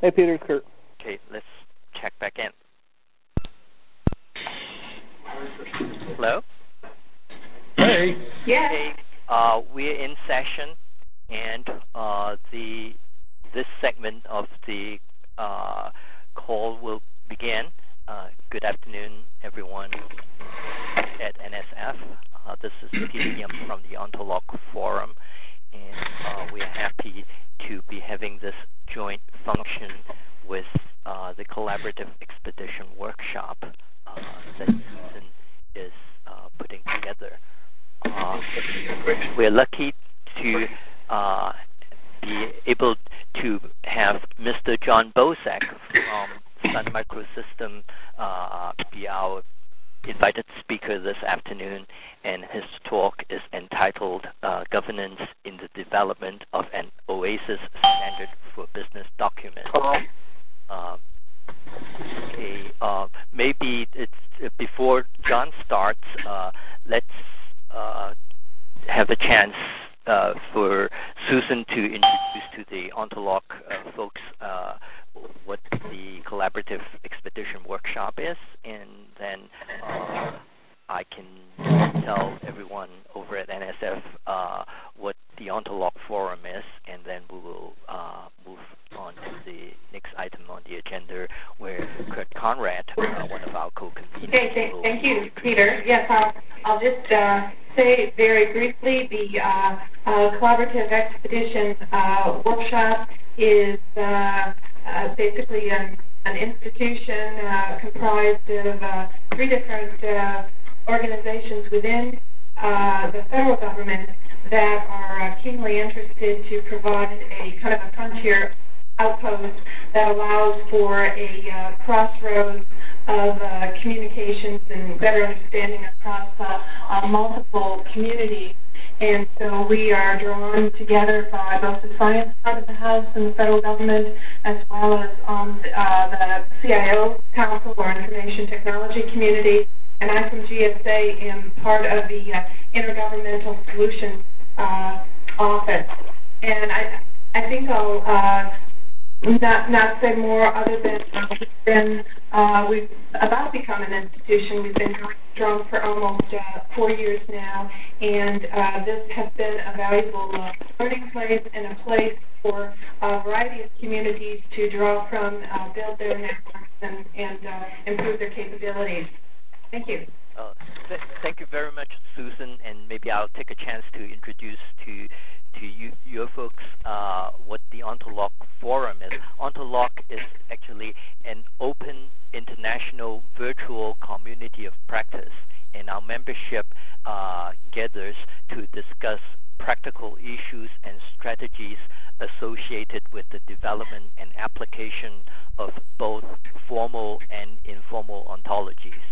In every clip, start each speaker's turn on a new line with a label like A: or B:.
A: Hey, Peter, it's Kurt.
B: Okay, let's check back in. Hello?
C: Hey.
D: Yes.
B: Hey, uh, we're in session, and uh, the this segment of the uh, call will begin. Uh, good afternoon, everyone at NSF. Uh, this is Peter Yim from the Ontolog Forum, and we're happy to be having this joint function with uh, the Collaborative Expedition Workshop uh, that Susan is uh, putting together. Uh, we're lucky to uh, be able to have Mr. Jon Bosak from Sun Microsystem uh, be our invited speaker this afternoon, and his talk is entitled uh, Governance in the Development of an OASIS Standard for Business Documents. Uh, okay, uh, maybe it's before Jon starts, uh, let's uh, have a chance uh, for Susan to introduce to the Ontolog uh, folks uh, what the Collaborative Expedition Workshop is, and then uh, I can tell everyone over at NSF uh, what the Ontolog Forum is, and then we will move on to the next item on the agenda, where Kurt Conrad, uh, one of our co-conveners,
D: Okay, th- thank you. Peter. Yes, I'll, I'll just uh, say very briefly the uh, uh, Collaborative Expedition uh, Workshop is uh, uh, basically an, an institution uh, comprised of uh, three different uh, organizations within uh, the federal government that are uh, keenly interested to provide a kind of a frontier outpost that allows for a uh, crossroads of uh, communications and better understanding across uh, uh, multiple communities. And so we are drawn together by both the science part of the House and the federal government, as well as on uh, the CIO Council or Information Technology Community. And I from GSA am part of the uh, Intergovernmental Solutions Office. And I, I think I'll uh, not not say more other than uh, we've been uh, we've about become an institution. We've been strong for almost uh, four years now, and uh, this has been a valuable uh, learning place and a place for a variety of communities to draw from, uh, build their networks, and, and uh, improve their capabilities. Thank you.
B: Uh, th- thank you very much, Susan, and maybe I'll take a chance to introduce to to you, your folks uh, what the Ontolog Forum is. Ontolog is actually an open international virtual community of practice, and our membership uh, gathers to discuss practical issues and strategies associated with the development and application of both formal and informal ontologies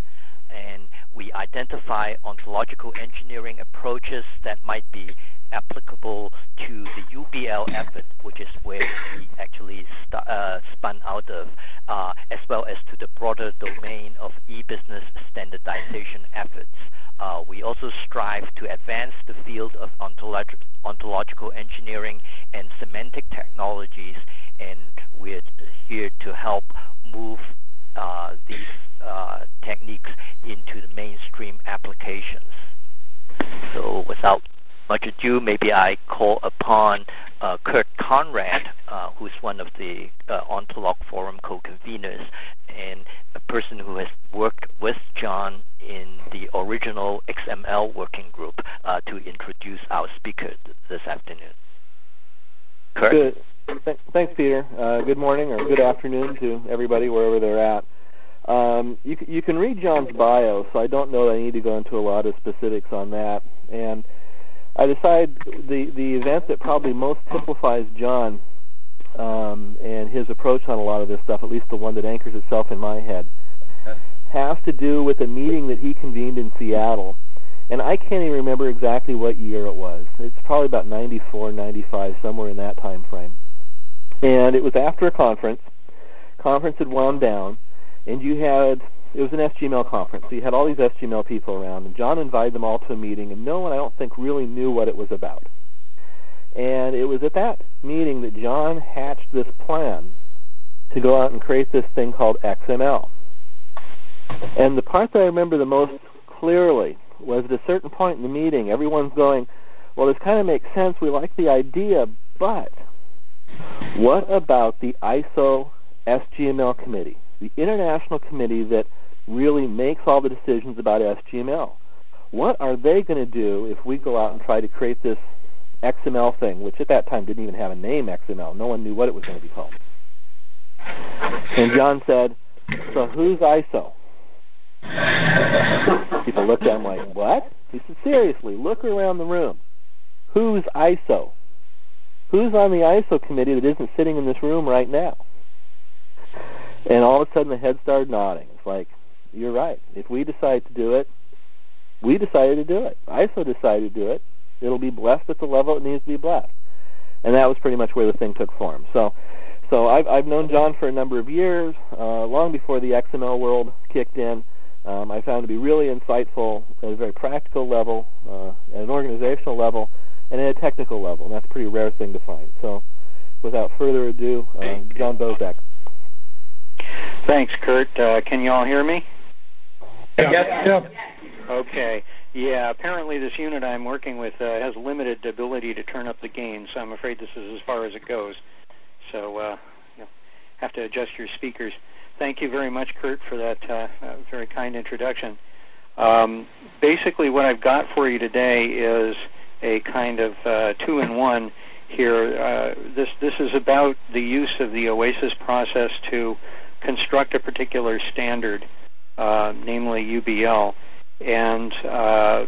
B: and we identify ontological engineering approaches that might be applicable to the UBL effort, which is where we actually st- uh, spun out of, uh, as well as to the broader domain of e-business standardization efforts. Uh, we also strive to advance the field of ontolog- ontological engineering and semantic technologies, and we're here to help move uh, these uh, techniques into the mainstream applications. So without much ado, maybe I call upon uh, Kurt Conrad, uh, who's one of the uh, Ontolog Forum co-conveners and a person who has worked with Jon in the original XML working group uh, to introduce our speaker th- this afternoon. Kurt?
A: Good. Th- thanks, Peter. Uh, good morning or good afternoon to everybody wherever they're at. Um, you, c- you can read Jon's bio, so I don't know that I need to go into a lot of specifics on that. And I decide the, the event that probably most typifies Jon um, and his approach on a lot of this stuff, at least the one that anchors itself in my head, has to do with a meeting that he convened in Seattle. And I can't even remember exactly what year it was. It's probably about 94, 95, somewhere in that time frame. And it was after a conference. Conference had wound down, and you had it was an SGML conference. So you had all these SGML people around, and Jon invited them all to a meeting, and no one, I don't think, really knew what it was about. And it was at that meeting that Jon hatched this plan to go out and create this thing called XML. And the part that I remember the most clearly was at a certain point in the meeting, everyone's going, well, this kind of makes sense. We like the idea, but what about the ISO SGML committee, the international committee that really makes all the decisions about SGML? What are they going to do if we go out and try to create this XML thing, which at that time didn't even have a name XML. No one knew what it was going to be called. And Jon said, so who's ISO? People looked at him like, what? He said, seriously, look around the room. Who's ISO? Who's on the ISO committee that isn't sitting in this room right now? And all of a sudden the head started nodding. It's like, you're right. If we decide to do it, we decided to do it. ISO decided to do it. It'll be blessed at the level it needs to be blessed. And that was pretty much where the thing took form. So, so I've, I've known Jon for a number of years, uh, long before the XML world kicked in. Um, I found to be really insightful at a very practical level, uh, at an organizational level, and at a technical level. And that's a pretty rare thing to find. So without further ado, uh, Jon Bosak.
E: Thanks, Kurt. Uh, can you all hear me?
C: Yep. Yep.
E: Okay. Yeah, apparently this unit I'm working with uh, has limited ability to turn up the gain, so I'm afraid this is as far as it goes. So uh, you'll have to adjust your speakers. Thank you very much, Kurt, for that uh, uh, very kind introduction. Um, basically, what I've got for you today is a kind of uh, two-in-one here. Uh, this this is about the use of the OASIS process to construct a particular standard, uh, namely UBL and uh,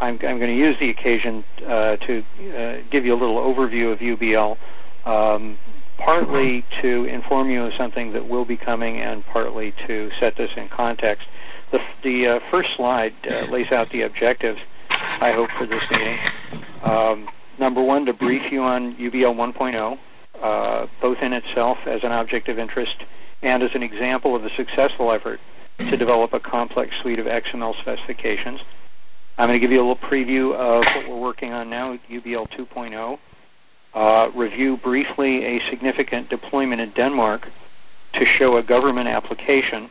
E: I'm, I'm, going to use the occasion uh, to uh, give you a little overview of UBL, um, partly to inform you of something that will be coming and partly to set this in context. The, the uh, first slide uh, lays out the objectives, I hope, for this meeting. Um, number one, to brief you on UBL 1.0, uh, both in itself as an object of interest and as an example of a successful effort to develop a complex suite of XML specifications. I'm going to give you a little preview of what we're working on now, UBL 2.0. Uh, review briefly a significant deployment in Denmark to show a government application,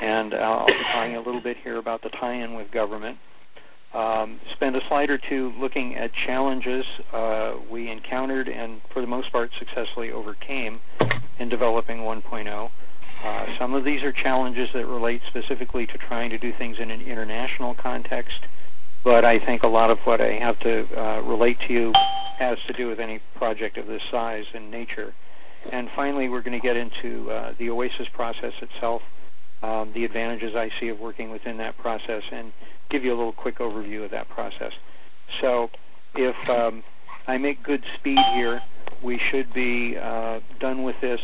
E: and uh, I'll be talking a little bit here about the tie-in with government. Um, spend a slide or two looking at challenges uh, we encountered and for the most part successfully overcame in developing 1.0. Uh, some of these are challenges that relate specifically to trying to do things in an international context, but I think a lot of what I have to uh, relate to you has to do with any project of this size and nature. And finally, we're going to get into uh, the OASIS process itself, um, the advantages I see of working within that process, and give you a little quick overview of that process. So if um, I make good speed here, we should be uh, done with this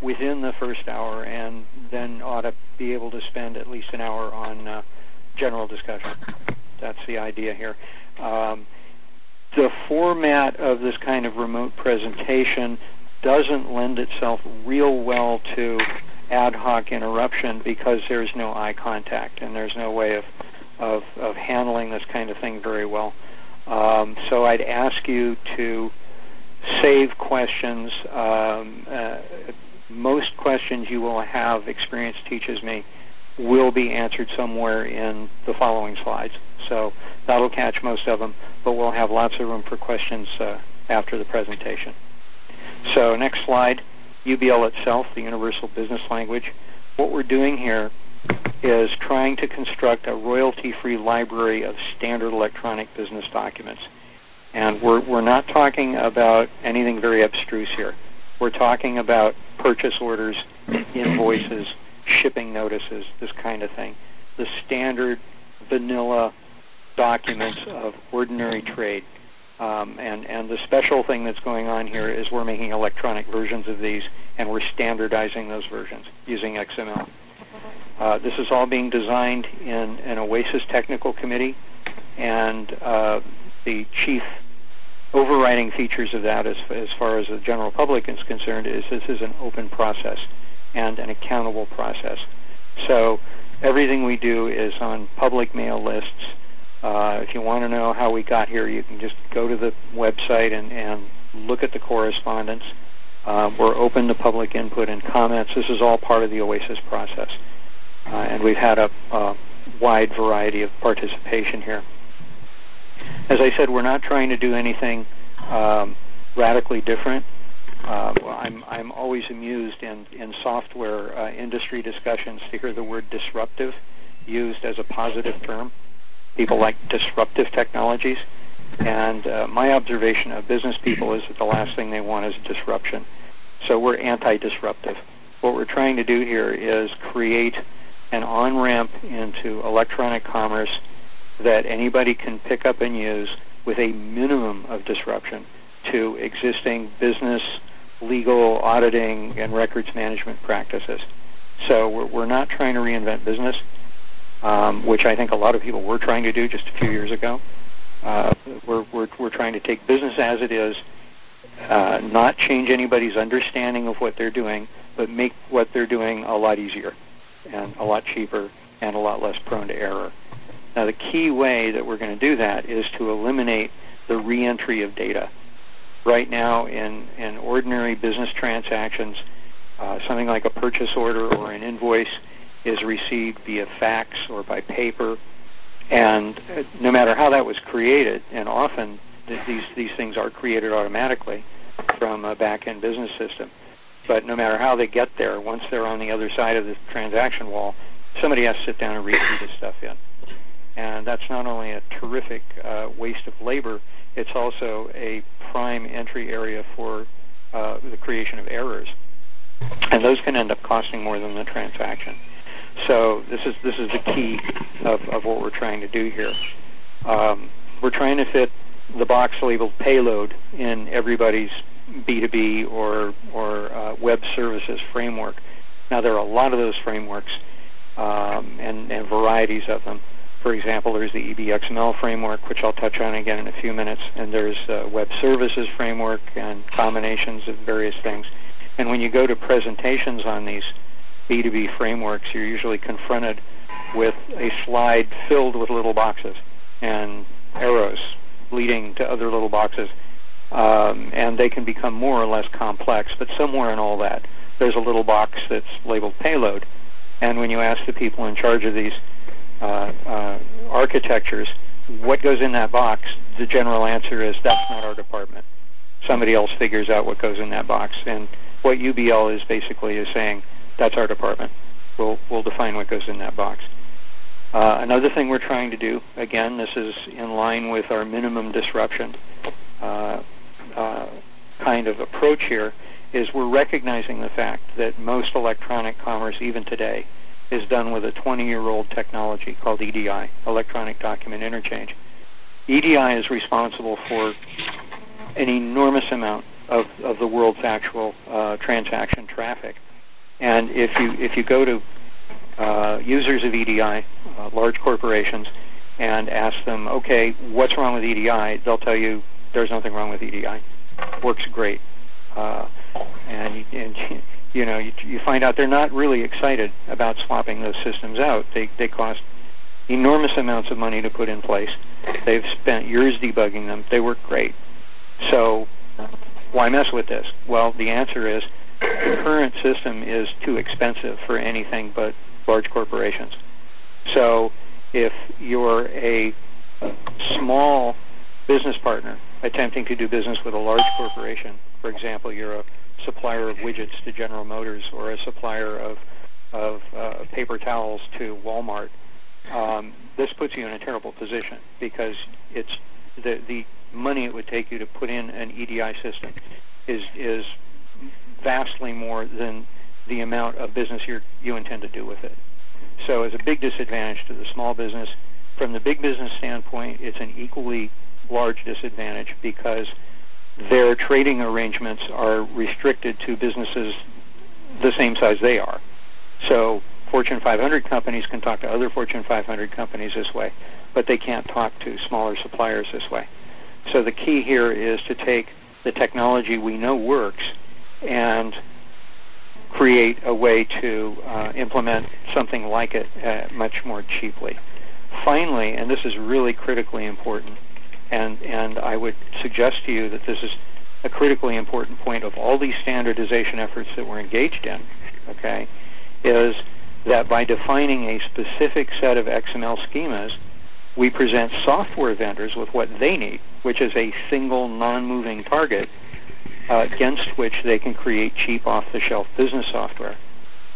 E: within the first hour and then ought to be able to spend at least an hour on uh, general discussion. That's the idea here. Um, the format of this kind of remote presentation doesn't lend itself real well to ad hoc interruption because there's no eye contact and there's no way of, of, of handling this kind of thing very well. Um, so I'd ask you to save questions um, uh, most questions you will have, experience teaches me, will be answered somewhere in the following slides. So that'll catch most of them, but we'll have lots of room for questions uh, after the presentation. So next slide, UBL itself, the Universal Business Language. What we're doing here is trying to construct a royalty-free library of standard electronic business documents. And we're, we're not talking about anything very abstruse here. We're talking about purchase orders, invoices, shipping notices, this kind of thing. The standard vanilla documents of ordinary trade. Um, and, and the special thing that's going on here is we're making electronic versions of these and we're standardizing those versions using XML. Uh, this is all being designed in an OASIS technical committee and uh, the chief overriding features of that as, as far as the general public is concerned is this is an open process and an accountable process. So everything we do is on public mail lists. Uh, if you want to know how we got here, you can just go to the website and, and look at the correspondence. Uh, we're open to public input and comments. This is all part of the OASIS process. Uh, and we've had a, a, wide variety of participation here. As I said, we're not trying to do anything um, radically different. Uh, I'm, I'm always amused in, in software uh, industry discussions to hear the word disruptive used as a positive term. People like disruptive technologies. And uh, my observation of business people is that the last thing they want is disruption. So we're anti-disruptive. What we're trying to do here is create an on-ramp into electronic commerce that anybody can pick up and use with a minimum of disruption to existing business, legal, auditing, and records management practices. So we're, we're not trying to reinvent business, um, which I think a lot of people were trying to do just a few years ago. Uh, we're, we're, we're trying to take business as it is, uh, not change anybody's understanding of what they're doing, but make what they're doing a lot easier and a lot cheaper and a lot less prone to error. Now, the key way that we're going to do that is to eliminate the reentry of data. Right now, in, in ordinary business transactions, uh, something like a purchase order or an invoice is received via fax or by paper. And uh, no matter how that was created, and often th- these, these things are created automatically from a back-end business system, but no matter how they get there, once they're on the other side of the transaction wall, somebody has to sit down and read this stuff in and that's not only a terrific uh, waste of labor, it's also a prime entry area for uh, the creation of errors, and those can end up costing more than the transaction. So this is this is the key of, of what we're trying to do here. Um, we're trying to fit the box labeled payload in everybody's B2B or or uh, web services framework. Now there are a lot of those frameworks um, and, and varieties of them. For example, there's the EBXML framework, which I'll touch on again in a few minutes, and there's web services framework and combinations of various things. And when you go to presentations on these B2B frameworks, you're usually confronted with a slide filled with little boxes and arrows leading to other little boxes. Um, and they can become more or less complex, but somewhere in all that, there's a little box that's labeled payload. And when you ask the people in charge of these architectures, what goes in that box, the general answer is that's not our department. Somebody else figures out what goes in that box. And what UBL is basically is saying that's our department. We'll, we'll define what goes in that box. Uh, another thing we're trying to do, again, this is in line with our minimum disruption uh, uh, kind of approach here, is we're recognizing the fact that most electronic commerce, even today, is done with a 20-year-old technology called EDI, Electronic Document Interchange. EDI is responsible for an enormous amount of, of the world's actual uh, transaction traffic. And if you if you go to uh, users of EDI, uh, large corporations, and ask them, okay, what's wrong with EDI? They'll tell you there's nothing wrong with EDI. Works great. Uh, and, and you know, you, you find out they're not really excited about swapping those systems out. They, they cost enormous amounts of money to put in place. They've spent years debugging them. They work great. So why mess with this? Well, the answer is the current system is too expensive for anything but large corporations. So if you're a small business partner attempting to do business with a large corporation, for example, you're a supplier of widgets to General Motors or a supplier of, of uh, paper towels to Walmart, um, this puts you in a terrible position because it's the, the money it would take you to put in an EDI system is, is vastly more than the amount of business you you intend to do with it. So it's a big disadvantage to the small business. From the big business standpoint, it's an equally large disadvantage because their trading arrangements are restricted to businesses the same size they are. So Fortune 500 companies can talk to other Fortune 500 companies this way, but they can't talk to smaller suppliers this way. So the key here is to take the technology we know works and create a way to uh, implement something like it uh, much more cheaply. Finally, and this is really critically important, and, and I would suggest to you that this is a critically important point of all these standardization efforts that we're engaged in, okay, is that by defining a specific set of XML schemas, we present software vendors with what they need, which is a single non-moving target uh, against which they can create cheap off-the-shelf business software.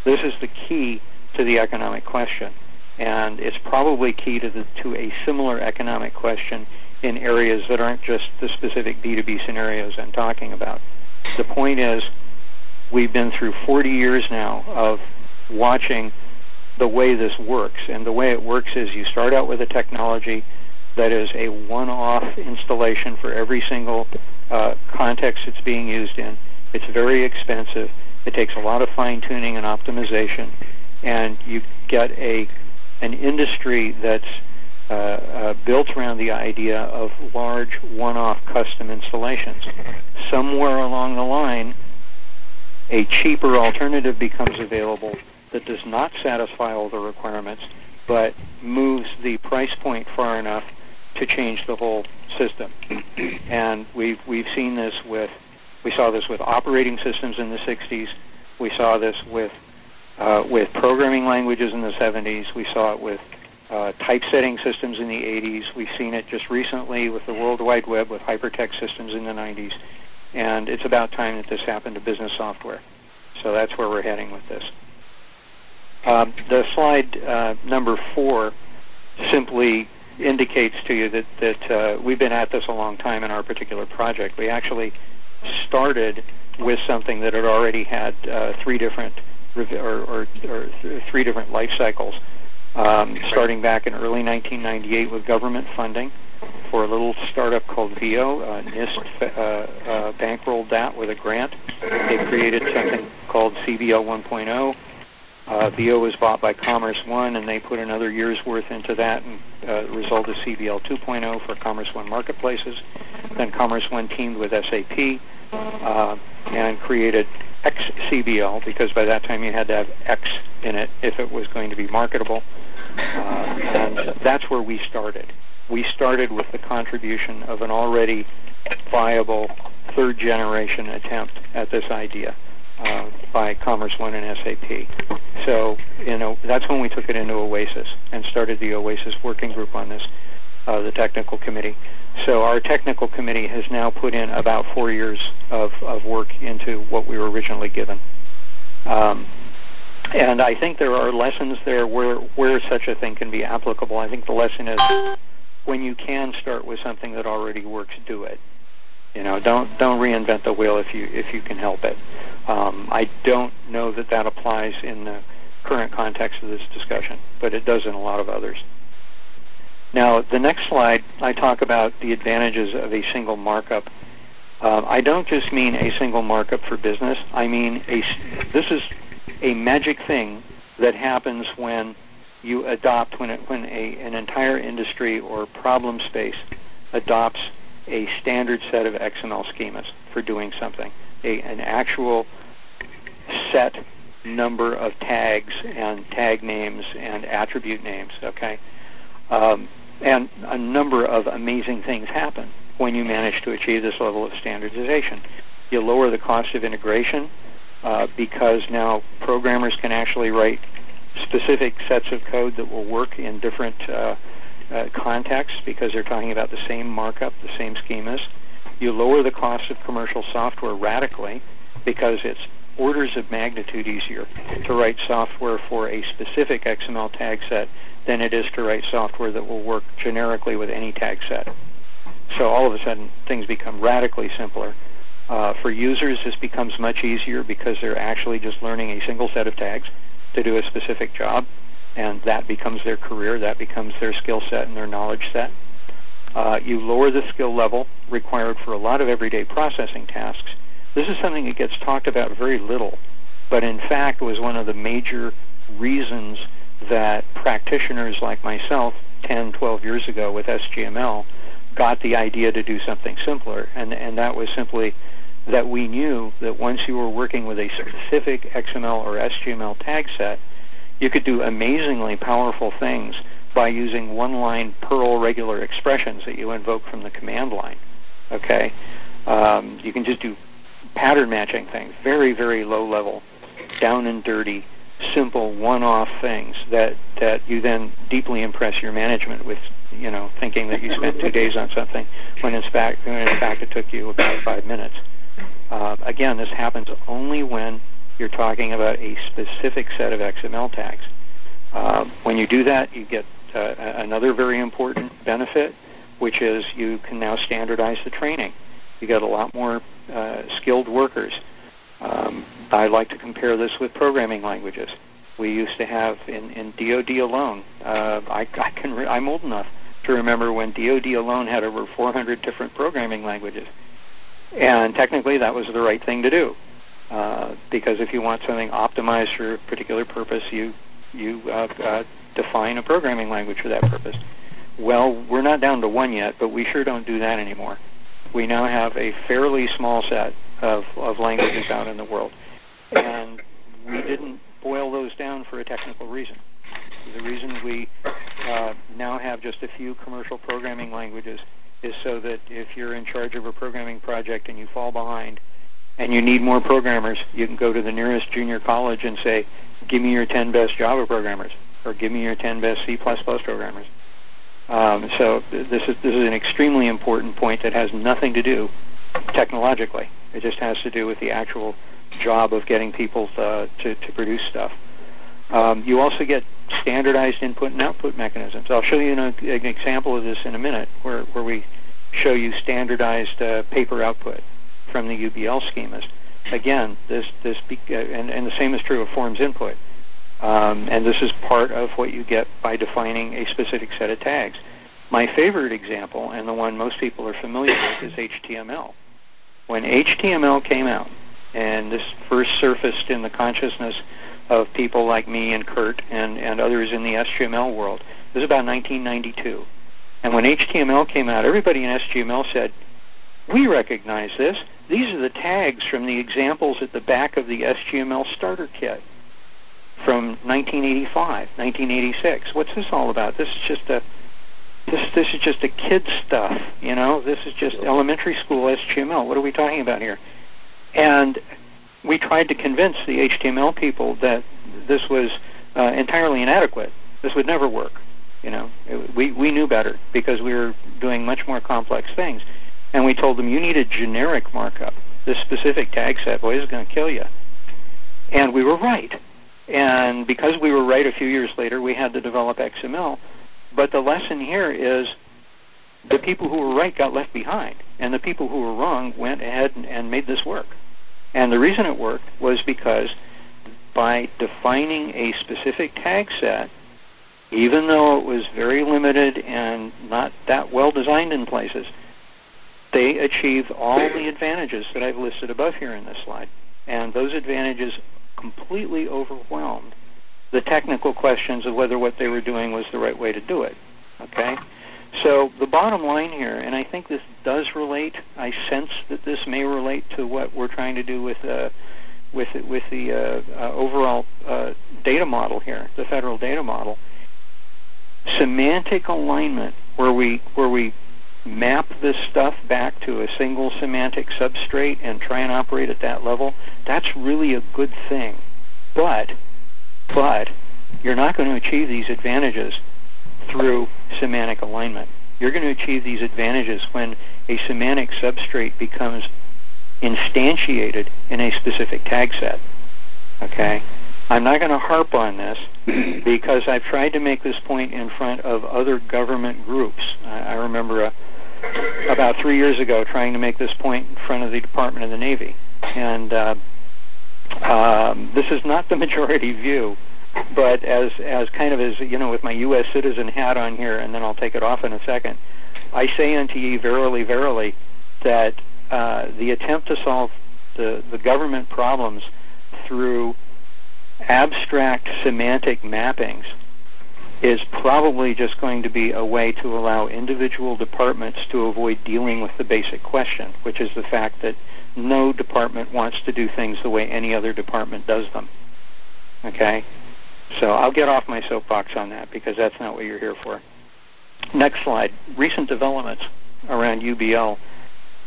E: This is the key to the economic question, and it's probably key to, the, to a similar economic question in areas that aren't just the specific B2B scenarios I'm talking about. The point is, we've been through 40 years now of watching the way this works. And the way it works is you start out with a technology that is a one-off installation for every single uh, context it's being used in. It's very expensive. It takes a lot of fine-tuning and optimization. And you get a an industry that's uh, uh, built around the idea of large one-off custom installations. Somewhere along the line, a cheaper alternative becomes available that does not satisfy all the requirements, but moves the price point far enough to change the whole system. and we've we've seen this with we saw this with operating systems in the 60s. We saw this with uh, with programming languages in the 70s. We saw it with uh, typesetting systems in the 80s. We've seen it just recently with the World Wide Web with hypertext systems in the 90s. And it's about time that this happened to business software. So that's where we're heading with this. Um, the slide uh, number four simply indicates to you that, that uh, we've been at this a long time in our particular project. We actually started with something that had already had uh, three different or, or, or, three different life cycles, um, starting back in early 1998 with government funding for a little startup called Veo. Uh, NIST uh, uh, bankrolled that with a grant. They created something called CBL 1.0 uh, Veo was bought by Commerce One, and they put another year's worth into that, and uh, the result is CBL 2.0 for Commerce One marketplaces. Then Commerce One teamed with SAP uh, and created XCBL because by that time you had to have X in it if it was going to be marketable. And that's where we started. We started with the contribution of an already viable third generation attempt at this idea uh, by Commerce One and SAP. So, you know, that's when we took it into OASIS and started the OASIS working group on this, uh, the technical committee. So our technical committee has now put in about four years of, of work into what we were originally given. Um, and I think there are lessons there where, where such a thing can be applicable. I think the lesson is when you can start with something that already works, do it. You know, don't don't reinvent the wheel if you if you can help it. Um, I don't know that that applies in the current context of this discussion, but it does in a lot of others. Now, the next slide, I talk about the advantages of a single markup. Uh, I don't just mean a single markup for business. I mean a, this is a magic thing that happens when you adopt, when, it, when a, an entire industry or problem space adopts a standard set of XML schemas for doing something, a, an actual set number of tags and tag names and attribute names, okay? Um, and a number of amazing things happen when you manage to achieve this level of standardization. You lower the cost of integration uh, because now programmers can actually write specific sets of code that will work in different uh, uh, contexts because they're talking about the same markup, the same schemas. You lower the cost of commercial software radically because it's orders of magnitude easier to write software for a specific XML tag set than it is to write software that will work generically with any tag set. So all of a sudden, things become radically simpler. Uh, for users, this becomes much easier because they're actually just learning a single set of tags to do a specific job, and that becomes their career, that becomes their skill set and their knowledge set. Uh, you lower the skill level required for a lot of everyday processing tasks this is something that gets talked about very little, but in fact was one of the major reasons that practitioners like myself 10, 12 years ago with SGML got the idea to do something simpler. And, and that was simply that we knew that once you were working with a specific XML or SGML tag set, you could do amazingly powerful things by using one-line Perl regular expressions that you invoke from the command line. Okay? Um, you can just do pattern matching things, very, very low level, down and dirty, simple one-off things that, that you then deeply impress your management with, you know, thinking that you spent two days on something when in fact, when in fact it took you about five minutes. Uh, again, this happens only when you're talking about a specific set of XML tags. Uh, when you do that, you get uh, another very important benefit, which is you can now standardize the training. You get a lot more uh, skilled workers. Um, I like to compare this with programming languages. We used to have in, in DoD alone. Uh, I, I can re- I'm old enough to remember when DoD alone had over 400 different programming languages, and technically that was the right thing to do. Uh, because if you want something optimized for a particular purpose, you you uh, uh, define a programming language for that purpose. Well, we're not down to one yet, but we sure don't do that anymore. We now have a fairly small set of, of languages out in the world, and we didn't boil those down for a technical reason. The reason we uh, now have just a few commercial programming languages is so that if you're in charge of a programming project and you fall behind and you need more programmers, you can go to the nearest junior college and say, give me your 10 best Java programmers or give me your 10 best C++ programmers. Um, so this is this is an extremely important point that has nothing to do technologically. It just has to do with the actual job of getting people to, to, to produce stuff. Um, you also get standardized input and output mechanisms. I'll show you an, an example of this in a minute where, where we show you standardized uh, paper output from the UBL schemas. Again, this, this be, uh, and, and the same is true of forms input. Um, and this is part of what you get by defining a specific set of tags. My favorite example, and the one most people are familiar with, is HTML. When HTML came out, and this first surfaced in the consciousness of people like me and Kurt and, and others in the SGML world, this was about 1992. And when HTML came out, everybody in SGML said, we recognize this. These are the tags from the examples at the back of the SGML starter kit from 1985, 1986. What's this all about? This is just a this this is just a kid stuff, you know. This is just elementary school HTML. What are we talking about here? And we tried to convince the HTML people that this was uh, entirely inadequate. This would never work. You know, it, we we knew better because we were doing much more complex things, and we told them you need a generic markup. This specific tag set, boy, is going to kill you. And we were right. And because we were right a few years later, we had to develop XML. But the lesson here is the people who were right got left behind, and the people who were wrong went ahead and, and made this work. And the reason it worked was because by defining a specific tag set, even though it was very limited and not that well designed in places, they achieved all the advantages that I've listed above here in this slide. And those advantages completely overwhelmed the technical questions of whether what they were doing was the right way to do it. Okay? So the bottom line here, and I think this does relate, I sense that this may relate to what we're trying to do with uh, with with the uh, uh, overall uh, data model here, the federal data model. Semantic alignment, where we where we map this stuff back to a single semantic substrate and try and operate at that level, that's really a good thing. But, but, you're not going to achieve these advantages through semantic alignment. You're going to achieve these advantages when a semantic substrate becomes instantiated in a specific tag set. Okay? I'm not going to harp on this because I've tried to make this point in front of other government groups. I, remember a, about three years ago trying to make this point in front of the Department of the Navy. And uh, um, this is not the majority view, but as, as kind of as, you know, with my U.S. citizen hat on here, and then I'll take it off in a second, I say unto ye verily, verily, that uh, the attempt to solve the, the government problems through abstract semantic mappings is probably just going to be a way to allow individual departments to avoid dealing with the basic question, which is the fact that no department wants to do things the way any other department does them. Okay? So I'll get off my soapbox on that because that's not what you're here for. Next slide. Recent developments around UBL.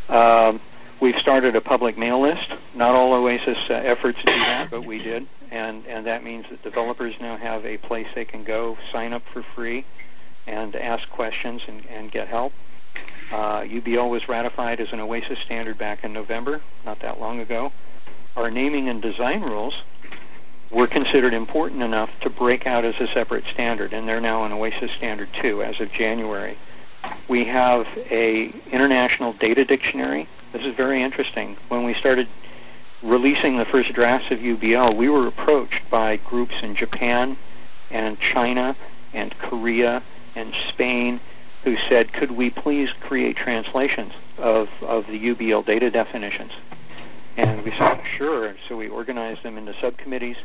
E: Um, We've started a public mail list. Not all OASIS uh, efforts do that, but we did. And, and that means that developers now have a place they can go, sign up for free, and ask questions and, and get help. Uh, UBL was ratified as an OASIS standard back in November, not that long ago. Our naming and design rules were considered important enough to break out as a separate standard, and they're now an OASIS Standard 2 as of January. We have a international data dictionary. This is very interesting. When we started releasing the first drafts of UBL, we were approached by groups in Japan and China and Korea and Spain who said, could we please create translations of, of the UBL data definitions? And we said, sure. So we organized them into subcommittees.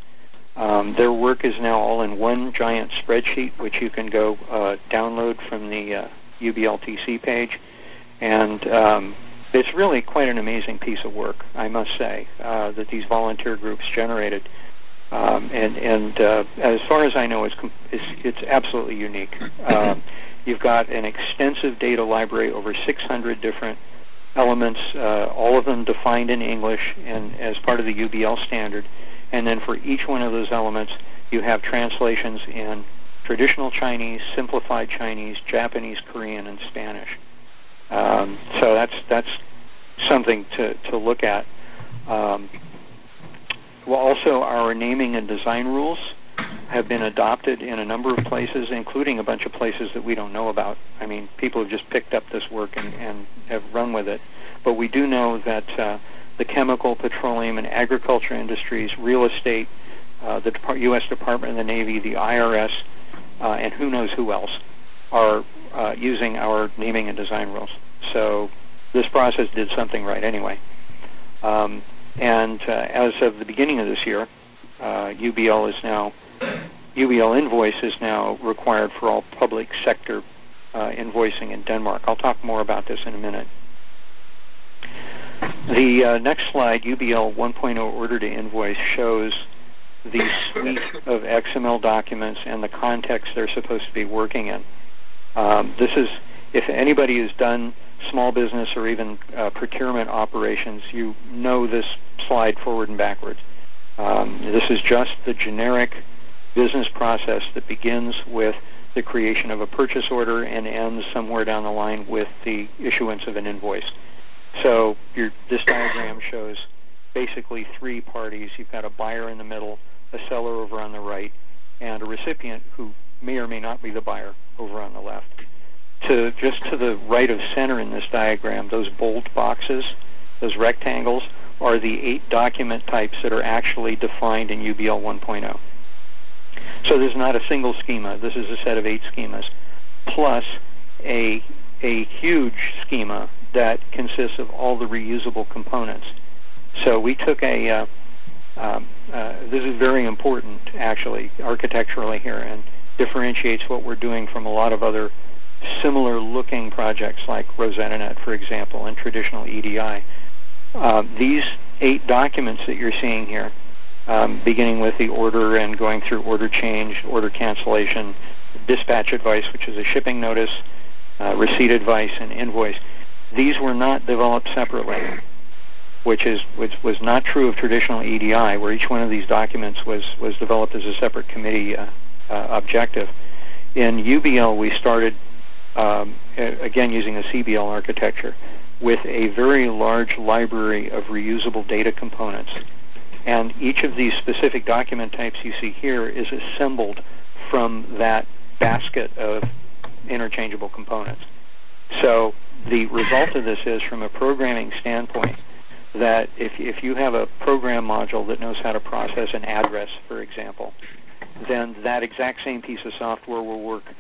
E: Um, their work is now all in one giant spreadsheet, which you can go uh, download from the uh, UBLTC page. And um, it's really quite an amazing piece of work, I must say, uh, that these volunteer groups generated. Um, and and uh, as far as I know, it's, it's, it's absolutely unique. Um, you've got an extensive data library, over 600 different elements, uh, all of them defined in English and as part of the UBL standard. And then for each one of those elements, you have translations in traditional Chinese, simplified Chinese, Japanese, Korean, and Spanish. Um, so that's that's something to, to look at. Um, well, also our naming and design rules have been adopted in a number of places, including a bunch of places that we don't know about. I mean, people have just picked up this work and, and have run with it. But we do know that uh, the chemical, petroleum, and agriculture industries, real estate, uh, the Depart- U.S. Department of the Navy, the IRS, uh, and who knows who else are uh, using our naming and design rules. So this process did something right anyway. Um, and uh, as of the beginning of this year, uh, UBL is now UBL invoice is now required for all public sector uh, invoicing in Denmark. I'll talk more about this in a minute. The uh, next slide, UBL 1.0 order to invoice, shows the suite of XML documents and the context they're supposed to be working in. Um, this is, if anybody has done small business or even uh, procurement operations, you know this slide forward and backwards. Um, this is just the generic business process that begins with the creation of a purchase order and ends somewhere down the line with the issuance of an invoice. So your, this diagram shows basically three parties. You've got a buyer in the middle, a seller over on the right, and a recipient who may or may not be the buyer over on the left. To just to the right of center in this diagram, those bold boxes, those rectangles, are the eight document types that are actually defined in UBL 1.0. So there's not a single schema. This is a set of eight schemas, plus a, a huge schema that consists of all the reusable components. So we took a, uh, um, uh, this is very important actually architecturally here and differentiates what we're doing from a lot of other similar looking projects like RosettaNet, for example, and traditional EDI. Uh, these eight documents that you're seeing here, um, beginning with the order and going through order change, order cancellation, dispatch advice, which is a shipping notice, uh, receipt advice, and invoice. These were not developed separately, which is which was not true of traditional EDI, where each one of these documents was was developed as a separate committee uh, uh, objective. In UBL, we started um, again using a CBL architecture with a very large library of reusable data components. And each of these specific document types you see here is assembled from that basket of interchangeable components. So the result of this is, from a programming standpoint, that if, if you have a program module that knows how to process an address, for example, then that exact same piece of software will work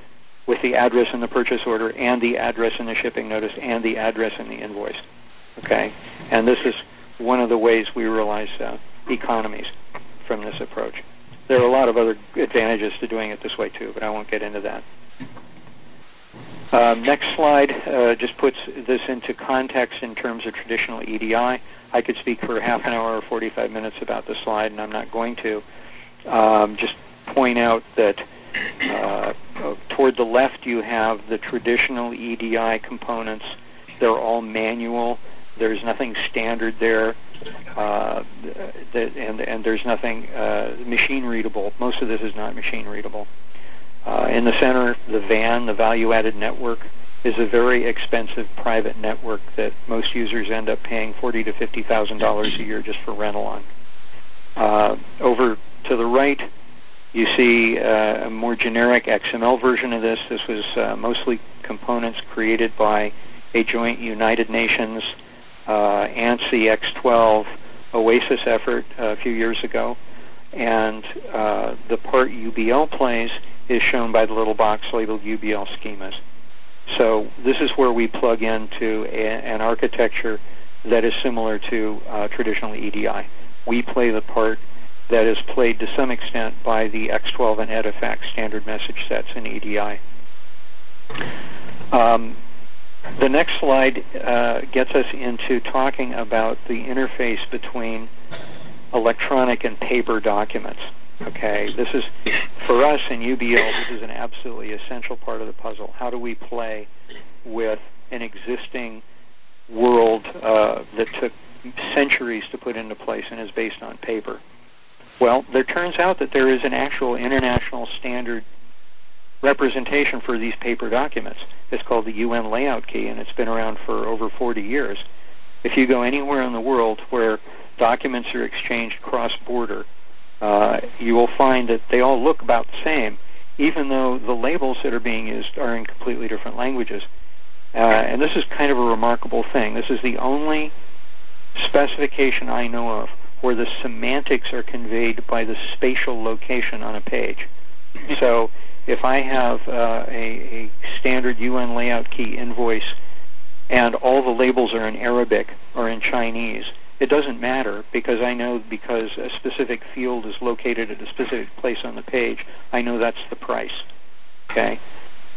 E: with the address in the purchase order and the address in the shipping notice and the address in the invoice. Okay? And this is one of the ways we realize uh, economies from this approach. There are a lot of other advantages to doing it this way too, but I won't get into that. Um, next slide uh, just puts this into context in terms of traditional EDI. I could speak for half an hour or 45 minutes about the slide, and I'm not going to. Um, just point out that uh, toward the left, you have the traditional EDI components. They're all manual. There's nothing standard there, uh, and, and there's nothing uh, machine readable. Most of this is not machine readable. Uh, in the center, the VAN, the value-added network, is a very expensive private network that most users end up paying forty to fifty thousand dollars a year just for rental on. Uh, over to the right, you see uh, a more generic XML version of this. This was uh, mostly components created by a joint United Nations ANSI X12 OASIS effort a few years ago. And uh, the part UBL plays is shown by the little box labeled UBL schemas. So this is where we plug into a, an architecture that is similar to uh, traditional EDI. We play the part that is played to some extent by the X12 and EDIFACT standard message sets in EDI. Um, the next slide uh, gets us into talking about the interface between electronic and paper documents. Okay, this is for us in UBL. This is an absolutely essential part of the puzzle. How do we play with an existing world uh, that took centuries to put into place and is based on paper? Well, there turns out that there is an actual international standard representation for these paper documents. It's called the UN layout key, and it's been around for over 40 years. If you go anywhere in the world where documents are exchanged cross-border, uh, you will find that they all look about the same, even though the labels that are being used are in completely different languages. Uh, and this is kind of a remarkable thing. This is the only specification I know of where the semantics are conveyed by the spatial location on a page. So if I have uh, a, a standard UN layout key invoice and all the labels are in Arabic or in Chinese, it doesn't matter because I know because a specific field is located at a specific place on the page, I know that's the price. Okay.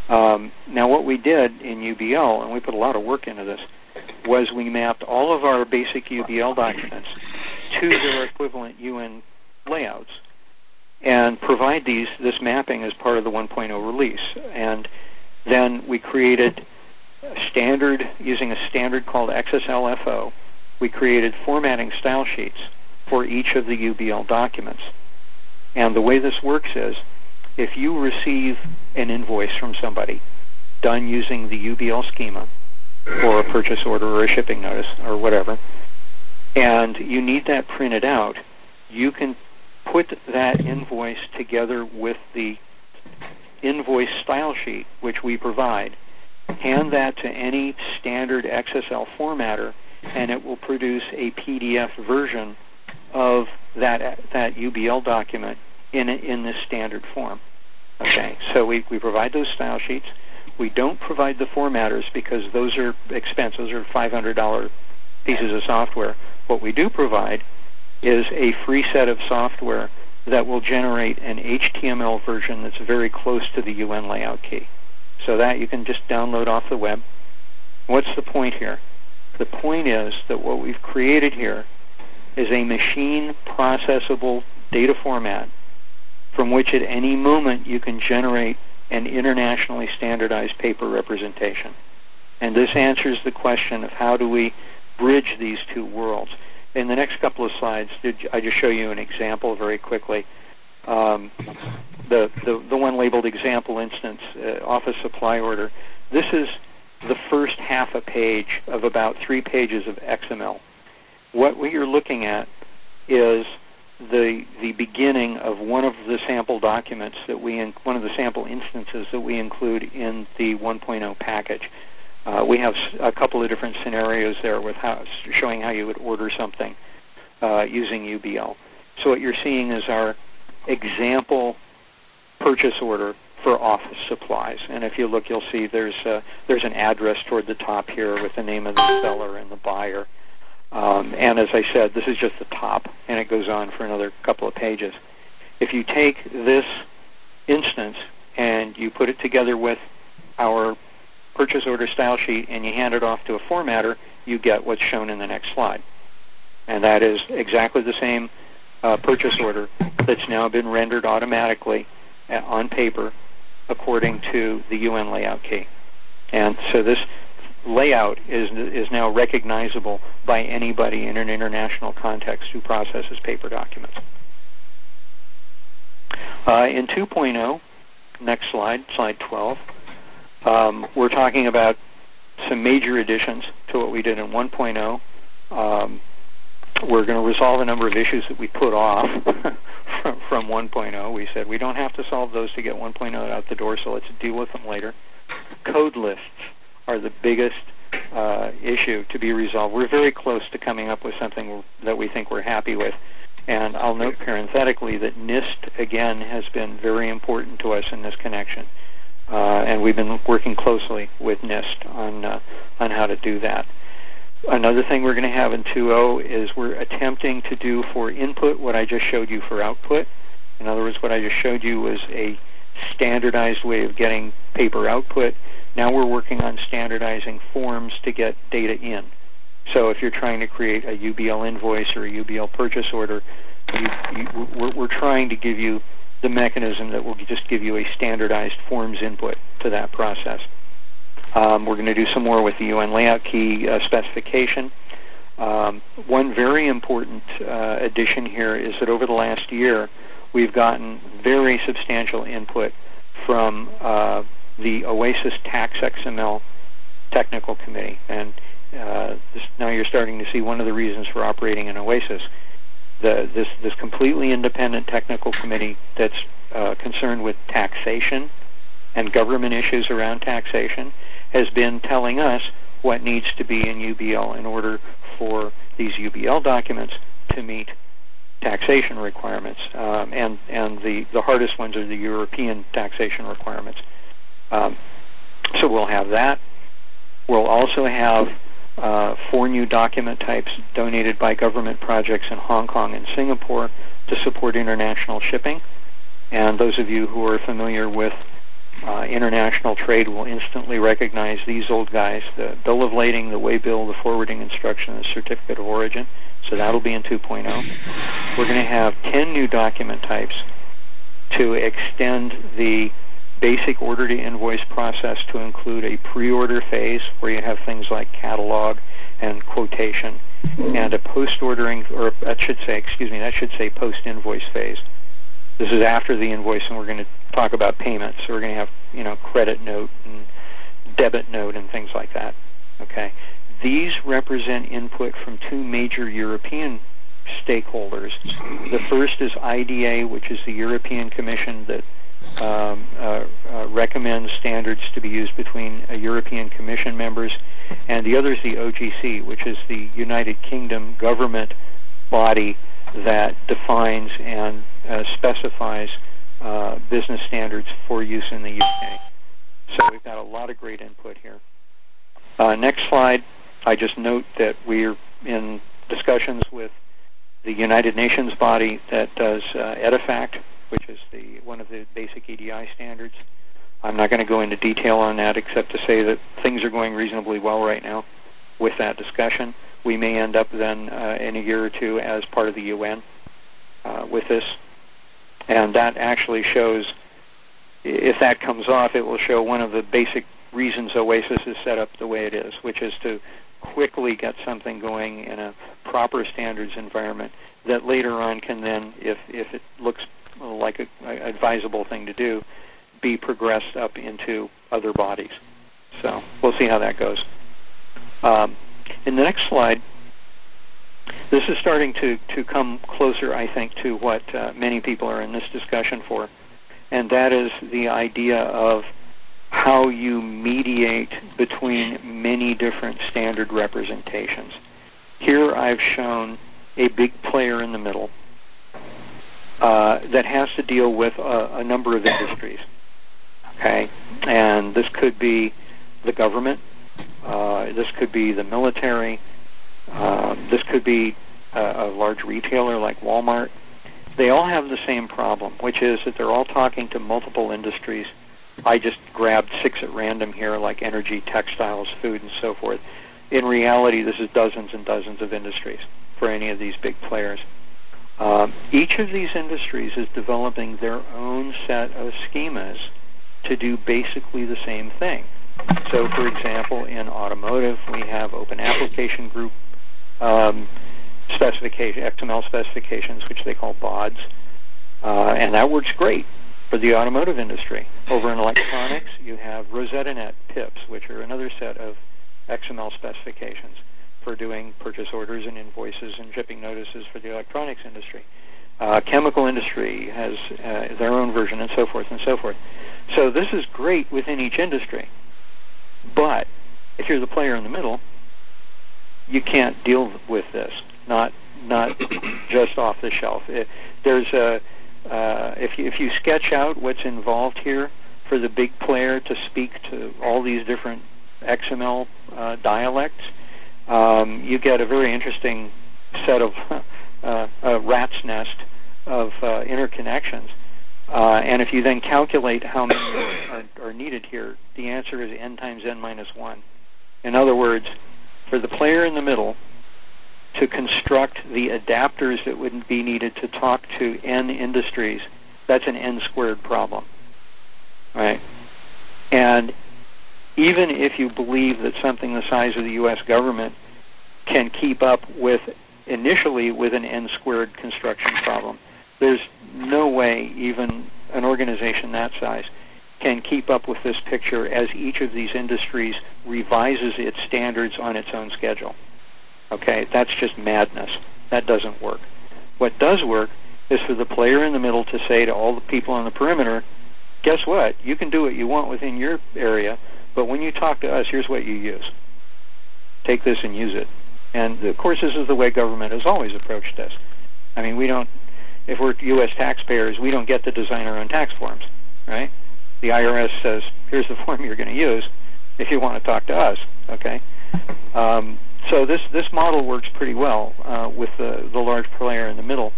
E: Um, now what we did in UBL, and we put a lot of work into this, was we mapped all of our basic UBL documents to their equivalent UN layouts and provide these this mapping as part of the 1.0 release. And then we created a standard using a standard called XSLFO. We created formatting style sheets for each of the UBL documents. And the way this works is if you receive an invoice from somebody done using the UBL schema or a purchase order or a shipping notice or whatever, and you need that printed out, you can put that invoice together with the invoice style sheet, which we provide, hand that to any standard XSL formatter, and it will produce a PDF version of that that UBL document in in this standard form. Okay, so we, we provide those style sheets. We don't provide the formatters because those are expensive. Those are $500 pieces of software. What we do provide is a free set of software that will generate an HTML version that's very close to the UN layout key. So that you can just download off the web. What's the point here? The point is that what we've created here is a machine processable data format from which at any moment you can generate an internationally standardized paper representation. And this answers the question of how do we bridge these two worlds in the next couple of slides, I just show you an example very quickly. Um, the, the, the one labeled example instance, uh, office supply order. This is the first half a page of about three pages of XML. What we are looking at is the the beginning of one of the sample documents that we in, one of the sample instances that we include in the 1.0 package. Uh, we have a couple of different scenarios there with how, showing how you would order something uh, using UBL. So what you're seeing is our example purchase order for office supplies. And if you look, you'll see there's a, there's an address toward the top here with the name of the seller and the buyer. Um, and as I said, this is just the top, and it goes on for another couple of pages. If you take this instance and you put it together with our purchase order style sheet and you hand it off to a formatter, you get what's shown in the next slide. And that is exactly the same uh, purchase order that's now been rendered automatically uh, on paper according to the UN layout key. And so this layout is is now recognizable by anybody in an international context who processes paper documents. Uh, in 2.0, next slide, slide 12, um, we're talking about some major additions to what we did in 1.0. Um, we're going to resolve a number of issues that we put off from, from 1.0. We said we don't have to solve those to get 1.0 out the door, so let's deal with them later. Code lists are the biggest uh, issue to be resolved. We're very close to coming up with something that we think we're happy with. And I'll note parenthetically that NIST, again, has been very important to us in this connection. Uh, and we've been working closely with NIST on, uh, on how to do that. Another thing we're going to have in 2.0 is we're attempting to do for input what I just showed you for output. In other words, what I just showed you was a standardized way of getting paper output. Now we're working on standardizing forms to get data in. So if you're trying to create a UBL invoice or a UBL purchase order, you, you, we're, we're trying to give you the mechanism that will just give you a standardized forms input to that process. Um, we're going to do some more with the UN layout key uh, specification. Um, one very important uh, addition here is that over the last year, we've gotten very substantial input from uh, the OASIS Tax XML Technical Committee. And uh, this, now you're starting to see one of the reasons for operating in OASIS. The, this, this completely independent technical committee that's uh, concerned with taxation and government issues around taxation has been telling us what needs to be in UBL in order for these UBL documents to meet taxation requirements. Um, and and the, the hardest ones are the European taxation requirements. Um, so we'll have that. We'll also have uh, four new document types donated by government projects in Hong Kong and Singapore to support international shipping. And those of you who are familiar with uh, international trade will instantly recognize these old guys, the bill of lading, the waybill, the forwarding instruction, the certificate of origin. So that'll be in 2.0. We're going to have 10 new document types to extend the basic order to invoice process to include a pre-order phase where you have things like catalog and quotation and a post-ordering, or that should say, excuse me, that should say post-invoice phase. This is after the invoice and we're going to talk about payments. So we're going to have, you know, credit note and debit note and things like that. Okay. These represent input from two major European stakeholders. The first is IDA, which is the European Commission that um, uh, uh, recommends standards to be used between uh, European Commission members, and the other is the OGC, which is the United Kingdom government body that defines and uh, specifies uh, business standards for use in the UK. So we've got a lot of great input here. Uh, next slide. I just note that we're in discussions with the United Nations body that does EDIFACT, which is the one of the basic EDI standards. I'm not going to go into detail on that except to say that things are going reasonably well right now with that discussion. We may end up then uh, in a year or two as part of the UN uh, with this. And that actually shows, if that comes off, it will show one of the basic reasons OASIS is set up the way it is, which is to quickly get something going in a proper standards environment that later on can then, if, if it looks like a, a advisable thing to do, be progressed up into other bodies. So we'll see how that goes. Um, in the next slide, this is starting to, to come closer, I think, to what uh, many people are in this discussion for, and that is the idea of how you mediate between many different standard representations. Here I've shown a big player in the middle, uh, that has to deal with a, a number of industries. Okay, and this could be the government. Uh, this could be the military. Uh, this could be a, a large retailer like Walmart. They all have the same problem, which is that they're all talking to multiple industries. I just grabbed six at random here, like energy, textiles, food, and so forth. In reality, this is dozens and dozens of industries for any of these big players. Um, each of these industries is developing their own set of schemas to do basically the same thing. So, for example, in automotive, we have Open Application Group um, specification, XML specifications, which they call BODs, uh, and that works great for the automotive industry. Over in electronics, you have RosettaNet PIPs, which are another set of XML specifications for doing purchase orders and invoices and shipping notices for the electronics industry. Uh, chemical industry has uh, their own version and so forth and so forth. So this is great within each industry. But if you're the player in the middle, you can't deal with this. Not not just off the shelf. It, there's a uh, if you if you sketch out what's involved here for the big player to speak to all these different XML uh, dialects, um, you get a very interesting set of uh, a rat's nest of uh, interconnections. Uh, and if you then calculate how many are, are needed here, the answer is n times n minus 1. In other words, for the player in the middle to construct the adapters that would be needed to talk to n industries, that's an n squared problem, right? And even if you believe that something the size of the U.S. government can keep up with initially with an n squared construction problem, there's no way even an organization that size can keep up with this picture as each of these industries revises its standards on its own schedule. Okay, that's just madness. That doesn't work. What does work is for the player in the middle to say to all the people on the perimeter, guess what? You can do what you want within your area, but when you talk to us, here's what you use. Take this and use it. And of course, this is the way government has always approached this. I mean, we don't, if we're U.S. taxpayers, we don't get to design our own tax forms, right? The IRS says, here's the form you're going to use if you want to talk to us, okay? Um, so this, this model works pretty well uh, with the, the large player in the middle.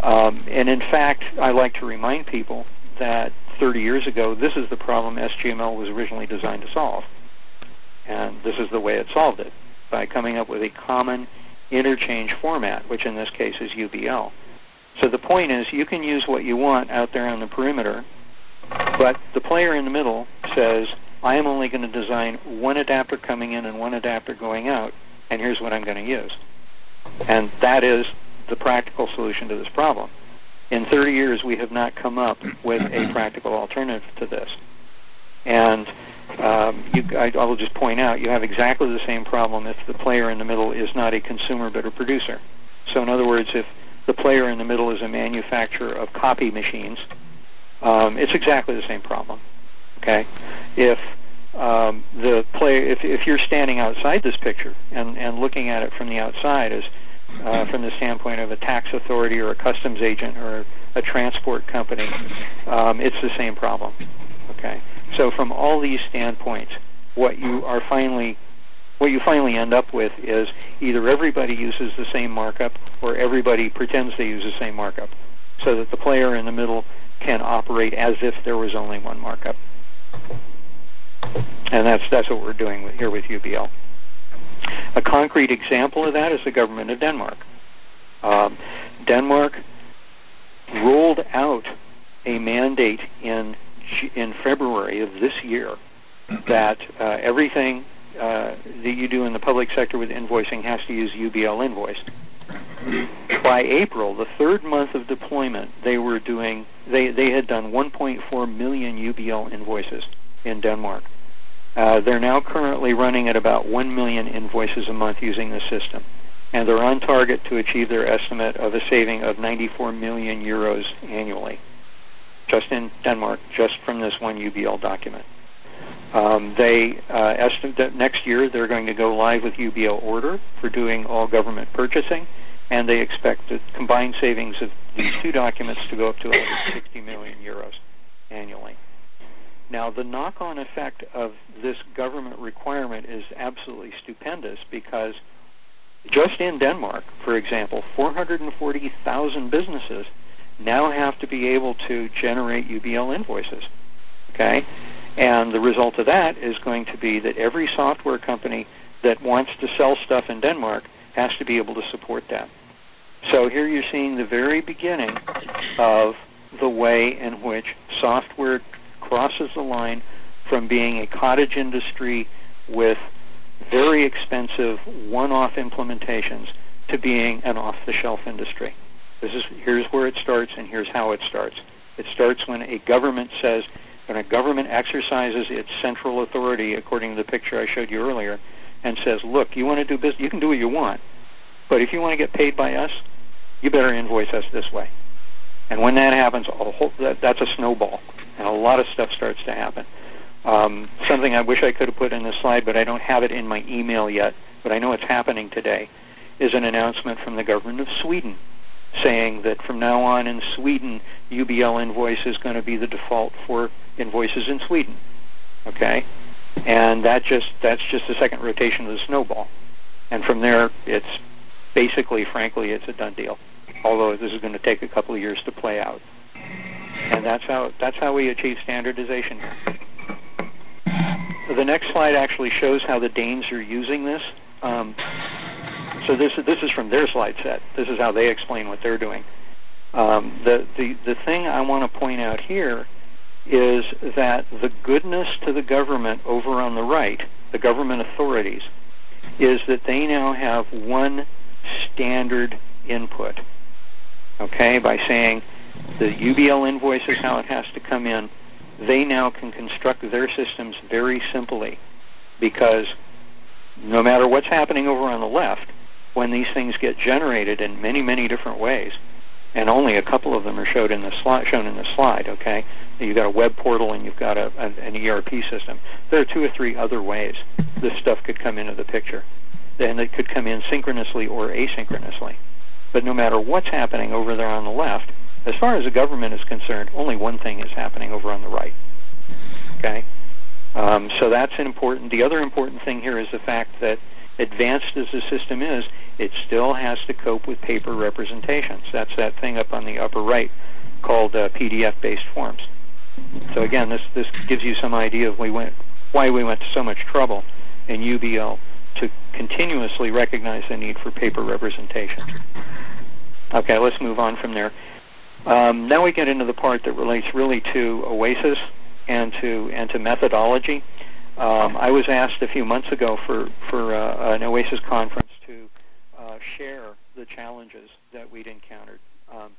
E: Um, and in fact, I like to remind people that 30 years ago, this is the problem SGML was originally designed to solve. And this is the way it solved it, by coming up with a common interchange format, which in this case is UBL. So the point is you can use what you want out there on the perimeter, but the player in the middle says, I am only going to design one adapter coming in and one adapter going out, and here's what I'm going to use. And that is the practical solution to this problem. In 30 years, we have not come up with a practical alternative to this. And um, you, I, I will just point out, you have exactly the same problem if the player in the middle is not a consumer but a producer. So in other words, if the player in the middle is a manufacturer of copy machines, um, it's exactly the same problem. Okay, if um, the player, if, if you're standing outside this picture and, and looking at it from the outside as uh, from the standpoint of a tax authority or a customs agent or a transport company, um, it's the same problem. Okay, so from all these standpoints, what you are finally what you finally end up with is either everybody uses the same markup or everybody pretends they use the same markup so that the player in the middle can operate as if there was only one markup. And that's, that's what we're doing with, here with UBL. A concrete example of that is the government of Denmark. Um, Denmark rolled out a mandate in in February of this year that uh, everything uh, that you do in the public sector with invoicing has to use UBL invoice. By April, the third month of deployment, they were doing they they had done 1.4 million UBL invoices in Denmark. Uh, they're now currently running at about 1 million invoices a month using the system, and they're on target to achieve their estimate of a saving of 94 million euros annually, just in Denmark, just from this one UBL document. Um, they uh, estimate that next year they're going to go live with UBL Order for doing all government purchasing, and they expect the combined savings of these two documents to go up to 160 million euros annually. Now, the knock-on effect of this government requirement is absolutely stupendous because just in Denmark, for example, 440,000 businesses now have to be able to generate UBL invoices. Okay? And the result of that is going to be that every software company that wants to sell stuff in Denmark has to be able to support that. So here you're seeing the very beginning of the way in which software crosses the line from being a cottage industry with very expensive one-off implementations to being an off-the-shelf industry. This is here's where it starts and here's how it starts. It starts when a government says when a government exercises its central authority according to the picture I showed you earlier and says, "Look, you want to do business, you can do what you want. But if you want to get paid by us, you better invoice us this way." And when that happens, a whole, that, that's a snowball, and a lot of stuff starts to happen. Um, something I wish I could have put in the slide, but I don't have it in my email yet, but I know it's happening today, is an announcement from the government of Sweden saying that from now on in Sweden, UBL invoice is going to be the default for invoices in Sweden. Okay? And that just that's just the second rotation of the snowball. And from there, it's basically, frankly, it's a done deal. Although this is going to take a couple of years to play out. And that's how that's how we achieve standardization. The next slide actually shows how the Danes are using this. Um, so this this is from their slide set. This is how they explain what they're doing. Um, the, the the thing I want to point out here is that the goodness to the government over on the right, the government authorities, is that they now have one standard input. Okay, by saying the UBL invoice is how it has to come in, they now can construct their systems very simply because no matter what's happening over on the left, when these things get generated in many, many different ways, and only a couple of them are showed in the slide, shown in the slide, okay? You've got a web portal and you've got a, an ERP system. There are two or three other ways this stuff could come into the picture. And it could come in synchronously or asynchronously. But no matter what's happening over there on the left, as far as the government is concerned, only one thing is happening over on the right. Okay? Um, so that's an important. The other important thing here is the fact that advanced as the system is, it still has to cope with paper representations. That's that thing up on the upper right called uh, PDF-based forms. So again, this, this gives you some idea of we went, why we went to so much trouble in UBL to continuously recognize the need for paper representation. Okay, let's move on from there. Um, now we get into the part that relates really to OASIS and to and to methodology. Um, I was asked a few months ago for for uh, an OASIS conference to uh, share the challenges that we'd encountered, um,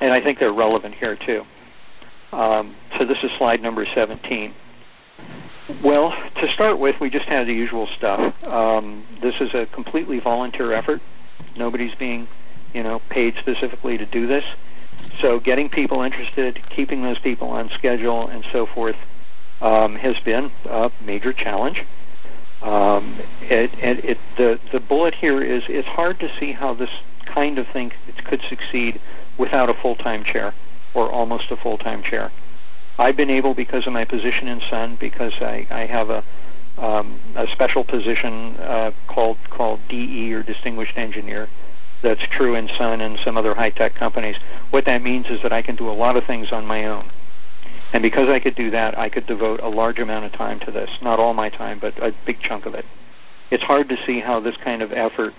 E: and I think they're relevant here too. Um, so this is slide number 17. Well, to start with, we just had the usual stuff. Um, this is a completely volunteer effort. Nobody's being, you know, paid specifically to do this. So getting people interested, keeping those people on schedule, and so forth um, has been a major challenge. Um, it, it, it, the, the bullet here is it's hard to see how this kind of thing could succeed without a full-time chair or almost a full-time chair. I've been able, because of my position in Sun, because I, I have a, um, a special position uh, called called DE or Distinguished Engineer. That's true in Sun and some other high-tech companies. What that means is that I can do a lot of things on my own. And because I could do that, I could devote a large amount of time to this. Not all my time, but a big chunk of it. It's hard to see how this kind of effort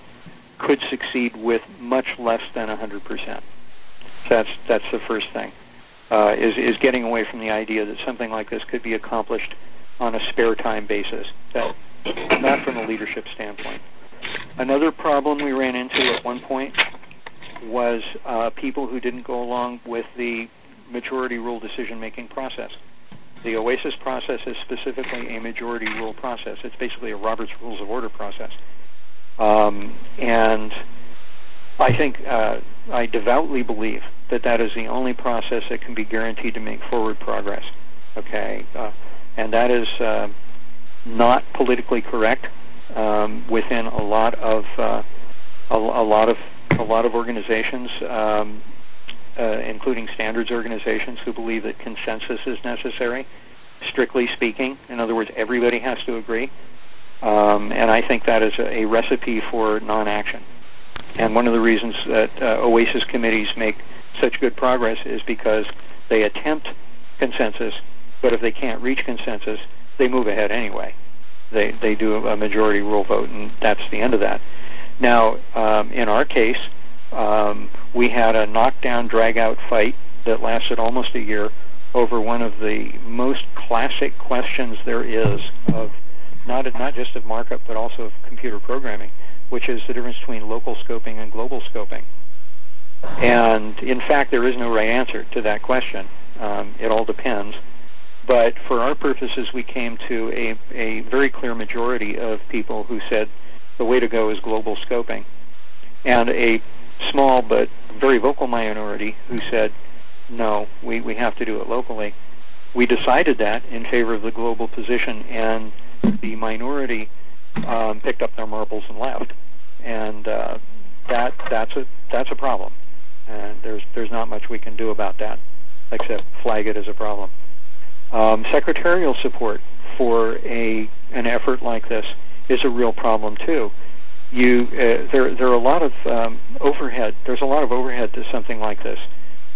E: could succeed with much less than 100%. That's that's the first thing. Uh, is is getting away from the idea that something like this could be accomplished on a spare time basis. That not from a leadership standpoint. Another problem we ran into at one point was uh, people who didn't go along with the majority rule decision-making process. The OASIS process is specifically a majority rule process. It's basically a Robert's Rules of Order process. Um, and I think uh, I devoutly believe that that is the only process that can be guaranteed to make forward progress. Okay, uh, and that is uh, not politically correct um, within a lot of uh, a, a, lot of a lot of organizations, um, uh, including standards organizations, who believe that consensus is necessary. Strictly speaking, in other words, everybody has to agree, um, and I think that is a, a recipe for non-action. And one of the reasons that uh, OASIS committees make such good progress is because they attempt consensus, but if they can't reach consensus, they move ahead anyway. They, they do a majority rule vote, and that's the end of that. Now, um, in our case, um, we had a knockdown, drag-out fight that lasted almost a year over one of the most classic questions there is of not not just of markup but also of computer programming, which is the difference between local scoping and global scoping. And in fact, there is no right answer to that question. Um, it all depends. But for our purposes, we came to a, a very clear majority of people who said the way to go is global scoping, and a small but very vocal minority who said, no, we, we have to do it locally. We decided that in favor of the global position, and the minority um, picked up their marbles and left. And uh, that that's a that's a problem. And there's there's not much we can do about that, except flag it as a problem. Um, secretarial support for a an effort like this is a real problem too. You uh, there there are a lot of um, overhead. There's a lot of overhead to something like this.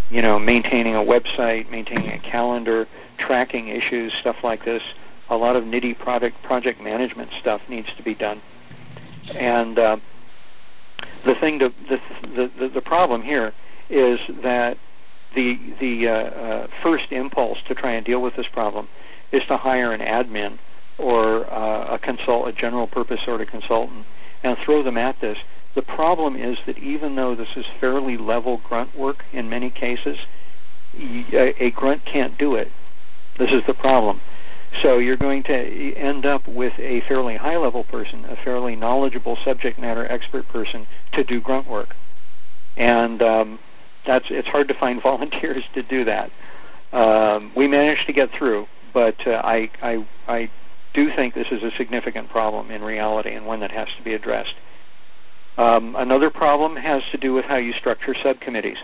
E: You know, maintaining a website, maintaining a calendar, tracking issues, stuff like this. A lot of nitty product project management stuff needs to be done. And uh, the thing to the, the the problem here is that the the uh, uh, first impulse to try and deal with this problem is to hire an admin or uh, a consult a general purpose sort of consultant and throw them at this. The problem is that even though this is fairly level grunt work in many cases, a, a grunt can't do it. This is the problem. So you're going to end up with a fairly high-level person, a fairly knowledgeable subject matter expert person to do grunt work. And um, that's it's hard to find volunteers to do that. Um, we managed to get through, but uh, I, I, I do think this is a significant problem in reality and one that has to be addressed. Um, another problem has to do with how you structure subcommittees.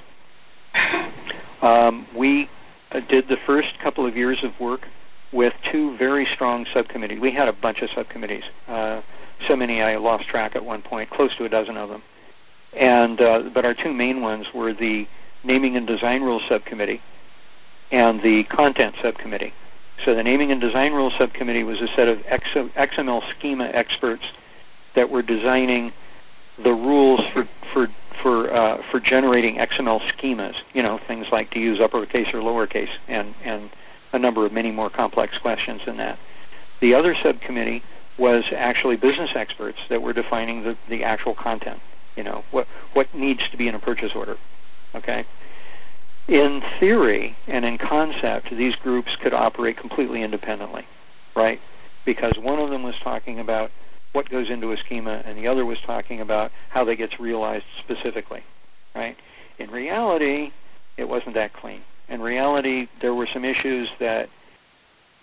E: Um, we uh, did the first couple of years of work with two very strong subcommittees. We had a bunch of subcommittees, uh, so many I lost track at one point, close to a dozen of them. And uh, but our two main ones were the naming and design rules subcommittee and the content subcommittee. So the naming and design rules subcommittee was a set of XML schema experts that were designing the rules for for for uh, for generating XML schemas. You know, things like to use uppercase or lowercase, and and a number of many more complex questions than that. The other subcommittee was actually business experts that were defining the, the actual content. You know, what what needs to be in a purchase order. Okay. In theory and in concept, these groups could operate completely independently, right? Because one of them was talking about what goes into a schema, and the other was talking about how that gets realized specifically, right? In reality, it wasn't that clean. In reality, there were some issues that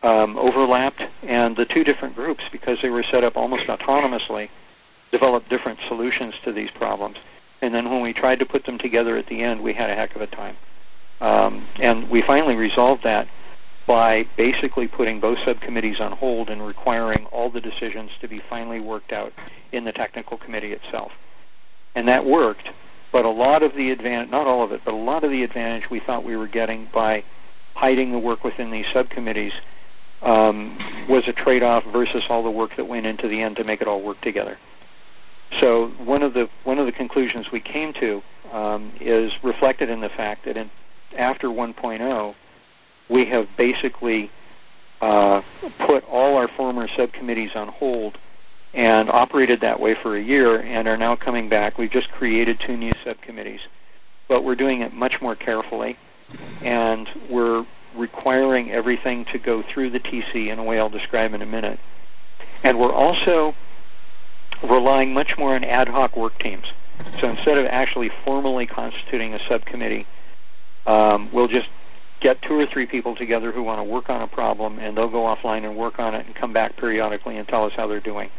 E: um, overlapped, and the two different groups, because they were set up almost autonomously, developed different solutions to these problems. And then when we tried to put them together at the end, we had a heck of a time. Um, and we finally resolved that by basically putting both subcommittees on hold and requiring all the decisions to be finally worked out in the technical committee itself. And that worked, but a lot of the advantage, not all of it, but a lot of the advantage we thought we were getting by hiding the work within these subcommittees um, was a trade-off versus all the work that went into the end to make it all work together. So one of the one of the conclusions we came to um, is reflected in the fact that in, after 1.0, we have basically uh, put all our former subcommittees on hold and operated that way for a year and are now coming back. We've just created two new subcommittees, but we're doing it much more carefully, and we're requiring everything to go through the TC in a way I'll describe in a minute. And we're also relying much more on ad hoc work teams. So instead of actually formally constituting a subcommittee, um, we'll just get two or three people together who want to work on a problem, and they'll go offline and work on it and come back periodically and tell us how they're doing,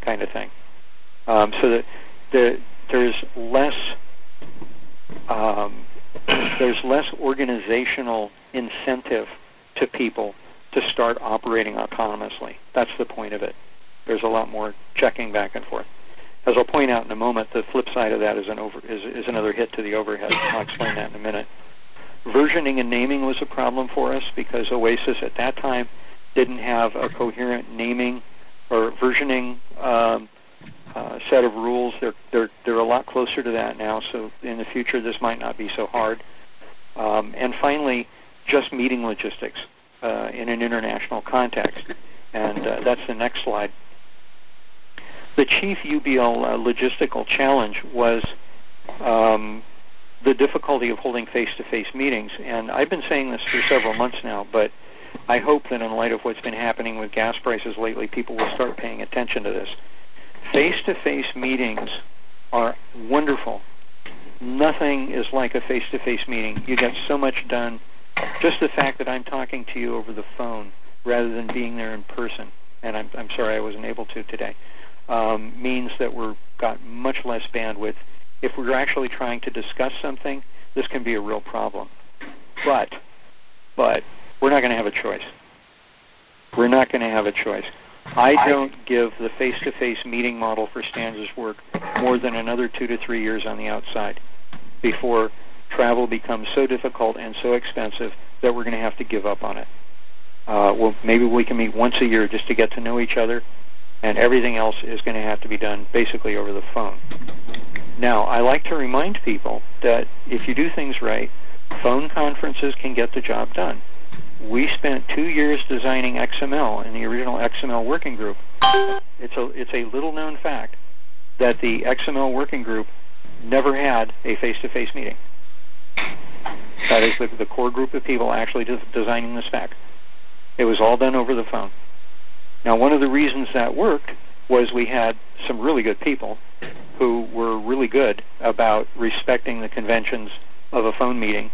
E: kind of thing. Um, so that the, there's less um, there's less organizational incentive to people to start operating autonomously. That's the point of it there's a lot more checking back and forth. As I'll point out in a moment, the flip side of that is, an over, is, is another hit to the overhead. I'll explain that in a minute. Versioning and naming was a problem for us because Oasis at that time didn't have a coherent naming or versioning um, uh, set of rules. They're, they're, they're a lot closer to that now, so in the future this might not be so hard. Um, and finally, just meeting logistics uh, in an international context. And uh, that's the next slide. The chief UBL uh, logistical challenge was um, the difficulty of holding face-to-face meetings. And I've been saying this for several months now, but I hope that in light of what's been happening with gas prices lately, people will start paying attention to this. Face-to-face meetings are wonderful. Nothing is like a face-to-face meeting. You get so much done. Just the fact that I'm talking to you over the phone rather than being there in person, and I'm, I'm sorry I wasn't able to today, um, means that we've got much less bandwidth. If we're actually trying to discuss something, this can be a real problem. But, but we're not going to have a choice. We're not going to have a choice. I don't give the face-to-face meeting model for Stanza's work more than another two to three years on the outside before travel becomes so difficult and so expensive that we're going to have to give up on it. Uh, well, maybe we can meet once a year just to get to know each other, and everything else is going to have to be done basically over the phone. Now, I like to remind people that if you do things right, phone conferences can get the job done. We spent two years designing XML in the original XML working group. It's a, it's a little known fact that the XML working group never had a face-to-face meeting. That is the, the core group of people actually designing the spec. It was all done over the phone. Now, one of the reasons that worked was we had some really good people who were really good about respecting the conventions of a phone meeting.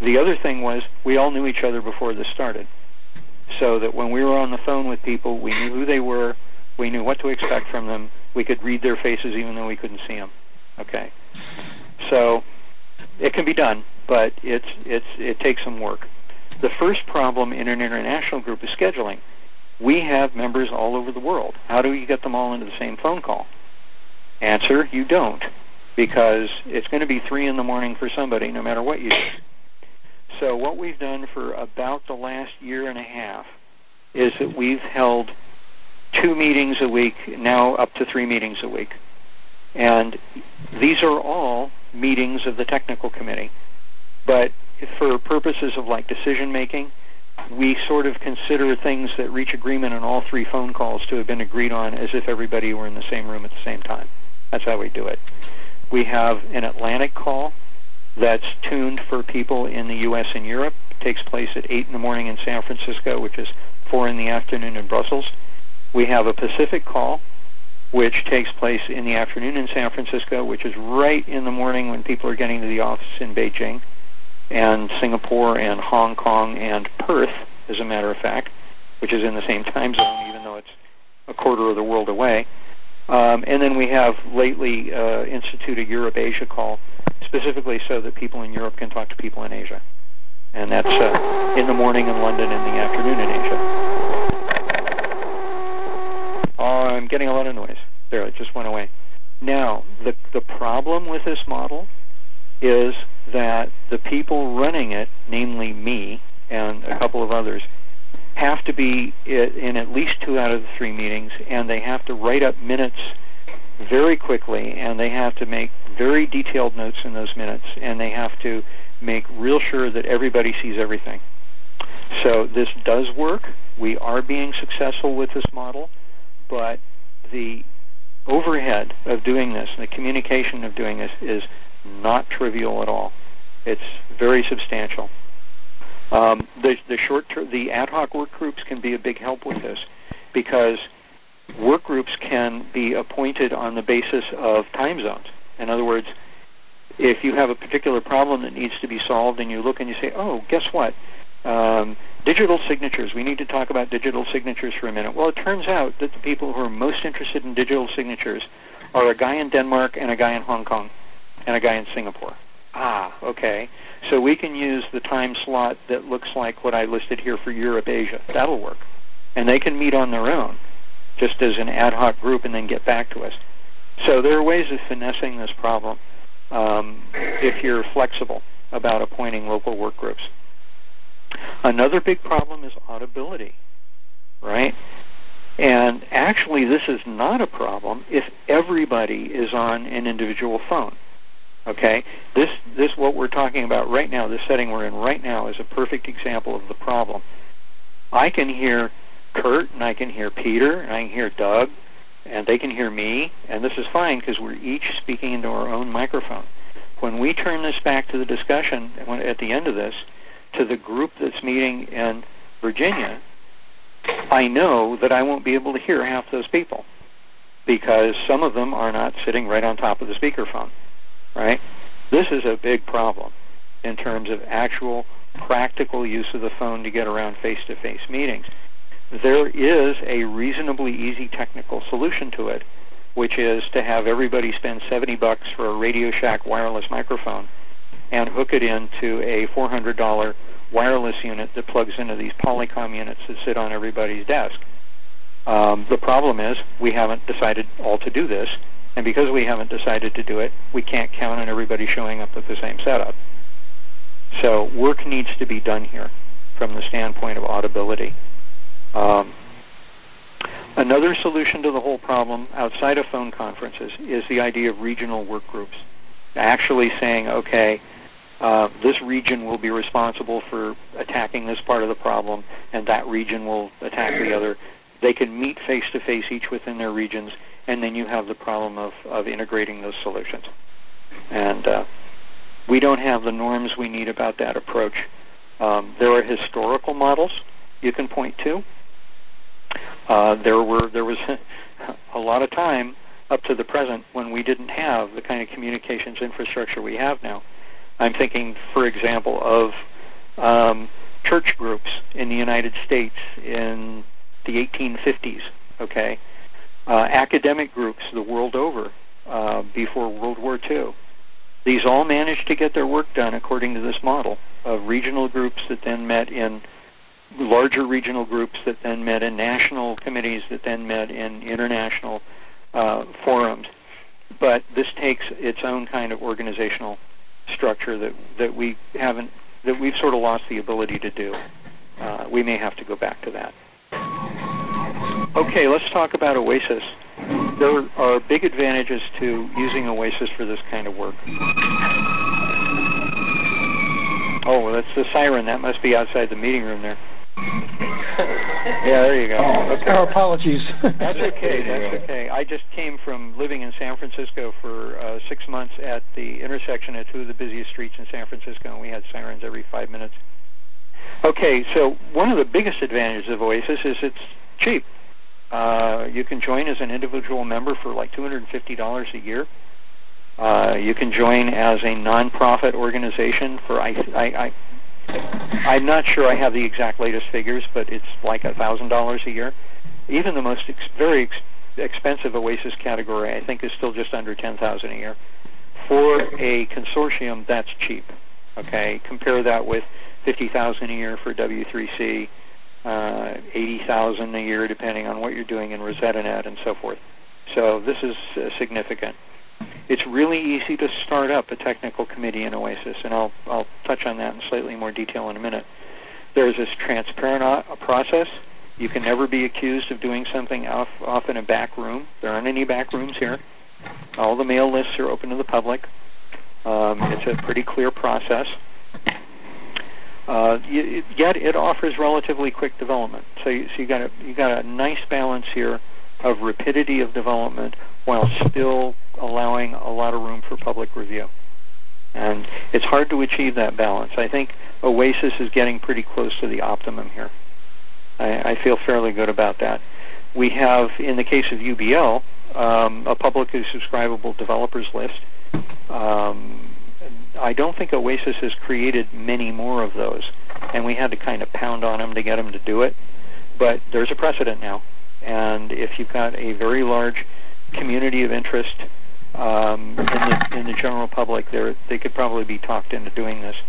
E: The other thing was we all knew each other before this started. So that when we were on the phone with people, we knew who they were, we knew what to expect from them, we could read their faces even though we couldn't see them. Okay? So it can be done, but it's, it's, it takes some work. The first problem in an international group is scheduling. We have members all over the world. How do you get them all into the same phone call? Answer, you don't, because it's going to be 3 in the morning for somebody no matter what you do. So what we've done for about the last year and a half is that we've held two meetings a week, now up to three meetings a week. And these are all meetings of the technical committee. But for purposes of like decision making, we sort of consider things that reach agreement on all three phone calls to have been agreed on as if everybody were in the same room at the same time. That's how we do it. We have an Atlantic call that's tuned for people in the U.S. and Europe. It takes place at 8 in the morning in San Francisco, which is 4 in the afternoon in Brussels. We have a Pacific call, which takes place in the afternoon in San Francisco, which is right in the morning when people are getting to the office in Beijing and Singapore and Hong Kong and Perth, as a matter of fact, which is in the same time zone, even though it's a quarter of the world away. Um, and then we have lately uh, instituted Europe-Asia call, specifically so that people in Europe can talk to people in Asia. And that's uh, in the morning in London and the afternoon in Asia. Oh, I'm getting a lot of noise. There, it just went away. Now, the, the problem with this model is that the people running it, namely me and a couple of others, have to be in at least two out of the three meetings, and they have to write up minutes very quickly, and they have to make very detailed notes in those minutes, and they have to make real sure that everybody sees everything. So this does work. We are being successful with this model, but the overhead of doing this, the communication of doing this is not trivial at all. It's very substantial. Um, the, the short ter- the ad hoc work groups can be a big help with this because work groups can be appointed on the basis of time zones. In other words, if you have a particular problem that needs to be solved and you look and you say, oh, guess what? Um, digital signatures. We need to talk about digital signatures for a minute. Well, it turns out that the people who are most interested in digital signatures are a guy in Denmark and a guy in Hong Kong and a guy in Singapore. Ah, okay. So we can use the time slot that looks like what I listed here for Europe, Asia. That'll work. And they can meet on their own, just as an ad hoc group, and then get back to us. So there are ways of finessing this problem um, if you're flexible about appointing local work groups. Another big problem is audibility, right? And actually, this is not a problem if everybody is on an individual phone Okay, this this what we're talking about right now. This setting we're in right now is a perfect example of the problem. I can hear Kurt and I can hear Peter and I can hear Doug and they can hear me and this is fine because we're each speaking into our own microphone. When we turn this back to the discussion at the end of this to the group that's meeting in Virginia, I know that I won't be able to hear half those people because some of them are not sitting right on top of the speakerphone, right? This is a big problem in terms of actual practical use of the phone to get around face-to-face meetings. There is a reasonably easy technical solution to it, which is to have everybody spend 70 bucks for a Radio Shack wireless microphone and hook it into a $400 wireless unit that plugs into these Polycom units that sit on everybody's desk. Um, the problem is we haven't decided all to do this, and because we haven't decided to do it, we can't count on everybody showing up with the same setup. So work needs to be done here from the standpoint of audibility. Um, another solution to the whole problem outside of phone conferences is the idea of regional work groups. Actually saying, okay, uh, this region will be responsible for attacking this part of the problem, and that region will attack the other. They can meet face to face each within their regions, and then you have the problem of, of integrating those solutions. And uh, we don't have the norms we need about that approach. Um, there are historical models you can point to. Uh, there were there was a lot of time up to the present when we didn't have the kind of communications infrastructure we have now. I'm thinking, for example, of um, church groups in the United States in the 1850s. Okay, uh, academic groups the world over uh, before World War II. These all managed to get their work done according to this model of regional groups that then met in larger regional groups that then met in national committees that then met in international uh, forums. But this takes its own kind of organizational structure that, that we haven't, that we've sort of lost the ability to do. Uh, we may have to go back to that. Okay, let's talk about OASIS. There are big advantages to using OASIS for this kind of work. Oh, that's the siren. That must be outside the meeting room there. yeah, there you go.
C: Oh, okay. Our apologies.
E: that's okay. That's okay. I just came from living in San Francisco for uh, six months at the intersection of two of the busiest streets in San Francisco, and we had sirens every five minutes. Okay, so one of the biggest advantages of Oasis is it's cheap. Uh, you can join as an individual member for like $250 a year. Uh, you can join as a nonprofit organization for I, I, I I'm not sure I have the exact latest figures, but it's like a thousand dollars a year. Even the most ex- very ex- expensive Oasis category, I think, is still just under ten thousand a year. For a consortium, that's cheap. Okay, compare that with fifty thousand a year for W3C, uh, 80,000 a year depending on what you're doing in RosettaNet and so forth. So this is uh, significant. It's really easy to start up a technical committee in Oasis, and I'll, I'll touch on that in slightly more detail in a minute. There's this transparent uh, process. You can never be accused of doing something off, off in a back room. There aren't any back rooms here. All the mail lists are open to the public. Um, it's a pretty clear process. Uh, yet it offers relatively quick development. So you, so you got a you got a nice balance here of rapidity of development while still allowing a lot of room for public review. And it's hard to achieve that balance. I think Oasis is getting pretty close to the optimum here. I, I feel fairly good about that. We have, in the case of UBL, um, a publicly subscribable developers list. Um, I don't think Oasis has created many more of those, and we had to kind of pound on them to get them to do it. But there's a precedent now, and if you've got a very large community of interest um, in, the, in the general public, they could probably be talked into doing this.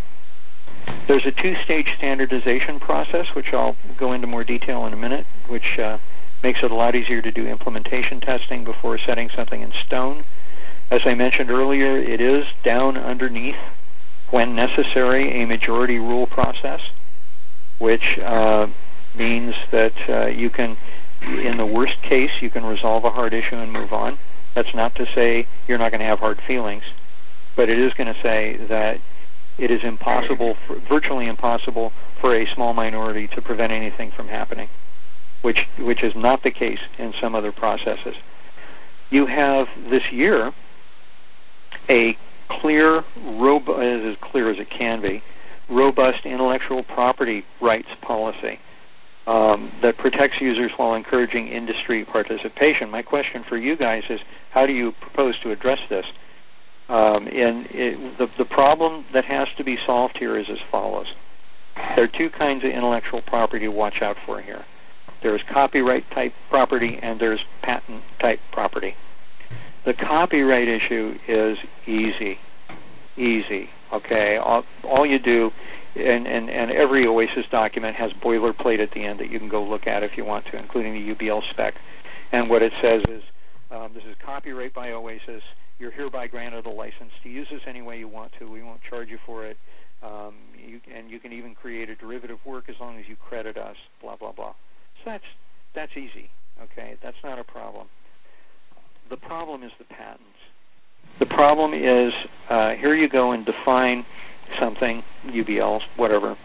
E: There's a two-stage standardization process, which I'll go into more detail in a minute, which uh, makes it a lot easier to do implementation testing before setting something in stone. As I mentioned earlier, it is down underneath, when necessary, a majority rule process, which uh, means that uh, you can, in the worst case, you can resolve a hard issue and move on. That's not to say you're not going to have hard feelings. but it is going to say that it is impossible, for, virtually impossible, for a small minority to prevent anything from happening, which which is not the case in some other processes. You have this year a clear, robust, as clear as it can be, robust intellectual property rights policy um, that protects users while encouraging industry participation. My question for you guys is, how do you propose to address this? Um, and it, the, the problem that has to be solved here is as follows. There are two kinds of intellectual property to watch out for here. There's copyright type property and there's patent type property. The copyright issue is easy, easy. Okay, all, all you do and, and, and every OASIS document has boilerplate at the end that you can go look at if you want to, including the UBL spec. And what it says is, um, this is copyright by OASIS. You're hereby granted a license to use this any way you want to. We won't charge you for it. Um, you, and you can even create a derivative work as long as you credit us, blah, blah, blah. So that's, that's easy, okay? That's not a problem. The problem is the patents. The problem is, uh, here you go and define something, UBL, whatever.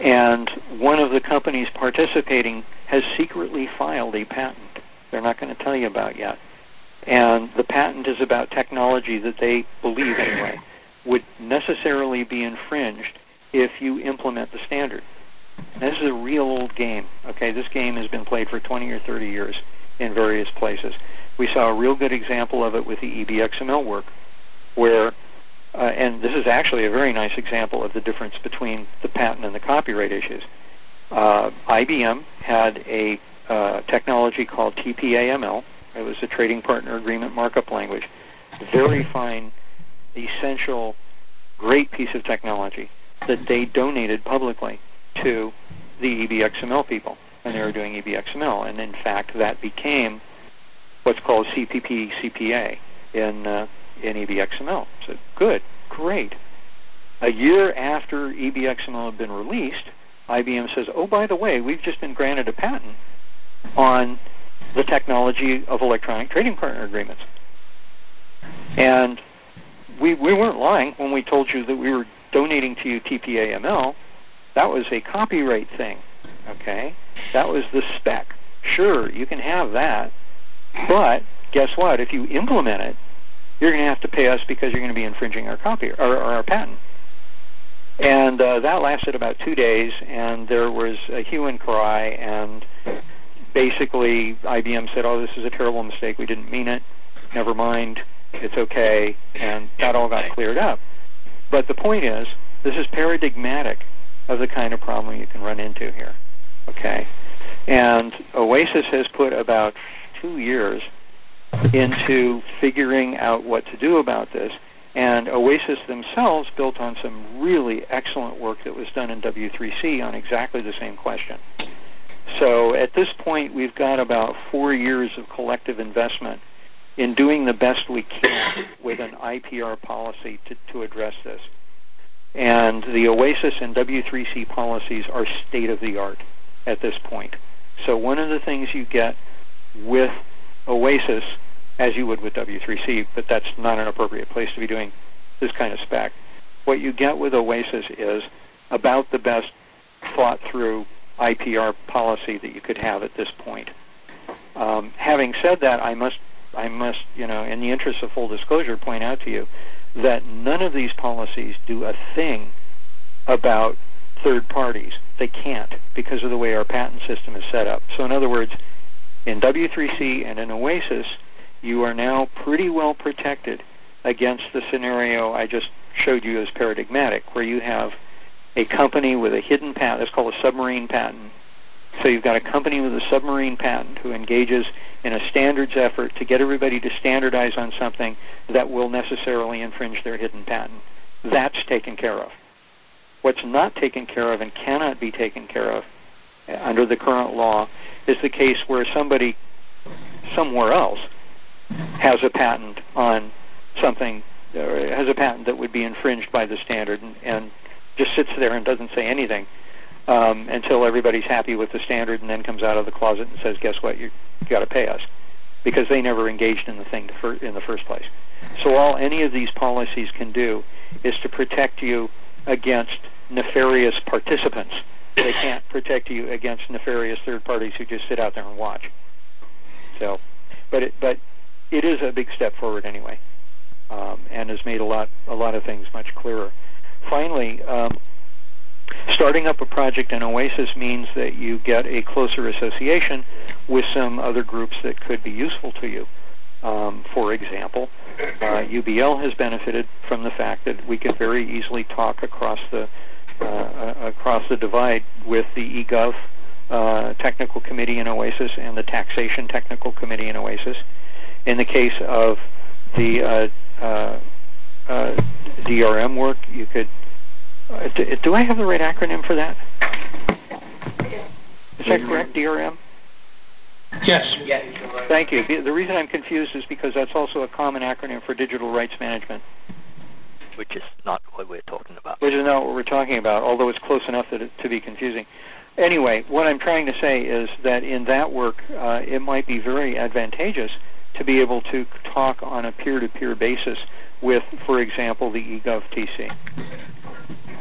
E: And one of the companies participating has secretly filed a patent they're not going to tell you about yet. And the patent is about technology that they believe, anyway, would necessarily be infringed if you implement the standard. this is a real old game. Okay, this game has been played for 20 or 30 years in various places. We saw a real good example of it with the EBXML work, where uh, and this is actually a very nice example of the difference between the patent and the copyright issues. Uh, IBM had a uh, technology called TPAML. It was a trading partner agreement markup language. Very fine, essential, great piece of technology that they donated publicly to the EBXML people, and they were doing EBXML. And in fact, that became what's called CPP CPA in uh, in EBXML. So good, great. A year after EBXML had been released, IBM says, oh, by the way, we've just been granted a patent on the technology of electronic trading partner agreements. And we, we weren't lying when we told you that we were donating to you TPAML. That was a copyright thing, okay? That was the spec. Sure, you can have that, but guess what? If you implement it, you're going to have to pay us because you're going to be infringing our copy or, or our patent. And uh, that lasted about two days, and there was a hue and cry, and basically IBM said, oh, this is a terrible mistake. We didn't mean it. Never mind. It's okay. And that all got cleared up. But the point is, this is paradigmatic of the kind of problem you can run into here. Okay? And OASIS has put about two years into figuring out what to do about this. And OASIS themselves built on some really excellent work that was done in W3C on exactly the same question. So at this point, we've got about four years of collective investment in doing the best we can with an IPR policy to, to address this. And the OASIS and W3C policies are state-of-the-art at this point. So one of the things you get with OASIS as you would with W3C, but that's not an appropriate place to be doing this kind of spec. What you get with OASIS is about the best thought through IPR policy that you could have at this point. Um, having said that, I must, I must, you know, in the interest of full disclosure, point out to you that none of these policies do a thing about third parties. They can't because of the way our patent system is set up. So in other words, in W3C and in OASIS, you are now pretty well protected against the scenario I just showed you as paradigmatic, where you have a company with a hidden patent. It's called a submarine patent. So you've got a company with a submarine patent who engages in a standards effort to get everybody to standardize on something that will necessarily infringe their hidden patent. That's taken care of. What's not taken care of and cannot be taken care of under the current law is the case where somebody somewhere else has a patent on something, or has a patent that would be infringed by the standard and, and just sits there and doesn't say anything um, until everybody's happy with the standard and then comes out of the closet and says, guess what, you got to pay us because they never engaged in the thing in the first place. So all any of these policies can do is to protect you against nefarious participants. They can't protect you against nefarious third parties who just sit out there and watch. So, but it, but it is a big step forward anyway, um, and has made a lot a lot of things much clearer. Finally, um, starting up a project in Oasis means that you get a closer association with some other groups that could be useful to you. Um, for example, uh, UBL has benefited from the fact that we can very easily talk across the across the divide with the eGov uh, technical committee in OASIS and the taxation technical committee in OASIS. In the case of the uh, uh, uh, DRM work, you could. Do, do, I have the right acronym for that? Is that correct, DRM?
C: Yes.
B: Yes.
E: Thank you. The reason I'm confused is because that's also a common acronym for digital rights management.
B: Which is not what we're talking about.
E: Which is not what we're talking about, although it's close enough that it, to be confusing. Anyway, what I'm trying to say is that in that work, uh, it might be very advantageous to be able to talk on a peer-to-peer basis with, for example, the eGov TC.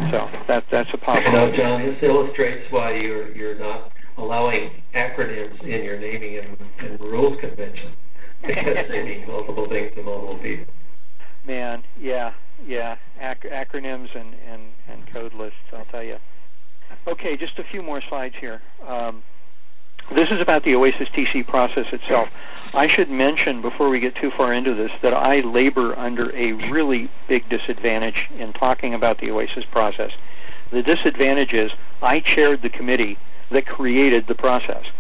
E: So that that's a possibility.
C: You know, Jon, this illustrates why you're you're not allowing acronyms in your naming and, and rules convention because they mean multiple things to multiple people.
E: Man, yeah, yeah, Ac- acronyms and, and, and code lists, I'll tell you. Okay, just a few more slides here. Um, this is about the Oasis TC process itself. I should mention before we get too far into this that I labor under a really big disadvantage in talking about the Oasis process. The disadvantage is I chaired the committee that created the process.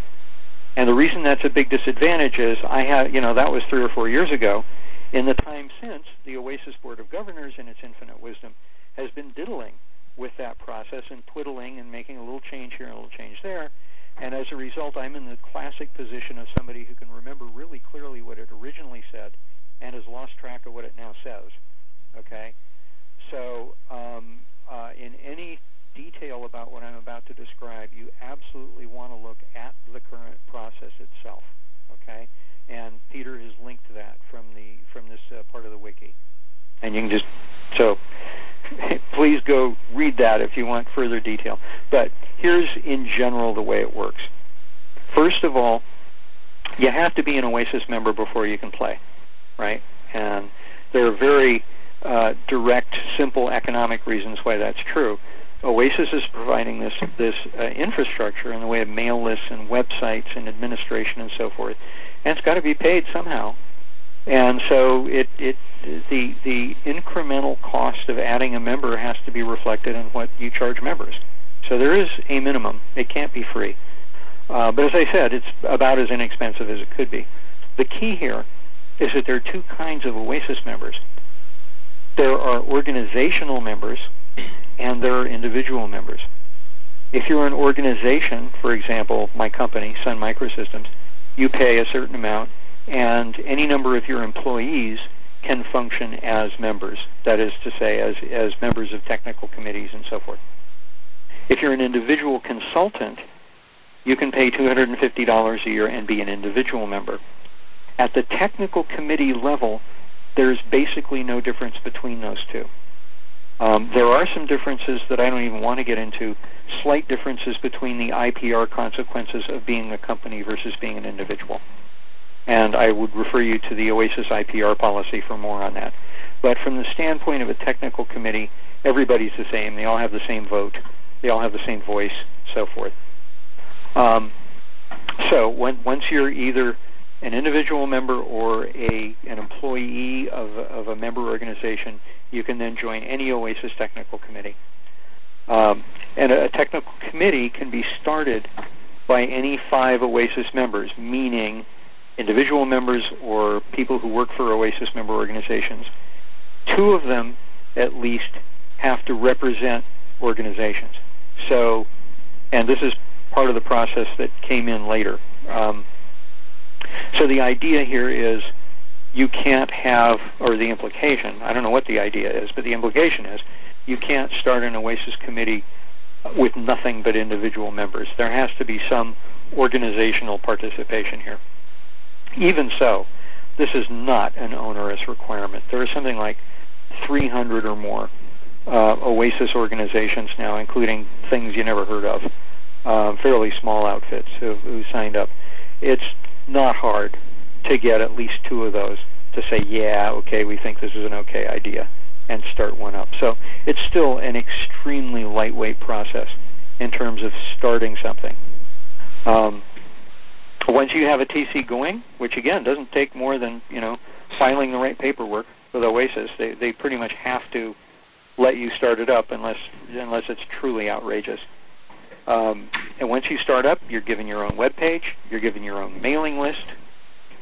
E: And the reason that's a big disadvantage is I have, you know, that was three or four years ago. In the time since, the Oasis Board of Governors, in its infinite wisdom, has been diddling with that process and twiddling and making a little change here and a little change there. And as a result, I'm in the classic position of somebody who can remember really clearly what it originally said and has lost track of what it now says. Okay? So um, uh, in any detail about what I'm about to describe, you absolutely want to look at the current process itself. Okay, and Peter has linked to that from the from this uh, part of the wiki, and you can just so please go read that if you want further detail. But here's in general the way it works. First of all, you have to be an Oasis member before you can play, right? And there are very uh, direct, simple economic reasons why that's true. Oasis is providing this this uh, infrastructure in the way of mail lists and websites and administration and so forth, and it's got to be paid somehow. And so it it the the incremental cost of adding a member has to be reflected in what you charge members. So there is a minimum. It can't be free. Uh, but as I said, it's about as inexpensive as it could be. The key here is that there are two kinds of Oasis members. There are organizational members, and there are individual members. If you're an organization, for example, my company, Sun Microsystems, you pay a certain amount, and any number of your employees can function as members, that is to say, as, as members of technical committees and so forth. If you're an individual consultant, you can pay $250 a year and be an individual member. At the technical committee level, there's basically no difference between those two. Um, there are some differences that I don't even want to get into, slight differences between the IPR consequences of being a company versus being an individual. And I would refer you to the OASIS IPR policy for more on that. But from the standpoint of a technical committee, everybody's the same. They all have the same vote. They all have the same voice, so forth. Um, so when, once you're either an individual member or a an employee of, of a member organization, you can then join any OASIS technical committee. Um, and a, technical committee can be started by any five OASIS members, meaning individual members or people who work for OASIS member organizations. Two of them, at least, have to represent organizations. So, and this is part of the process that came in later. Um, so the idea here is you can't have, or the implication, I don't know what the idea is, but the implication is you can't start an OASIS committee with nothing but individual members. There has to be some organizational participation here. Even so, this is not an onerous requirement. There are something like 300 or more uh, OASIS organizations now, including things you never heard of, uh, fairly small outfits who, who signed up. It's not hard to get at least two of those to say, yeah, okay, we think this is an okay idea, and start one up. So it's still an extremely lightweight process in terms of starting something. Um, once you have a TC going, which again doesn't take more than you know filing the right paperwork with Oasis, they they pretty much have to let you start it up unless unless it's truly outrageous. Um, and once you start up, you're given your own web page, you're given your own mailing list.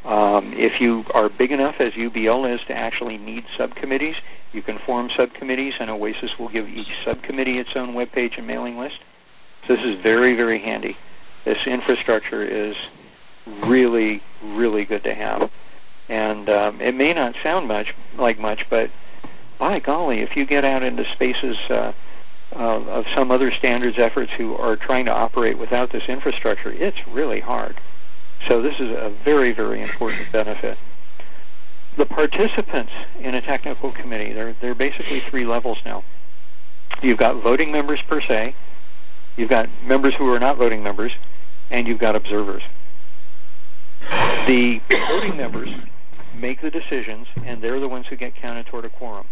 E: Um, if you are big enough, as UBL is, to actually need subcommittees, you can form subcommittees, and Oasis will give each subcommittee its own web page and mailing list. So this is very, very handy. This infrastructure is really, really good to have. And um, it may not sound much like much, but by golly, if you get out into spaces uh, of some other standards efforts who are trying to operate without this infrastructure, it's really hard. So this is a very, very important benefit. The participants in a technical committee, there, are basically three levels now. You've got voting members per se, you've got members who are not voting members, and you've got observers. The voting members make the decisions, and they're the ones who get counted toward a quorum.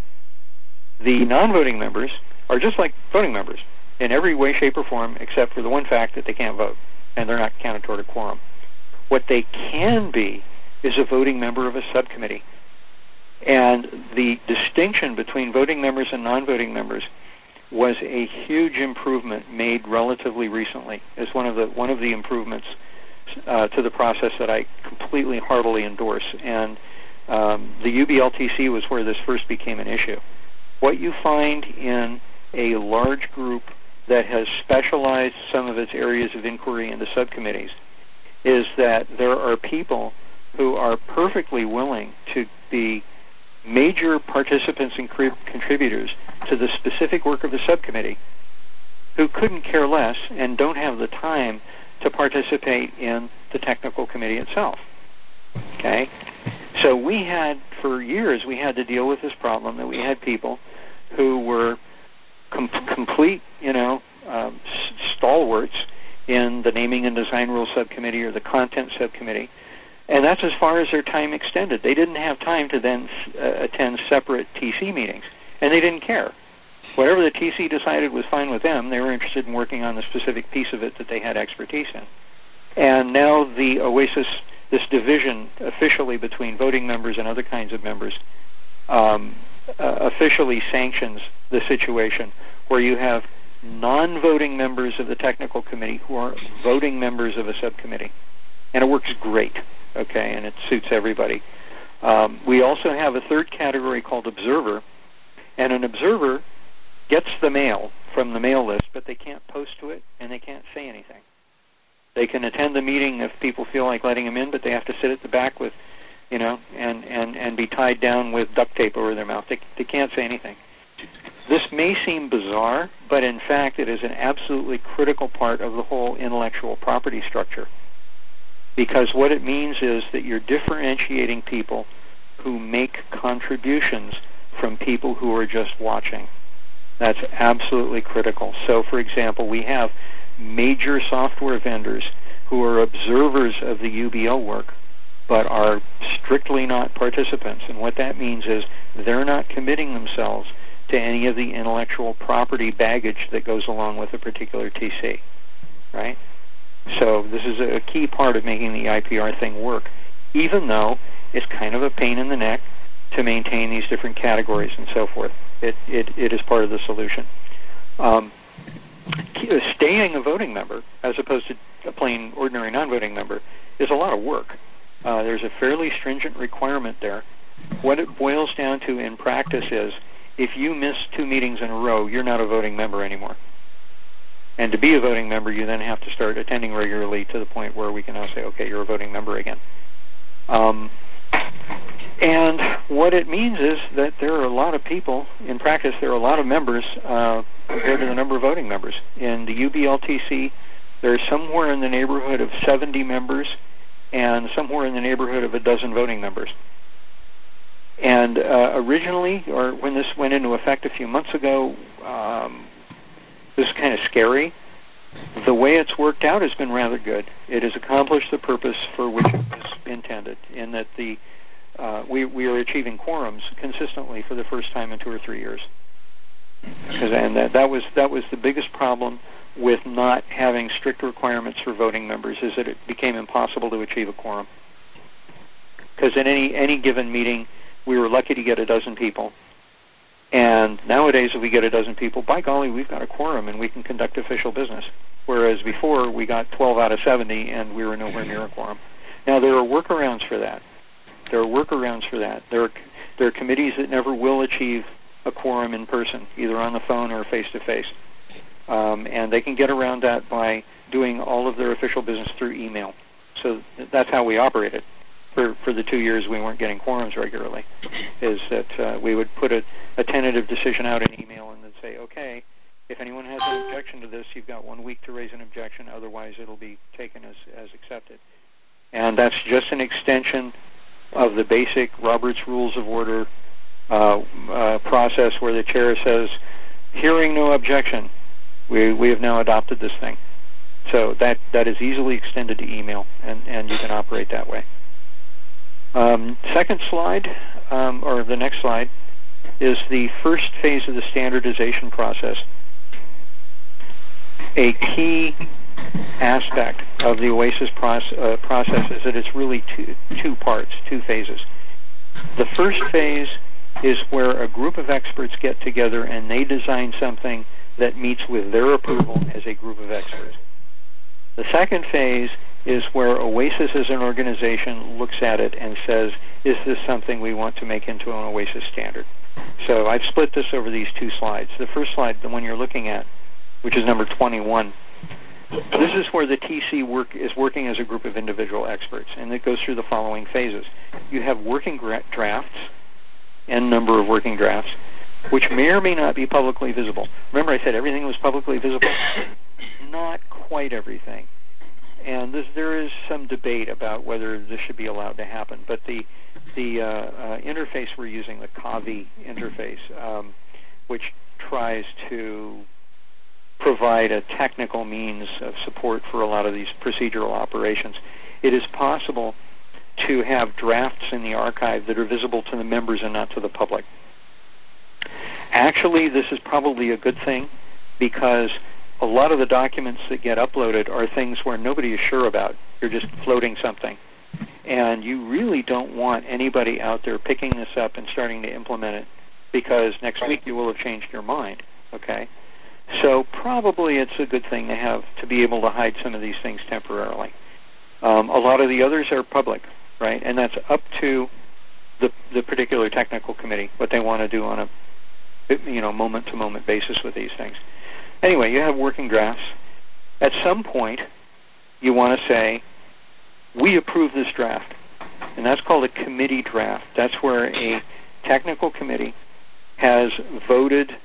E: The non-voting members are just like voting members in every way, shape, or form, except for the one fact that they can't vote, and they're not counted toward a quorum. What they can be is a voting member of a subcommittee. And the distinction between voting members and non-voting members was a huge improvement made relatively recently. It's one of the one of the improvements uh, to the process that I completely heartily endorse. And um, the UBLTC was where this first became an issue. What you find in a large group that has specialized some of its areas of inquiry into subcommittees is that there are people who are perfectly willing to be major participants and contributors to the specific work of the subcommittee who couldn't care less and don't have the time to participate in the technical committee itself. Okay? So we had, for years, we had to deal with this problem that we had people who were com- complete, you know, um, stalwarts in the naming and design rules subcommittee or the content subcommittee. And that's as far as their time extended. They didn't have time to then uh, attend separate TC meetings, and they didn't care. Whatever the TC decided was fine with them, they were interested in working on the specific piece of it that they had expertise in. And now the OASIS, this division officially between voting members and other kinds of members, um, uh, officially sanctions the situation where you have non-voting members of the technical committee who are voting members of a subcommittee. And it works great, okay, and it suits everybody. Um, we also have a third category called observer, and an observer gets the mail from the mail list, but they can't post to it and they can't say anything. They can attend the meeting if people feel like letting them in, but they have to sit at the back with, you know, and, and, and be tied down with duct tape over their mouth. They, they can't say anything. This may seem bizarre, but in fact it is an absolutely critical part of the whole intellectual property structure. Because what it means is that you're differentiating people who make contributions from people who are just watching. That's absolutely critical. So for example, we have major software vendors who are observers of the UBL work but are strictly not participants. And what that means is they're not committing themselves to any of the intellectual property baggage that goes along with a particular TC, right? So this is a key part of making the IPR thing work, even though it's kind of a pain in the neck to maintain these different categories and so forth. It, it, it is part of the solution. Um, staying a voting member, as opposed to a plain ordinary non-voting member, is a lot of work. Uh, there's a fairly stringent requirement there. What it boils down to in practice is if you miss two meetings in a row, you're not a voting member anymore. And to be a voting member, you then have to start attending regularly to the point where we can now say, okay, you're a voting member again. Um, and what it means is that there are a lot of people, in practice, there are a lot of members uh, compared to the number of voting members. In the UBLTC, there's somewhere in the neighborhood of 70 members and somewhere in the neighborhood of a dozen voting members. And uh, originally, or when this went into effect a few months ago, um, this is kind of scary. The way it's worked out has been rather good. It has accomplished the purpose for which it was intended, in that the uh, we, we are achieving quorums consistently for the first time in two or three years. And that, that was that was the biggest problem with not having strict requirements for voting members is that it became impossible to achieve a quorum. Because in any any given meeting, we were lucky to get a dozen people. And nowadays, if we get a dozen people, by golly, we've got a quorum and we can conduct official business. Whereas before, we got 12 out of 70 and we were nowhere near a quorum. Now, there are workarounds for that. There are workarounds for that. There are, there are committees that never will achieve a quorum in person, either on the phone or face-to-face. Um, and they can get around that by doing all of their official business through email. So that's how we operated for, for the two years we weren't getting quorums regularly, is that uh, we would put a, a tentative decision out in email and then say, okay, if anyone has an objection to this, you've got one week to raise an objection. Otherwise, it'll be taken as, as accepted. And that's just an extension of the basic Robert's Rules of Order uh, uh, process where the chair says, hearing no objection, we, we have now adopted this thing. So that, that is easily extended to email, and, and you can operate that way. Um, second slide, um, or the next slide, is the first phase of the standardization process. A key aspect of the OASIS process, uh, process is that it's really two, two parts, two phases. The first phase is where a group of experts get together and they design something that meets with their approval as a group of experts. The second phase is where OASIS as an organization looks at it and says, is this something we want to make into an OASIS standard? So I've split this over these two slides. The first slide, the one you're looking at, which is number 21, this is where the TC work is working as a group of individual experts, and it goes through the following phases. You have working drafts, n number of working drafts, which may or may not be publicly visible. Remember I said everything was publicly visible? Not quite everything. And this, there is some debate about whether this should be allowed to happen. But the, the uh, uh, interface we're using, the Kavi interface, um, which tries to provide a technical means of support for a lot of these procedural operations, it is possible to have drafts in the archive that are visible to the members and not to the public. Actually, this is probably a good thing because a lot of the documents that get uploaded are things where nobody is sure about. You're just floating something. And you really don't want anybody out there picking this up and starting to implement it because next week you will have changed your mind. Okay? So probably it's a good thing to have to be able to hide some of these things temporarily. Um, a lot of the others are public, right? And that's up to the, the particular technical committee, what they want to do on a you know, moment-to-moment basis with these things. Anyway, you have working drafts. At some point, you want to say, we approve this draft. And that's called a committee draft. That's where a technical committee has voted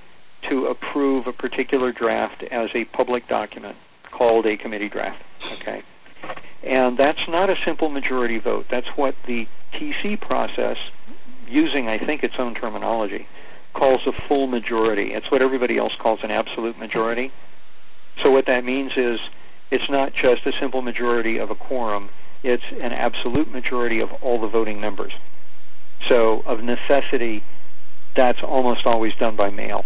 E: to approve a particular draft as a public document called a committee draft. Okay? And that's not a simple majority vote. That's what the TC process, using, I think, its own terminology, calls a full majority. It's what everybody else calls an absolute majority. So what that means is it's not just a simple majority of a quorum. It's an absolute majority of all the voting members. So of necessity, that's almost always done by mail,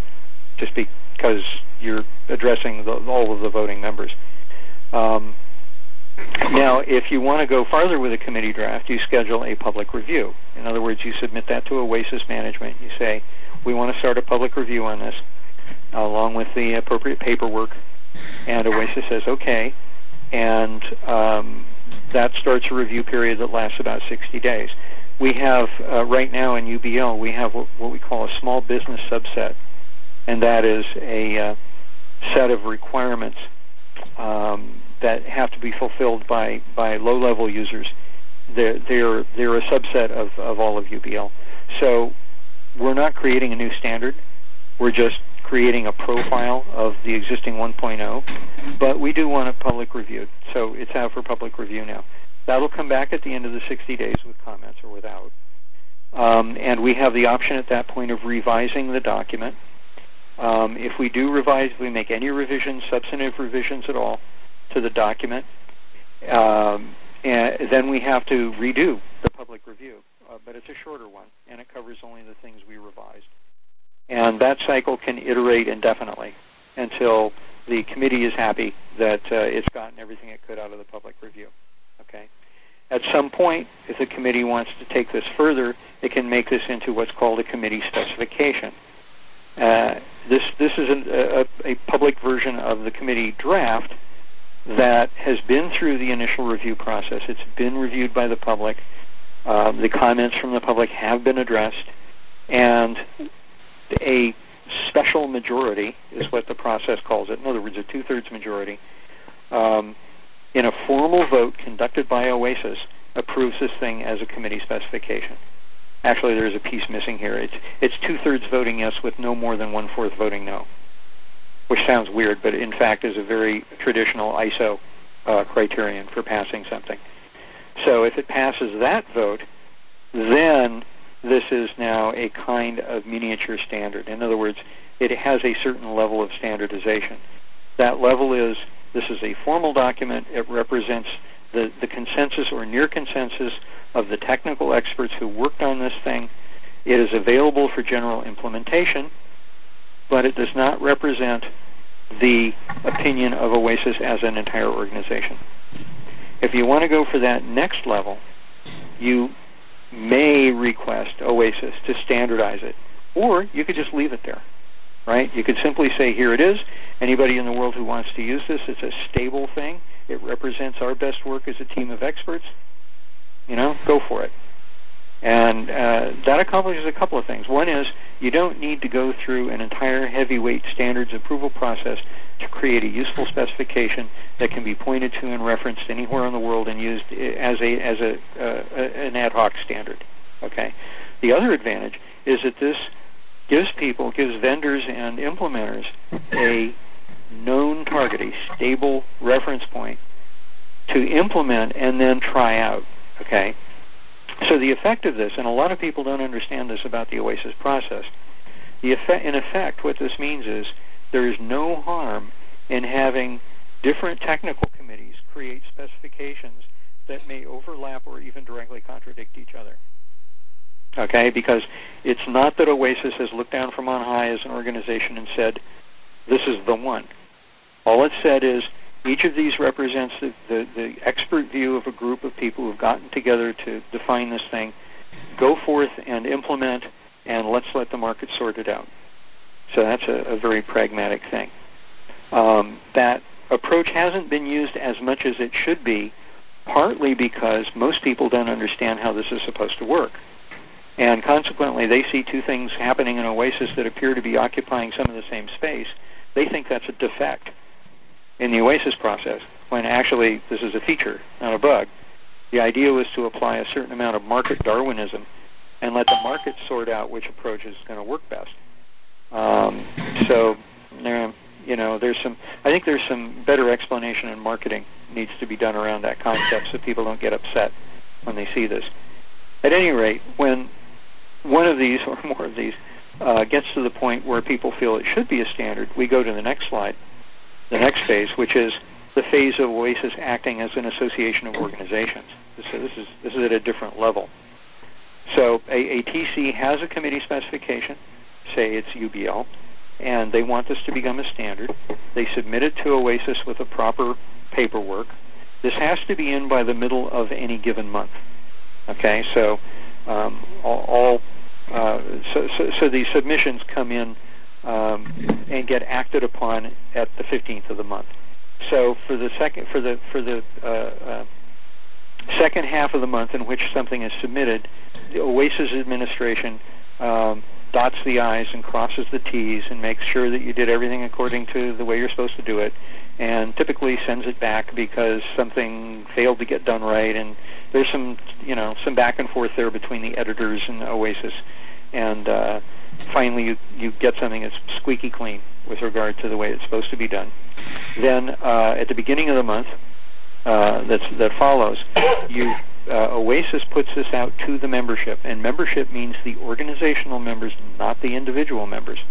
E: just because you're addressing the, all of the voting members. Um, now, if you want to go farther with a committee draft, you schedule a public review. In other words, you submit that to OASIS management. You say, we want to start a public review on this, along with the appropriate paperwork. And OASIS says, okay. And um, that starts a review period that lasts about 60 days. We have, uh, right now in UBL, we have what, what, we call a small business subset. And that is a uh, set of requirements um, that have to be fulfilled by, by low-level users. They're, they're, they're a subset of, of all of UBL. So we're not creating a new standard. We're just creating a profile of the existing 1.0, but we do want it public reviewed. So it's out for public review now. That'll come back at the end of the 60 days with comments or without. Um, and we have the option at that point of revising the document. Um, if we do revise, if we make any revisions, substantive revisions at all, to the document, um, then we have to redo the public review. Uh, but it's a shorter one, and it covers only the things we revised. And that cycle can iterate indefinitely until the committee is happy that uh, it's gotten everything it could out of the public review. Okay. At some point, if the committee wants to take this further, it can make this into what's called a committee specification. Uh, this this is an, a, a public version of the committee draft that has been through the initial review process. It's been reviewed by the public. Uh, the comments from the public have been addressed, and a special majority is what the process calls it. In other words, a two-thirds majority um, in a formal vote conducted by OASIS approves this thing as a committee specification. Actually, there's a piece missing here. It's, it's two-thirds voting yes with no more than one-fourth voting no, which sounds weird, but in fact is a very traditional ISO uh, criterion for passing something. So if it passes that vote, then this is now a kind of miniature standard. In other words, it has a certain level of standardization. That level is this is a formal document. It represents the, the consensus or near consensus of the technical experts who worked on this thing. It is available for general implementation, but it does not represent the opinion of OASIS as an entire organization. If you want to go for that next level, you may request OASIS to standardize it, or you could just leave it there, right? You could simply say, here it is. Anybody in the world who wants to use this, it's a stable thing. It represents our best work as a team of experts. You know, go for it. And uh, that accomplishes a couple of things. One is you don't need to go through an entire heavyweight standards approval process to create a useful specification that can be pointed to and referenced anywhere in the world and used as a as a uh, an ad hoc standard. Okay. The other advantage is that this gives people, gives vendors and implementers a known target, a stable reference point to implement and then try out. Okay. So the effect of this, and a lot of people don't understand this about the OASIS process, the effect, in effect, what this means is there is no harm in having different technical committees create specifications that may overlap or even directly contradict each other. Okay, because it's not that OASIS has looked down from on high as an organization and said, this is the one. All it said is, each of these represents the, the, the expert view of a group of people who've gotten together to define this thing. Go forth and implement, and let's let the market sort it out. So that's a, a very pragmatic thing. Um, that approach hasn't been used as much as it should be, partly because most people don't understand how this is supposed to work. And consequently, they see two things happening in Oasis that appear to be occupying some of the same space. They think that's a defect in the OASIS process, when actually this is a feature, not a bug. The idea was to apply a certain amount of market Darwinism and let the market sort out which approach is going to work best. Um, so, there, you know, there's some. I think there's some better explanation in marketing needs to be done around that concept, so people don't get upset when they see this. At any rate, when one of these or more of these uh, gets to the point where people feel it should be a standard, we go to the next slide, the next phase, which is the phase of OASIS acting as an association of organizations. So this is this is at a different level. So a, a TC has a committee specification say it's UBL, and they want this to become a standard. They submit it to OASIS with the proper paperwork. This has to be in by the middle of any given month. Okay, so um, all, all uh, so, so, so these submissions come in um, and get acted upon at the 15th of the month. So for the second for the for the uh, uh, second half of the month in which something is submitted, the OASIS administration um, dots the I's and crosses the T's and makes sure that you did everything according to the way you're supposed to do it and typically sends it back because something failed to get done right and there's some you know some back and forth there between the editors and Oasis and uh, finally you, you get something that's squeaky clean with regard to the way it's supposed to be done. Then uh, at the beginning of the month uh, that's, that follows, you uh, OASIS puts this out to the membership, and membership means the organizational members, not the individual members.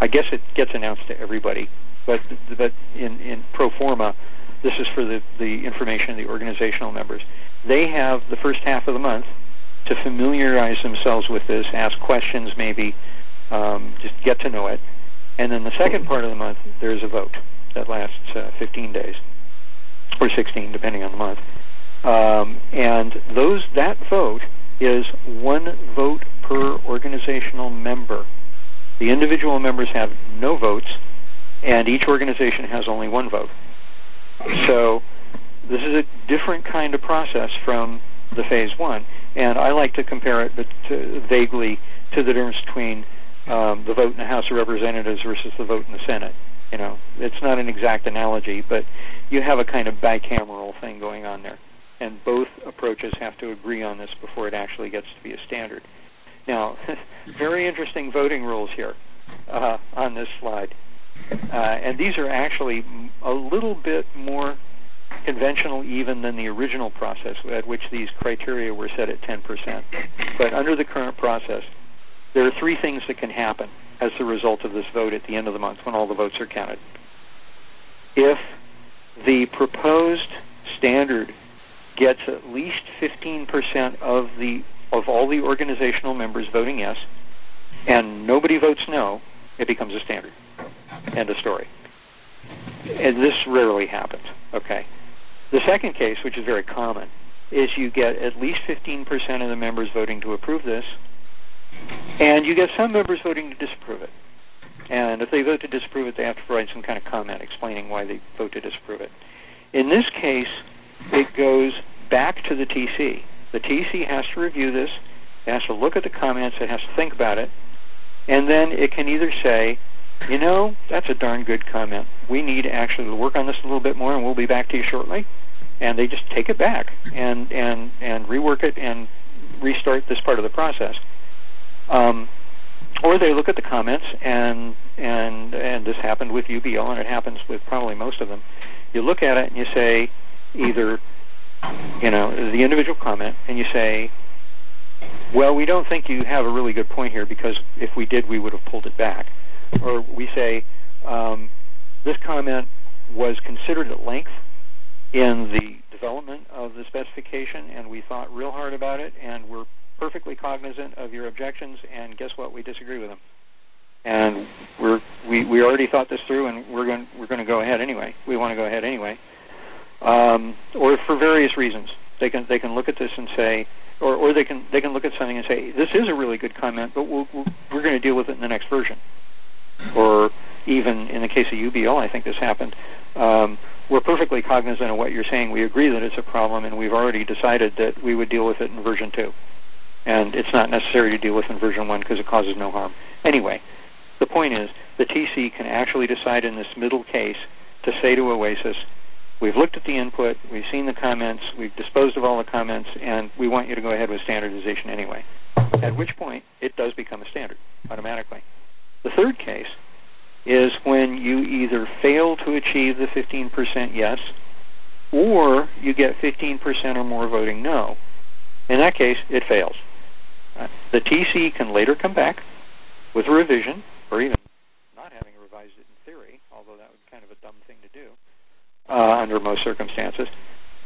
E: I guess it gets announced to everybody, but but in, in pro forma, this is for the, the information of the organizational members. They have the first half of the month to familiarize themselves with this, ask questions maybe, um, just get to know it. And then the second part of the month, there's a vote that lasts uh, 15 days, or 16, depending on the month. Um, and those that vote is one vote per organizational member. The individual members have no votes, and each organization has only one vote. So this is a different kind of process from the phase one, and I like to compare it to, vaguely to the difference between um, the vote in the House of Representatives versus the vote in the Senate. You know, it's not an exact analogy, but you have a kind of bicameral thing going on there, and both approaches have to agree on this before it actually gets to be a standard. Now, very interesting voting rules here uh, on this slide. Uh, and these are actually a little bit more conventional even than the original process at which these criteria were set at 10%. But under the current process, there are three things that can happen as the result of this vote at the end of the month when all the votes are counted. If the proposed standard gets at least 15% of the of all the organizational members voting yes, and nobody votes no, it becomes a standard. End of story. And this rarely happens, okay? The second case, which is very common, is you get at least 15% of the members voting to approve this, and you get some members voting to disapprove it. And if they vote to disapprove it, they have to provide some kind of comment explaining why they vote to disapprove it. In this case, it goes back to the TC. The TC has to review this, it has to look at the comments, it has to think about it, and then it can either say, you know, that's a darn good comment. We need to actually to work on this a little bit more, and we'll be back to you shortly. And they just take it back and and and rework it and restart this part of the process. Um, or they look at the comments and and and this happened with UBL and it happens with probably most of them. You look at it and you say either you know the individual comment and you say well, we don't think you have a really good point here because if we did, we would have pulled it back. Or we say, um, this comment was considered at length in the development of the specification, and we thought real hard about it, and we're perfectly cognizant of your objections, and guess what? We disagree with them. And we're, we, we already thought this through, and we're going, we're going to go ahead anyway. We want to go ahead anyway. Um, or for various reasons. They can, they can look at this and say, or, or they can they can look at something and say this is a really good comment, but we'll, we're going to deal with it in the next version. Or even in the case of UBL, I think this happened. Um, we're perfectly cognizant of what you're saying. We agree that it's a problem, and we've already decided that we would deal with it in version two. And it's not necessary to deal with in version one because it causes no harm. Anyway, the point is the TC can actually decide in this middle case to say to Oasis, We've looked at the input, we've seen the comments, we've disposed of all the comments, and we want you to go ahead with standardization anyway. At which point, it does become a standard automatically. The third case is when you either fail to achieve the 15% yes, or you get 15% or more voting no. In that case, it fails. Uh, the TC can later come back with a revision, or even not having revised it in theory, although that would be kind of a dumb thing to do uh, under most circumstances.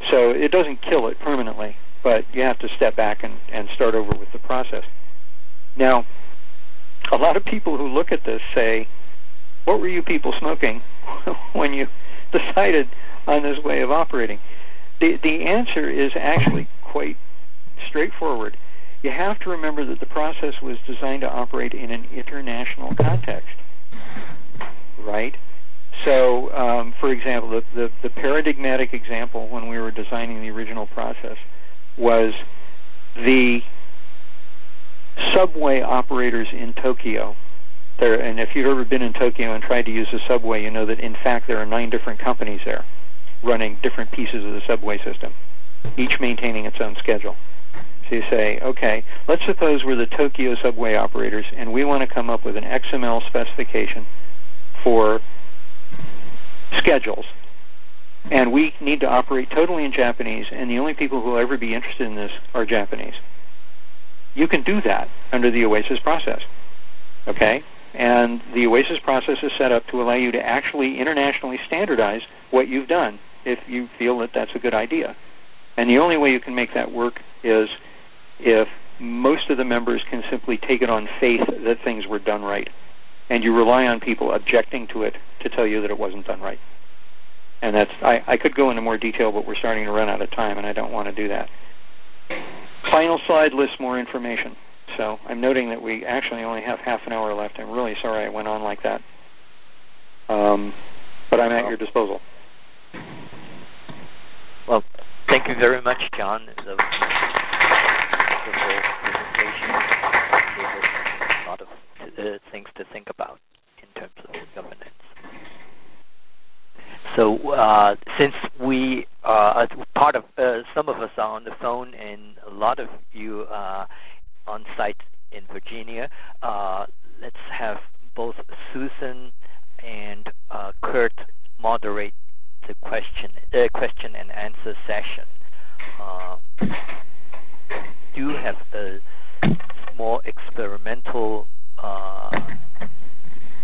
E: So it doesn't kill it permanently, but you have to step back and, and start over with the process. Now, a lot of people who look at this say, what were you people smoking when you decided on this way of operating? The, the answer is actually quite straightforward. You have to remember that the process was designed to operate in an international context, right? So, um, for example, the, the, the paradigmatic example when we were designing the original process was the subway operators in Tokyo. There, and if you've ever been in Tokyo and tried to use the subway, you know that in fact there are nine different companies there running different pieces of the subway system, each maintaining its own schedule. So you say, okay, let's suppose we're the Tokyo subway operators and we want to come up with an XML specification for schedules and we need to operate totally in Japanese, and the only people who will ever be interested in this are Japanese. You can do that under the OASIS process, okay? And the OASIS process is set up to allow you to actually internationally standardize what you've done if you feel that that's a good idea. And the only way you can make that work is if most of the members can simply take it on faith that things were done right. And you rely on people objecting to it to tell you that it wasn't done right. And that's, I, I could go into more detail, but we're starting to run out of time, and I don't want to do that. Final slide lists more information. So I'm noting that we actually only have half an hour left. I'm really sorry I went on like that. Um, but I'm at your disposal.
B: Well, thank you very much, Jon. The wonderful presentation gave us a lot of uh, things to think about in terms of governance. So uh, since we are part of, uh, some of us are on the phone and a lot of you are on site in Virginia, uh, let's have both Susan and uh, Kurt moderate the question uh, question and answer session. Uh, do have a more experimental uh,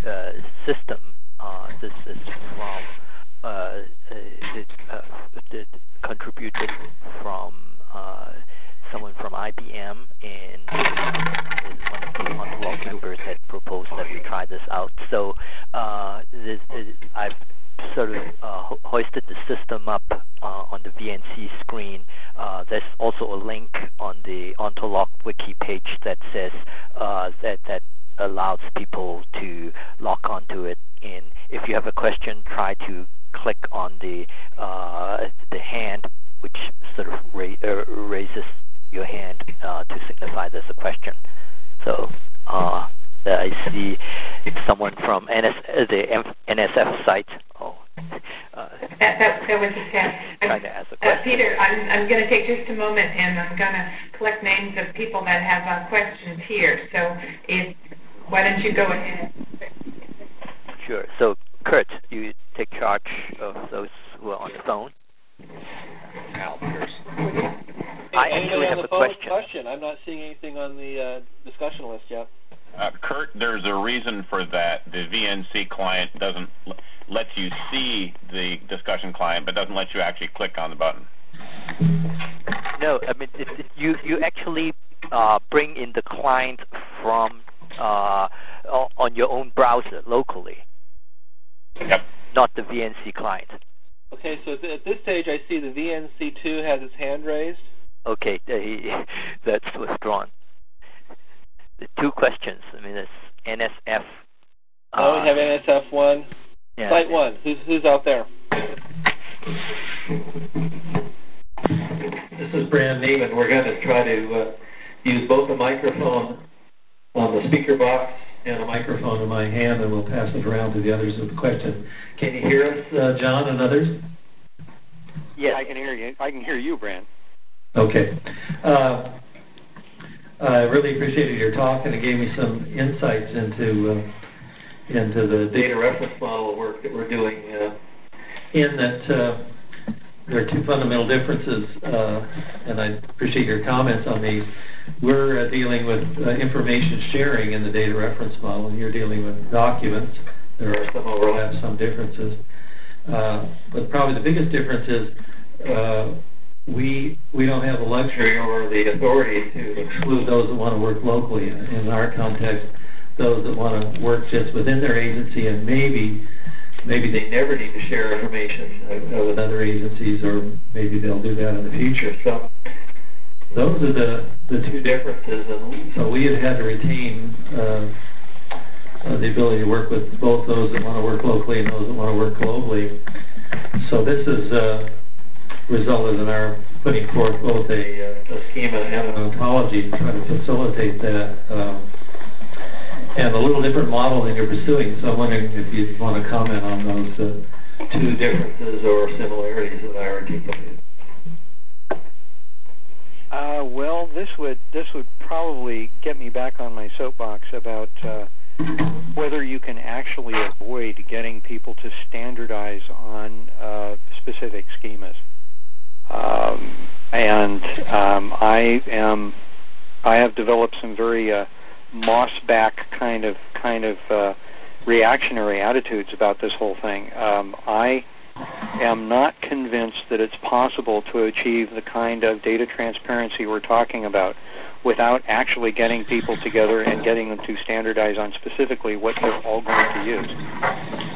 B: uh, system. Uh, this is from uh, it, contributed from someone from IBM and one of the members had proposed that we try this out. So uh, this, this, I've sort of uh, hoisted the system up uh, on the VNC screen. Uh, there's also a link on the Ontolog wiki page that says uh, that that allows people to log onto it. And if you have a question, try to click on the uh, the hand, which sort of ra- uh, raises your hand uh, to signify there's a question. So uh, I see someone from NS, the NSF site. Oh,
D: uh, that, that, that was just
B: trying to ask a question.
D: Uh, Peter, I'm, I'm going to take just a moment and I'm going to collect names of people that have uh, questions here. So if, why don't you go ahead?
B: Sure. So Kurt, you take charge of those who are on the phone.
A: I actually have a question. question. I'm not seeing anything on the uh, discussion list yet.
F: Uh, Kurt, there's a reason for that. The VNC client doesn't let you see the discussion client, but doesn't let you actually click on the button.
B: No, I mean it, it, you you actually uh, bring in the client from uh, on your own browser locally.
F: Yep.
B: Not the VNC client.
A: Okay, so at this stage I see the VNC2 has its hand raised.
B: Okay, that's withdrawn. The two questions. I mean, it's NSF.
A: Oh, uh, we have NSF1. Yeah, Site 1. Who's, who's out there?
C: This is Brand Niemann. We're going to try to uh, use both a microphone on the speaker box and a microphone in my hand, and we'll pass it around to the others with the question. Can you hear us, uh, Jon and others?
E: Yes, I can hear you. I can hear you, Brand.
C: Okay. Uh, I really appreciated your talk, and it gave me some insights into uh, into the data reference model work that we're doing. Uh, in that uh, there are two fundamental differences, uh, and I appreciate your comments on these. We're uh, dealing with information sharing in the data reference model, and you're dealing with documents. There are some overlaps, some differences. But probably the biggest difference is we we don't have the luxury or the authority to exclude those that want to work locally. In, our context, those that want to work just within their agency and maybe maybe they never need to share information uh, with other agencies, or maybe they'll do that in the future. So those are the the two differences. And so we have had to retain. Uh, uh, the ability to work with both those that want to work locally and those that want to work globally. So this is uh, resulted in our putting forth both a, uh, a schema and an ontology to try to facilitate that. Um, and a little different model than you're pursuing. So I'm wondering if you want to comment on those uh, two differences or similarities that I articulated.
E: Uh, well, this would this would probably get me back on my soapbox about uh, whether you can actually avoid getting people to standardize on uh, specific schemas. Um, and um, I am I have developed some very uh, moss back kind of kind of uh, reactionary attitudes about this whole thing. Um, I am not convinced that it's possible to achieve the kind of data transparency we're talking about without actually getting people together and getting them to standardize on specifically what they're all going to use.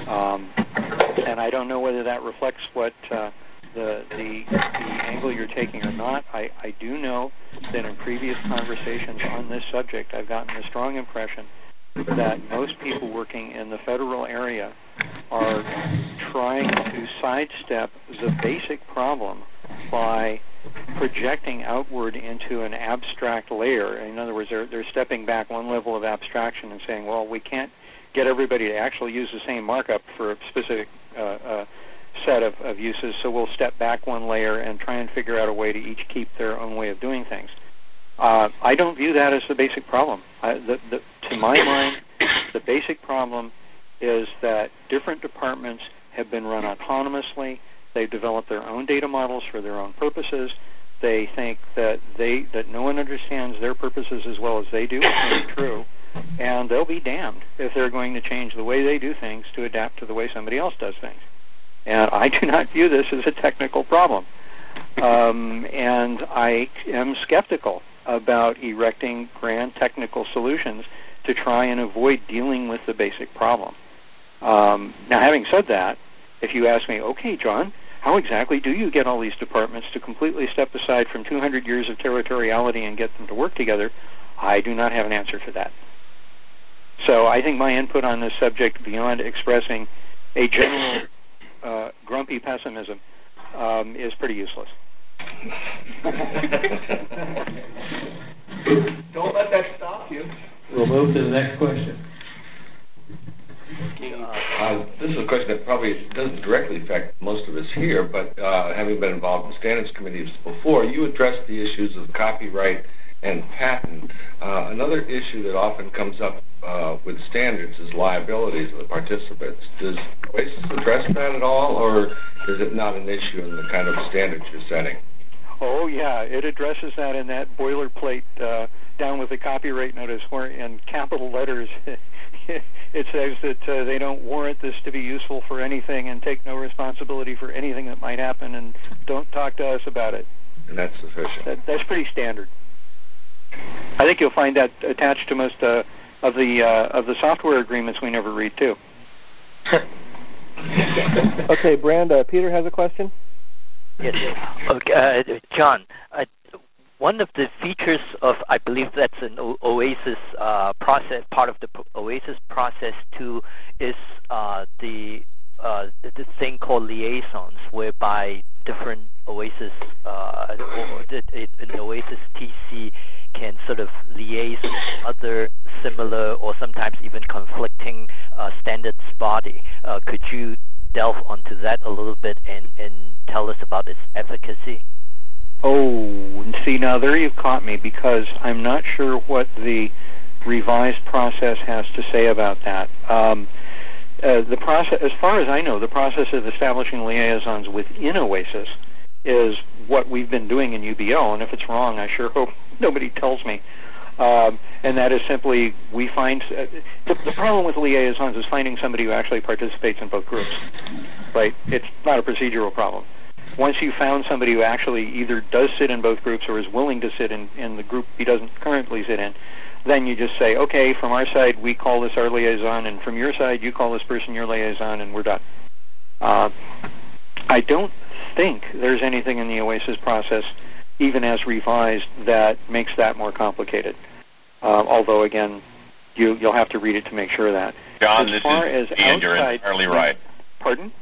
E: Um, and I don't know whether that reflects what uh, the, the, the angle you're taking or not. I, I do know that in previous conversations on this subject, I've gotten the strong impression that most people working in the federal area are trying to sidestep the basic problem by projecting outward into an abstract layer. In other words, they're, they're stepping back one level of abstraction and saying, well, we can't get everybody to actually use the same markup for a specific uh, uh, set of, of uses, so we'll step back one layer and try and figure out a way to each keep their own way of doing things. Uh, I don't view that as the basic problem. I, the, the, to my mind, the basic problem is that different departments have been run autonomously. They've developed their own data models for their own purposes. They think that they that no one understands their purposes as well as they do, may true, and they'll be damned if they're going to change the way they do things to adapt to the way somebody else does things. And I do not view this as a technical problem. Um, and I am skeptical about erecting grand technical solutions to try and avoid dealing with the basic problem. Um, now, having said that, if you ask me, okay, Jon, how exactly do you get all these departments to completely step aside from 200 years of territoriality and get them to work together? I do not have an answer for that. So I think my input on this subject, beyond expressing a general uh, grumpy pessimism, um, is pretty useless.
A: Don't let that stop you.
C: We'll move to the next question.
G: Uh, this is a question that probably doesn't directly affect most of us here, but uh, having been involved in standards committees before, you addressed the issues of copyright and patent. Uh, another issue that often comes up uh, with standards is liabilities of the participants. Does OASIS address that at all, or is it not an issue in the kind of standards you're setting?
E: Oh yeah, it addresses that in that boilerplate uh, down with the copyright notice, where in capital letters it says that uh, they don't warrant this to be useful for anything and take no responsibility for anything that might happen, and don't talk to us about it.
G: And that's sufficient.
E: That, that's pretty standard. I think you'll find that attached to most uh, of the uh, of the software agreements we never read too.
A: okay, Brand. Uh, Peter has a question.
B: Yes. Okay, uh, Jon, uh, one of the features of, I believe that's an o- OASIS uh, process, part of the OASIS process too, is uh, the uh, the thing called liaisons, whereby different OASIS uh, or an OASIS TC can sort of liaise with other similar or sometimes even conflicting uh, standards body. Uh, could you delve onto that a little bit and, and tell us about its efficacy?
E: Oh, see now there you've caught me because I'm not sure what the revised process has to say about that. Um, uh, the process, as far as I know, the process of establishing liaisons within OASIS is what we've been doing in UBL, and if it's wrong, I sure hope nobody tells me. Um, and that is simply we find uh, the, the problem with liaisons is finding somebody who actually participates in both groups. Right? It's not a procedural problem. Once you've found somebody who actually either does sit in both groups or is willing to sit in, in the group he doesn't currently sit in, then you just say, okay, from our side we call this our liaison, and from your side you call this person your liaison, and we're done. Uh, I don't think there's anything in the OASIS process, even as revised, that makes that more complicated. Uh, although, again, you, you'll have to read it to make sure of that.
F: Jon,
E: as
F: this
E: far
F: is
E: as
F: and you're entirely right.
E: Pardon?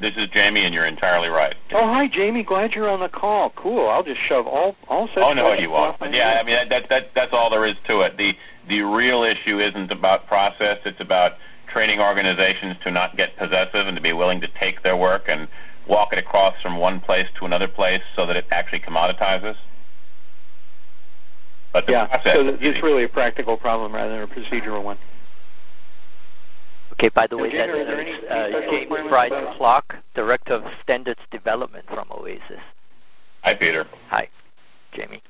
F: This is Jamie, and you're entirely right.
E: Oh, hi, Jamie. Glad you're on the call. Cool. I'll just shove all all such
F: Oh no, you won't.
E: off my
F: But yeah. I mean that that that's all there is to it. The the real issue isn't about process; it's about training organizations to not get possessive and to be willing to take their work and walk it across from one place to another place so that it actually commoditizes. But
E: yeah,
F: process
E: so th- it's really a practical problem rather than a procedural one.
B: Okay, by the way,
E: Jamie,
B: that's
E: are there
B: uh, James
E: requirements
B: Bryce Clark, Director of Standards Development from OASIS.
F: Hi, Peter.
B: Hi, Jamie.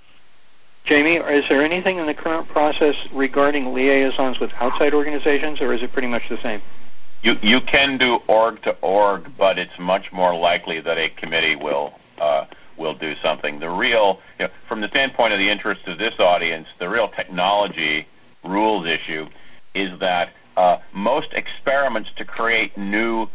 E: Jamie, is there anything in the current process regarding liaisons with outside organizations, or is it pretty much the same?
F: You you can do org to org, but it's much more likely that a committee will uh, will do something. The real, you know, from the standpoint of the interest of this audience, the real technology rules issue is that uh, most experiments to create new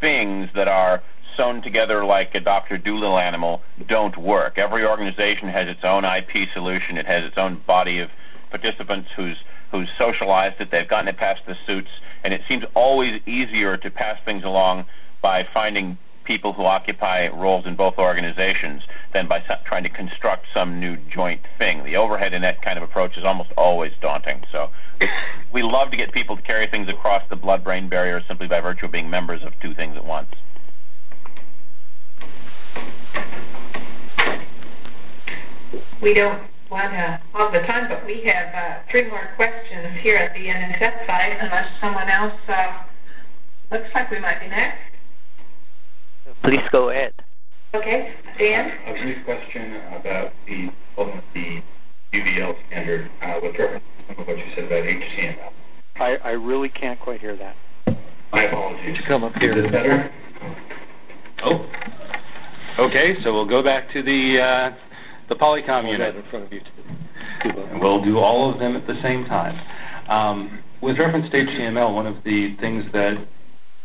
F: things that are sewn together like a Dr. Dolittle animal don't work. Every organization has its own IP solution. It has its own body of participants who's who's socialized it. They've gotten it past the suits, and it seems always easier to pass things along by finding people who occupy roles in both organizations than by trying to construct some new joint thing. The overhead in that kind of approach is almost always daunting. So we love to get people to carry things across the blood-brain barrier simply by virtue of being members of two things at once.
D: We don't want to hog the time, but we have uh, three more questions here at the NSF side, unless someone else uh, looks like we might be next.
B: Please go ahead.
D: Okay, Dan?
H: A brief question about the of the UBL standard uh, with reference to what you said about HTML.
E: I, I really can't quite hear that.
H: My apologies.
C: Come up here.
H: Is it better? Oh. Okay, so we'll go back to the uh, the Polycom unit.
C: in front of you.
H: And we'll do all of them at the same time. Um, with reference to HTML, one of the things that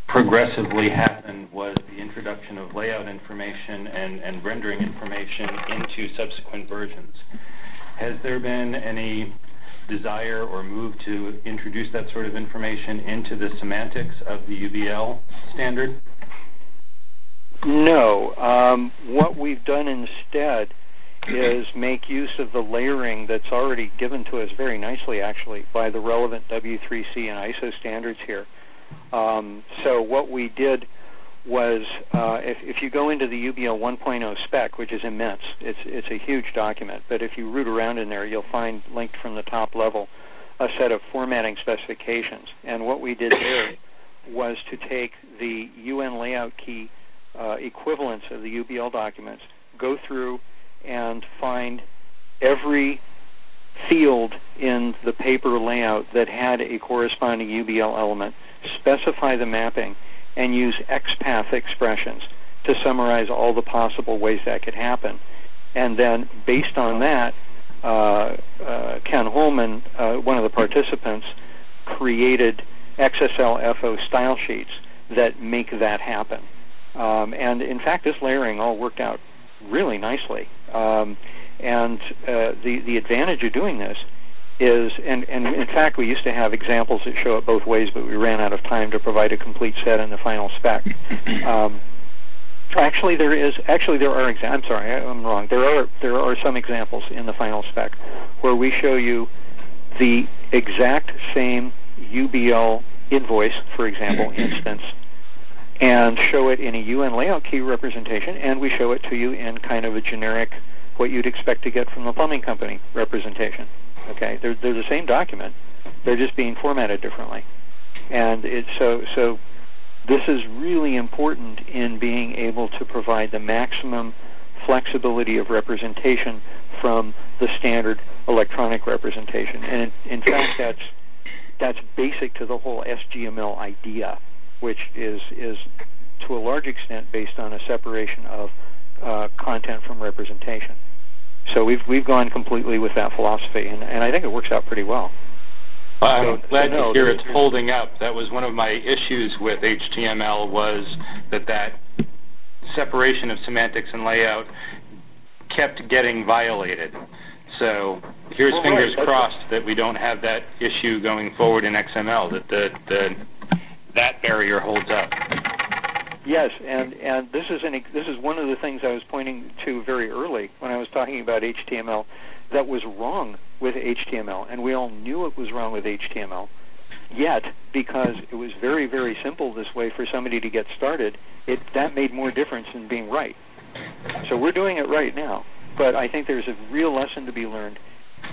H: progressively happened was the introduction of layout information and, and rendering information into subsequent versions. Has there been any desire or move to introduce that sort of information into the semantics of the UBL standard?
E: No. Um, what we've done instead is make use of the layering that's already given to us very nicely, actually, by the relevant W3C and ISO standards here. Um, so what we did was, uh, if, if you go into the UBL 1.0 spec, which is immense, it's, it's a huge document, but if you root around in there, you'll find linked from the top level a set of formatting specifications. And what we did there was to take the UN layout key uh, equivalents of the UBL documents, go through and find every field in the paper layout that had a corresponding UBL element, specify the mapping, and use XPath expressions to summarize all the possible ways that could happen. And then based on that, uh, uh, Ken Holman, uh, one of the participants, created XSLFO style sheets that make that happen. Um, and in fact, this layering all worked out really nicely. Um, and uh, the the advantage of doing this is, and, and in fact, we used to have examples that show it both ways, but we ran out of time to provide a complete set in the final spec. Um, actually, there is actually there are. Exa- I'm sorry, I'm wrong. There are there are some examples in the final spec where we show you the exact same UBL invoice, for example, instance, and show it in a UN layout key representation, and we show it to you in kind of a generic, what you'd expect to get from the plumbing company representation. Okay, they're they're the same document, they're just being formatted differently, and it's so so. This is really important in being able to provide the maximum flexibility of representation from the standard electronic representation, and in, in fact, that's that's basic to the whole SGML idea, which is is to a large extent based on a separation of uh, content from representation. So we've we've gone completely with that philosophy, and, and I think it works out pretty well.
H: I'm
E: So-
H: glad
E: so no,
H: to hear it's holding up. That was one of my issues with HTML was that that separation of semantics and layout kept getting violated. So here's
E: Well,
H: fingers
E: that's-
H: crossed that we don't have that issue going forward in XML, that the, the that barrier holds up.
E: Yes, and and this is an this is one of the things I was pointing to very early when I was talking about HTML that was wrong with HTML, and we all knew it was wrong with HTML. Yet, because it was very very simple this way for somebody to get started, it that made more difference than being right. So we're doing it right now, but I think there's a real lesson to be learned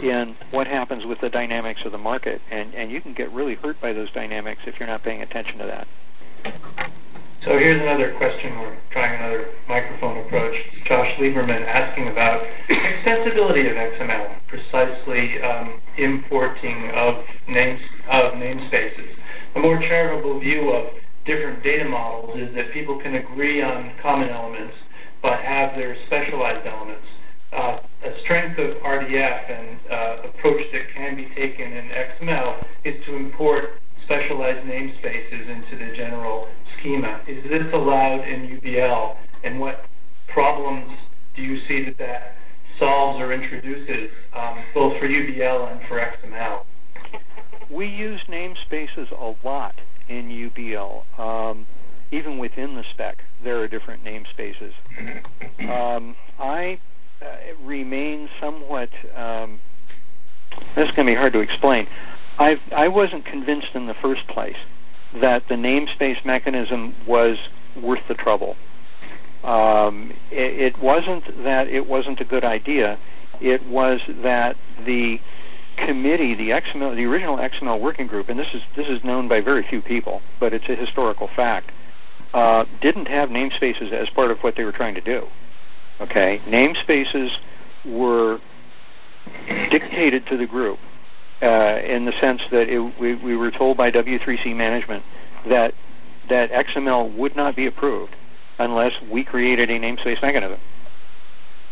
E: in what happens with the dynamics of the market, and, and you can get really hurt by those dynamics if you're not paying attention to that.
C: So here's another question. We're trying another microphone approach. Josh Lieberman asking about accessibility of XML, precisely um, importing of names of namespaces. A more charitable view of different data models is that people can agree on common elements, but have their specialized elements. Uh, a strength of RDF and uh, approach that can be taken in XML is to import specialized namespaces into the general schema. Is this allowed in UBL, and what problems do you see that that solves or introduces, um, both for UBL and for XML?
E: We use namespaces a lot in UBL. Um, even within the spec, there are different namespaces. Um, I remain somewhat, um, this is going to be hard to explain. I, I wasn't convinced in the first place that the namespace mechanism was worth the trouble. Um, it, it wasn't that it wasn't a good idea. It was that the committee, the XML, the original XML working group, and this is this is known by very few people, but it's a historical fact, uh, didn't have namespaces as part of what they were trying to do. Okay, namespaces were dictated to the group uh, in the sense that it, we, we were told by W3C management that that XML would not be approved unless we created a namespace mechanism.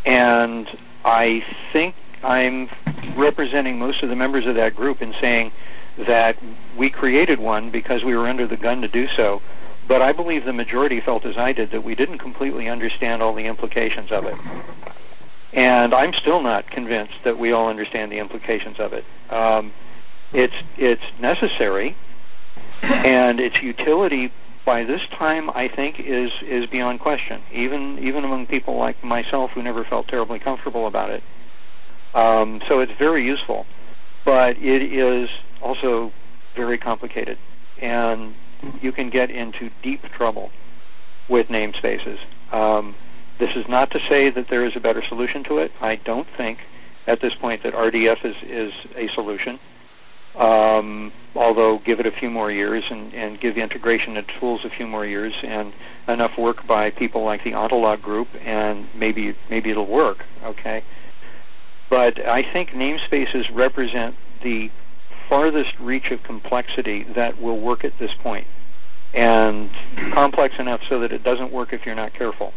E: And I think I'm representing most of the members of that group in saying that we created one because we were under the gun to do so, but I believe the majority felt as I did that we didn't completely understand all the implications of it. And I'm still not convinced that we all understand the implications of it. Um, it's it's necessary, and its utility by this time I think is is beyond question. Even even among people like myself who never felt terribly comfortable about it. Um, so it's very useful, but it is also very complicated, and you can get into deep trouble with namespaces. Um, this is not to say that there is a better solution to it. I don't think at this point that RDF is, is a solution. Um, although give it a few more years and, and give integration of tools a few more years and enough work by people like the Ontolog group and maybe maybe it'll work. Okay. But I think namespaces represent the farthest reach of complexity that will work at this point, and complex enough so that it doesn't work if you're not careful.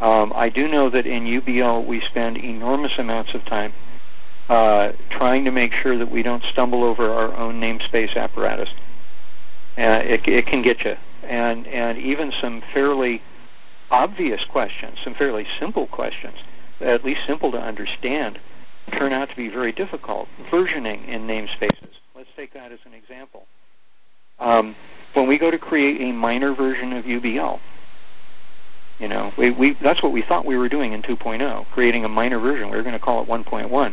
E: Um, I do know that in UBL we spend enormous amounts of time uh, trying to make sure that we don't stumble over our own namespace apparatus. Uh, it, it can get you, and and even some fairly obvious questions, some fairly simple questions at least simple to understand, turn out to be very difficult. Versioning in namespaces. Let's take that as an example. Um, when we go to create a minor version of UBL, you know, we, we, that's what we thought we were doing in 2.0, creating a minor version. We were going to call it 1.1.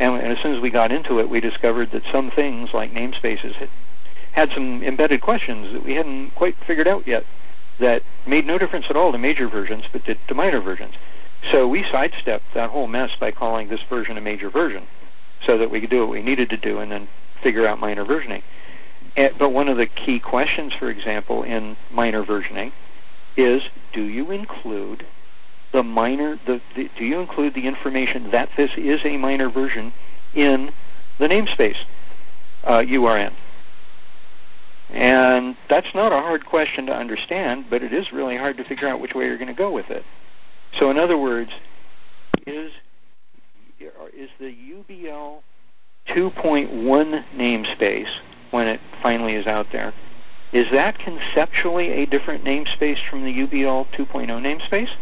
E: And, and as soon as we got into it, we discovered that some things like namespaces had, had some embedded questions that we hadn't quite figured out yet that made no difference at all to major versions, but did to minor versions. So we sidestepped that whole mess by calling this version a major version so that we could do what we needed to do and then figure out minor versioning. And, but one of the key questions, for example, in minor versioning is do you include the minor, the, the, do you include the information that this is a minor version in the namespace uh, URN? And that's not a hard question to understand, but it is really hard to figure out which way you're going to go with it. So in other words, is is the UBL 2.1 namespace when it finally is out there, is that conceptually a different namespace from the UBL 2.0 namespace?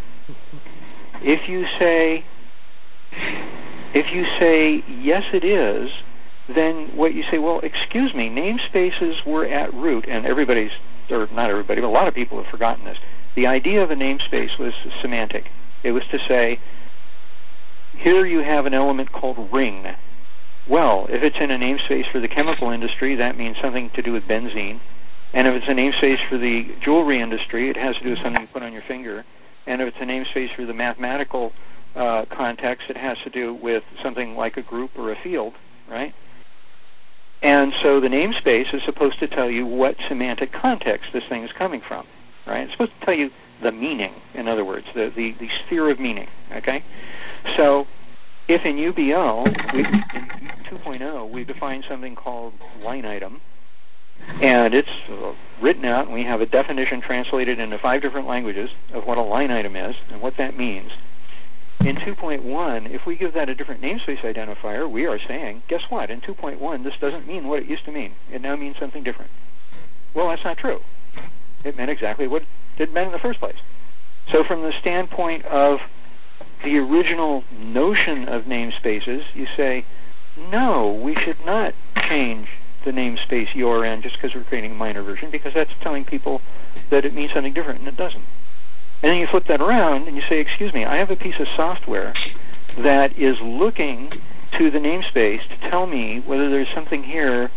E: If you say if you say yes it is, then what you say, well, excuse me, namespaces were at root, and everybody's, or not everybody, but a lot of people have forgotten this. The idea of a namespace was semantic. It was to say, here you have an element called ring. Well, if it's in a namespace for the chemical industry, that means something to do with benzene. And if it's a namespace for the jewelry industry, it has to do with something you put on your finger. And if it's a namespace for the mathematical uh, context, it has to do with something like a group or a field, right? And so the namespace is supposed to tell you what semantic context this thing is coming from, right? It's supposed to tell you the meaning, in other words, the, the, the sphere of meaning, okay? So if in UBL, we, in 2.0, we define something called line item, and it's uh, written out, and we have a definition translated into five different languages of what a line item is and what that means. In 2.1, if we give that a different namespace identifier, we are saying, guess what? In 2.1, this doesn't mean what it used to mean. It now means something different. Well, that's not true. It meant exactly what it meant in the first place. So from the standpoint of the original notion of namespaces, you say, no, we should not change the namespace URN just because we're creating a minor version because that's telling people that it means something different and it doesn't. And then you flip that around and you say, excuse me, I have a piece of software that is looking to the namespace to tell me whether there's something here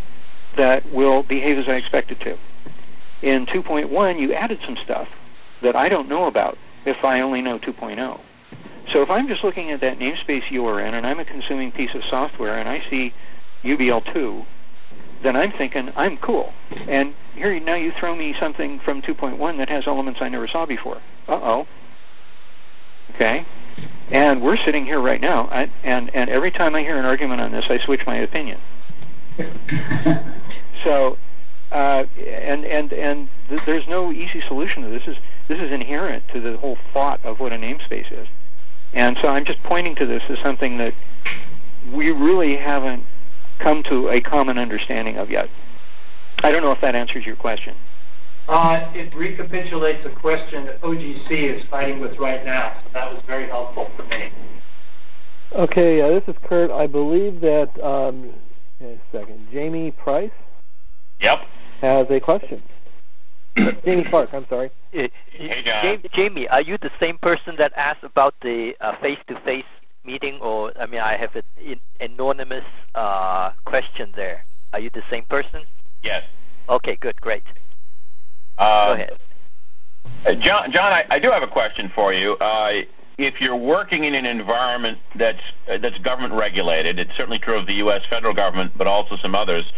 E: that will behave as I expect it to. In 2.1, you added some stuff that I don't know about if I only know 2.0. So if I'm just looking at that namespace URN and I'm a consuming piece of software and I see UBL2, then I'm thinking I'm cool. And here now you throw me something from 2.1 that has elements I never saw before. Uh-oh. Okay? And we're sitting here right now, I, and, and every time I hear an argument on this, I switch my opinion. so, uh, and, and, and th- there's no easy solution to this. This is, this is inherent to the whole thought of what a namespace is. And so I'm just pointing to this as something that we really haven't come to a common understanding of yet. I don't know if that answers your question.
C: Uh, it recapitulates a question that OGC is fighting with right now, so that was very helpful for me.
A: Okay, uh, this is Kurt. I believe that, um, a second, Jamie Price
F: Yep.
A: Has a question. Jamie Clark, I'm sorry.
F: Hey,
B: Jon. Jamie, are you the same person that asked about the uh, face-to-face meeting, or I mean, I have an anonymous uh, question there. Are you the same person?
F: Yes.
B: Okay, good, great.
F: Uh,
B: Go ahead.
F: Uh, Jon, Jon, I, I do have a question for you. Uh, if you're working in an environment that's uh, that's government regulated, it's certainly true of the U.S. federal government, but also some others.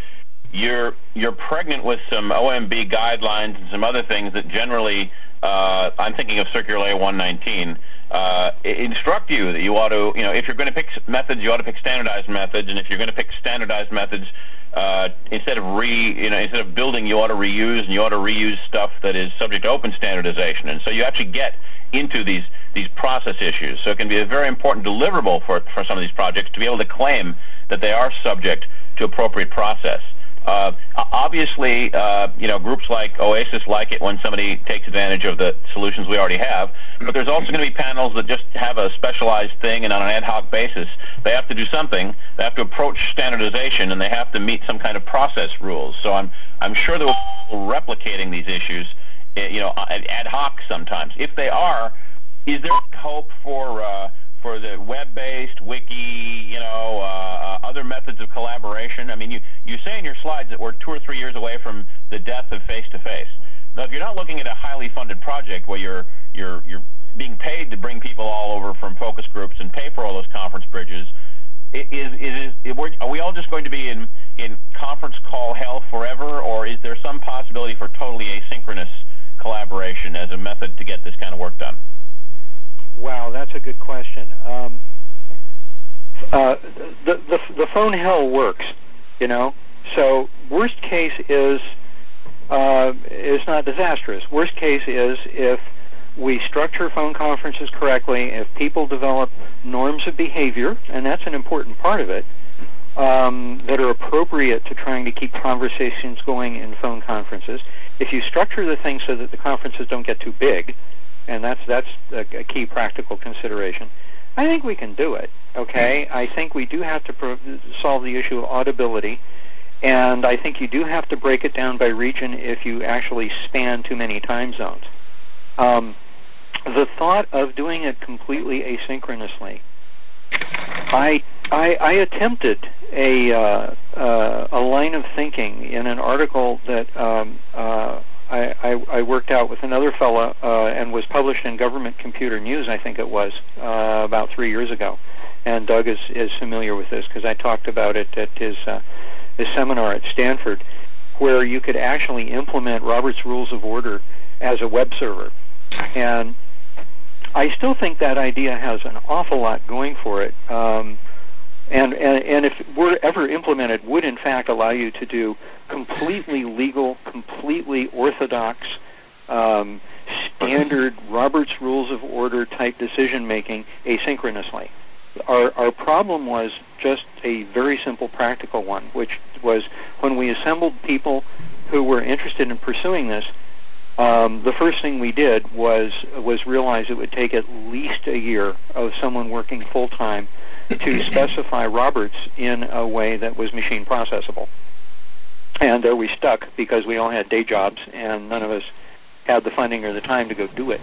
F: You're you're pregnant with some OMB guidelines and some other things that generally, uh, I'm thinking of Circular 119, uh, instruct you that you ought to, you know, if you're going to pick methods, you ought to pick standardized methods, and if you're going to pick standardized methods, uh, instead of re, you know, instead of building, you ought to reuse, and you ought to reuse stuff that is subject to open standardization. And so you actually get into these these process issues. So it can be a very important deliverable for for some of these projects to be able to claim that they are subject to appropriate process. Uh, obviously, uh, you know, groups like OASIS like it when somebody takes advantage of the solutions we already have. But there's also going to be panels that just have a specialized thing, and on an ad hoc basis, they have to do something. They have to approach standardization, and they have to meet some kind of process rules. So I'm I'm sure that we're replicating these issues, eh, you know, ad hoc sometimes. If they are, is there hope for uh, for the web-based wiki, you know, uh, uh, other methods of collaboration? I mean, you, you say in your slides that we're two or three years away from the death of face-to-face. Now, if you're not looking at a highly funded project where you're you're you're being paid to bring people all over from focus groups and pay for all those conference bridges, is is, is are we all just going to be in in conference call hell forever, or is there some possibility for totally asynchronous collaboration as a method to get this kind of work done?
E: Wow, that's a good question. Um, uh, the, the the phone hell works, you know. So worst case is uh, is not disastrous. Worst case is if we structure phone conferences correctly, if people develop norms of behavior, and that's an important part of it, um, that are appropriate to trying to keep conversations going in phone conferences. If you structure the thing so that the conferences don't get too big, and that's that's a, key practical consideration. I think we can do it. Okay, I think we do have to pro- solve the issue of audibility, and I think you do have to break it down by region if you actually span too many time zones. Um, the thought of doing it completely asynchronously, I I, I attempted a uh, uh, a line of thinking in an article that um, uh, I I, worked out with another fella uh, and was published in Government Computer News, I think it was, uh, about three years ago. And Doug is, is familiar with this because I talked about it at his, uh, his seminar at Stanford, where you could actually implement Robert's Rules of Order as a web server. And I still think that idea has an awful lot going for it. Um, and, and, and if it were ever implemented, would in fact allow you to do completely legal, completely orthodox, um, standard Robert's Rules of Order type decision making asynchronously. Our, our problem was just a very simple practical one, which was when we assembled people who were interested in pursuing this, um, the first thing we did was was realize it would take at least a year of someone working full time to specify Roberts in a way that was machine processable. And there we stuck because we all had day jobs and none of us had the funding or the time to go do it.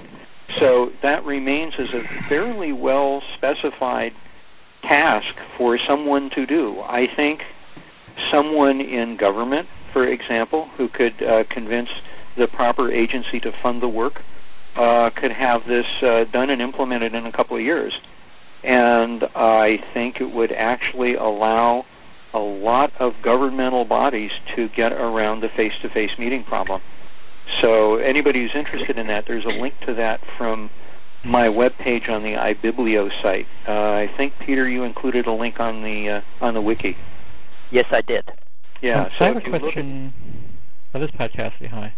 E: So that remains as a fairly well specified task for someone to do. I think someone in government, for example, who could uh, convince the proper agency to fund the work, uh, could have this uh, done and implemented in a couple of years and I think it would actually allow a lot of governmental bodies to get around the face-to-face meeting problem. So anybody who's interested in that, there's a link to that from my webpage on the iBiblio site. Uh, I think Peter, you included a link on the uh, on the wiki.
B: Yes, I did.
E: Yeah.
I: Um,
E: so
I: I have a
E: if at-
I: question. Oh, this is Pat Cassidy. Hi.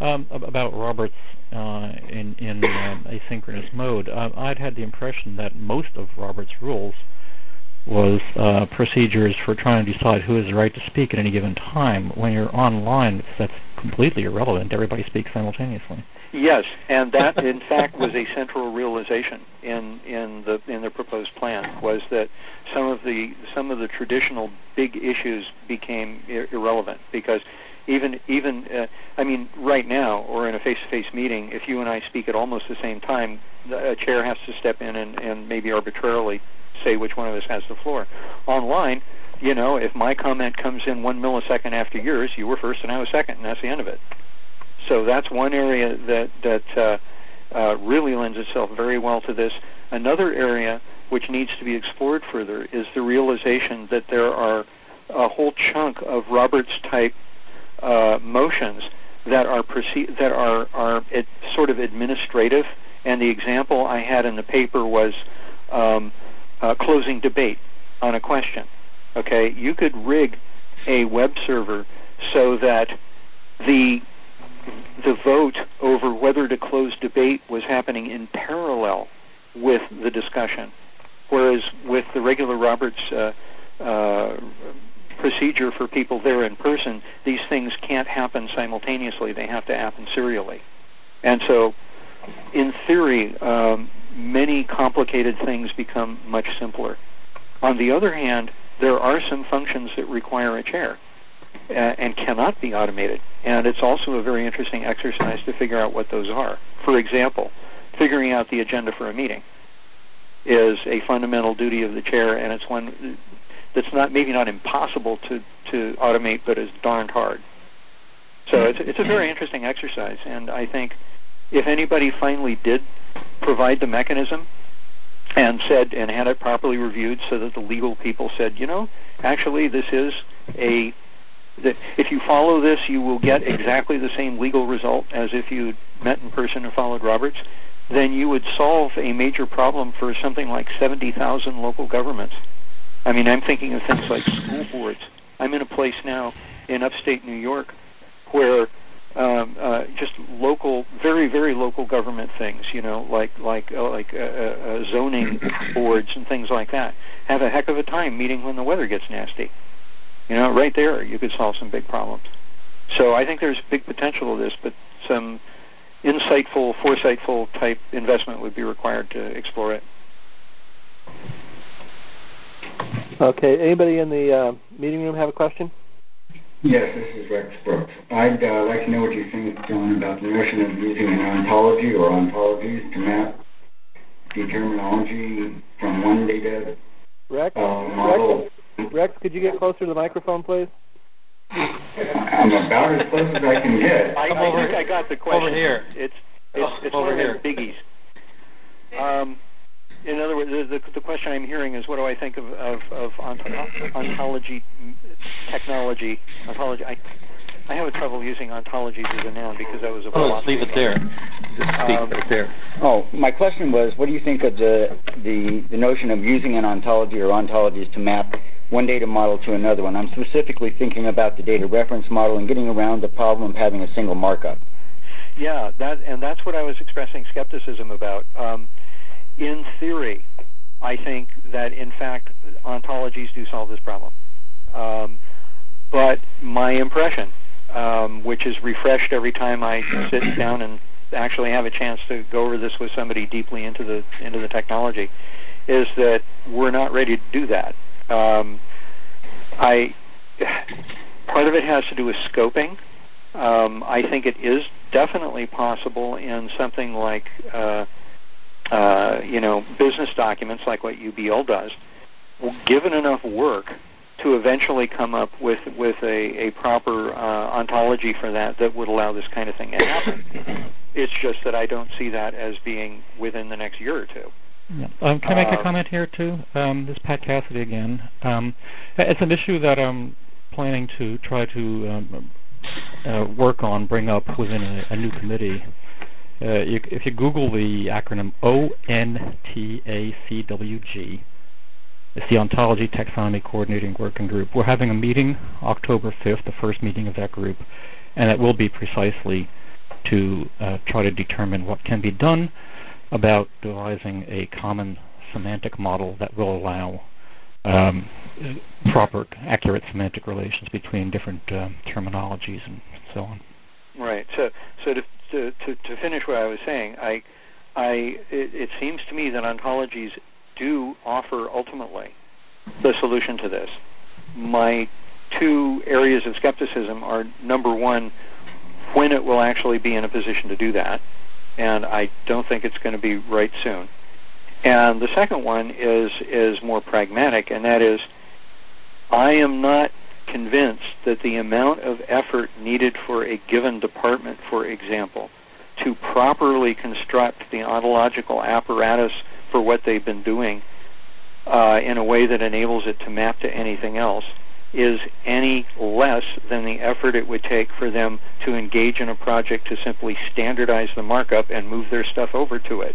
I: Um, about Roberts uh, in in um, asynchronous mode. Uh, I'd had the impression that most of Robert's rules was uh, procedures for trying to decide who has the right to speak at any given time. When you're online, that's completely irrelevant. Everybody speaks simultaneously.
E: Yes, and that in fact was a central realization in in the in the proposed plan was that some of the some of the traditional big issues became ir- irrelevant because even even uh, I mean right now or in a face-to-face meeting, if you and I speak at almost the same time, a chair has to step in and, and maybe arbitrarily say which one of us has the floor. Online, you know, if my comment comes in one millisecond after yours, you were first and I was second, and that's the end of it. So that's one area that that uh, uh, really lends itself very well to this. Another area which needs to be explored further is the realization that there are a whole chunk of Roberts type uh, motions that are proce- that are are sort of administrative. And the example I had in the paper was um, uh, closing debate on a question. Okay, you could rig a web server so that the the vote over whether to close debate was happening in parallel with the discussion, whereas with the regular Roberts uh, uh, procedure for people there in person, these things can't happen simultaneously. They have to happen serially. And so, in theory, um, many complicated things become much simpler. On the other hand, there are some functions that require a chair uh, and cannot be automated. And it's also a very interesting exercise to figure out what those are. For example, figuring out the agenda for a meeting is a fundamental duty of the chair, and it's one that's not maybe not impossible to, to automate, but is darned hard. So it's, it's a very interesting exercise, and I think if anybody finally did provide the mechanism and said and had it properly reviewed so that the legal people said, you know, actually this is a that if you follow this, you will get exactly the same legal result as if you met in person and followed Roberts, then you would solve a major problem for something like 70,000 local governments. I mean, I'm thinking of things like school boards. I'm in a place now in upstate New York where um, uh, just local, very, very local government things, you know, like like uh, like uh, uh, zoning boards and things like that, have a heck of a time meeting when the weather gets nasty. You know, right there, you could solve some big problems. So I think there's big potential of this, but some insightful, foresightful type investment would be required to explore it.
A: Okay. Anybody in the uh, meeting room have a question?
J: Yes, this is Rex Brooks. I'd uh, like to know what you think, Jon, about the notion of using an ontology or ontologies to map the terminology from one data
A: Rex?
J: uh, model.
A: Rex? Rex, could you get closer to the microphone, please?
J: I I'm about as close as I can get.
E: I, I think I got the question.
H: Over here.
E: It's it's,
H: Oh,
E: it's
H: over
E: one
H: here.
E: of the biggies. Um, in other words, the, the, the question I'm hearing is, what do I think of of, of ont- ontology technology? Ontology. I I have a trouble using ontologies as a noun because I was a
H: Oh,
E: philosopher.
H: leave it there. Just speak
E: Um,
H: right there.
J: Oh, my question was, what do you think of the, the, the notion of using an ontology or ontologies to map one data model to another one? I'm specifically thinking about the data reference model and getting around the problem of having a single markup.
E: Yeah, that and that's what I was expressing skepticism about. Um, in theory, I think that in fact ontologies do solve this problem. Um, but my impression, um, which is refreshed every time I sit down and actually have a chance to go over this with somebody deeply into the into the technology, is that we're not ready to do that. Um, I part of it has to do with scoping. Um, I think it is definitely possible in something like uh, uh, you know business documents, like what UBL does. Given enough work to eventually come up with with a, a proper uh, ontology for that that would allow this kind of thing to happen. It's just that I don't see that as being within the next year or two.
I: Yeah. Um, can I make a comment here too? Um, this is Pat Cassidy again. Um, it's an issue that I'm planning to try to um, uh, work on, bring up within a, a new committee. Uh, you, if you Google the acronym ONTACWG, it's the Ontology Taxonomy Coordinating Working Group. We're having a meeting October 5th, the first meeting of that group, and it will be precisely to uh, try to determine what can be done about devising a common semantic model that will allow um, proper, accurate semantic relations between different um, terminologies and so on.
E: Right. So, so to, to, to, finish what I was saying, I, I, it, it seems to me that ontologies do offer ultimately the solution to this. My two areas of skepticism are number one, when it will actually be in a position to do that, and I don't think it's going to be right soon. And the second one is is more pragmatic, and that is, I am not convinced that the amount of effort needed for a given department, for example, to properly construct the ontological apparatus for what they've been doing uh, in a way that enables it to map to anything else is any less than the effort it would take for them to engage in a project to simply standardize the markup and move their stuff over to it.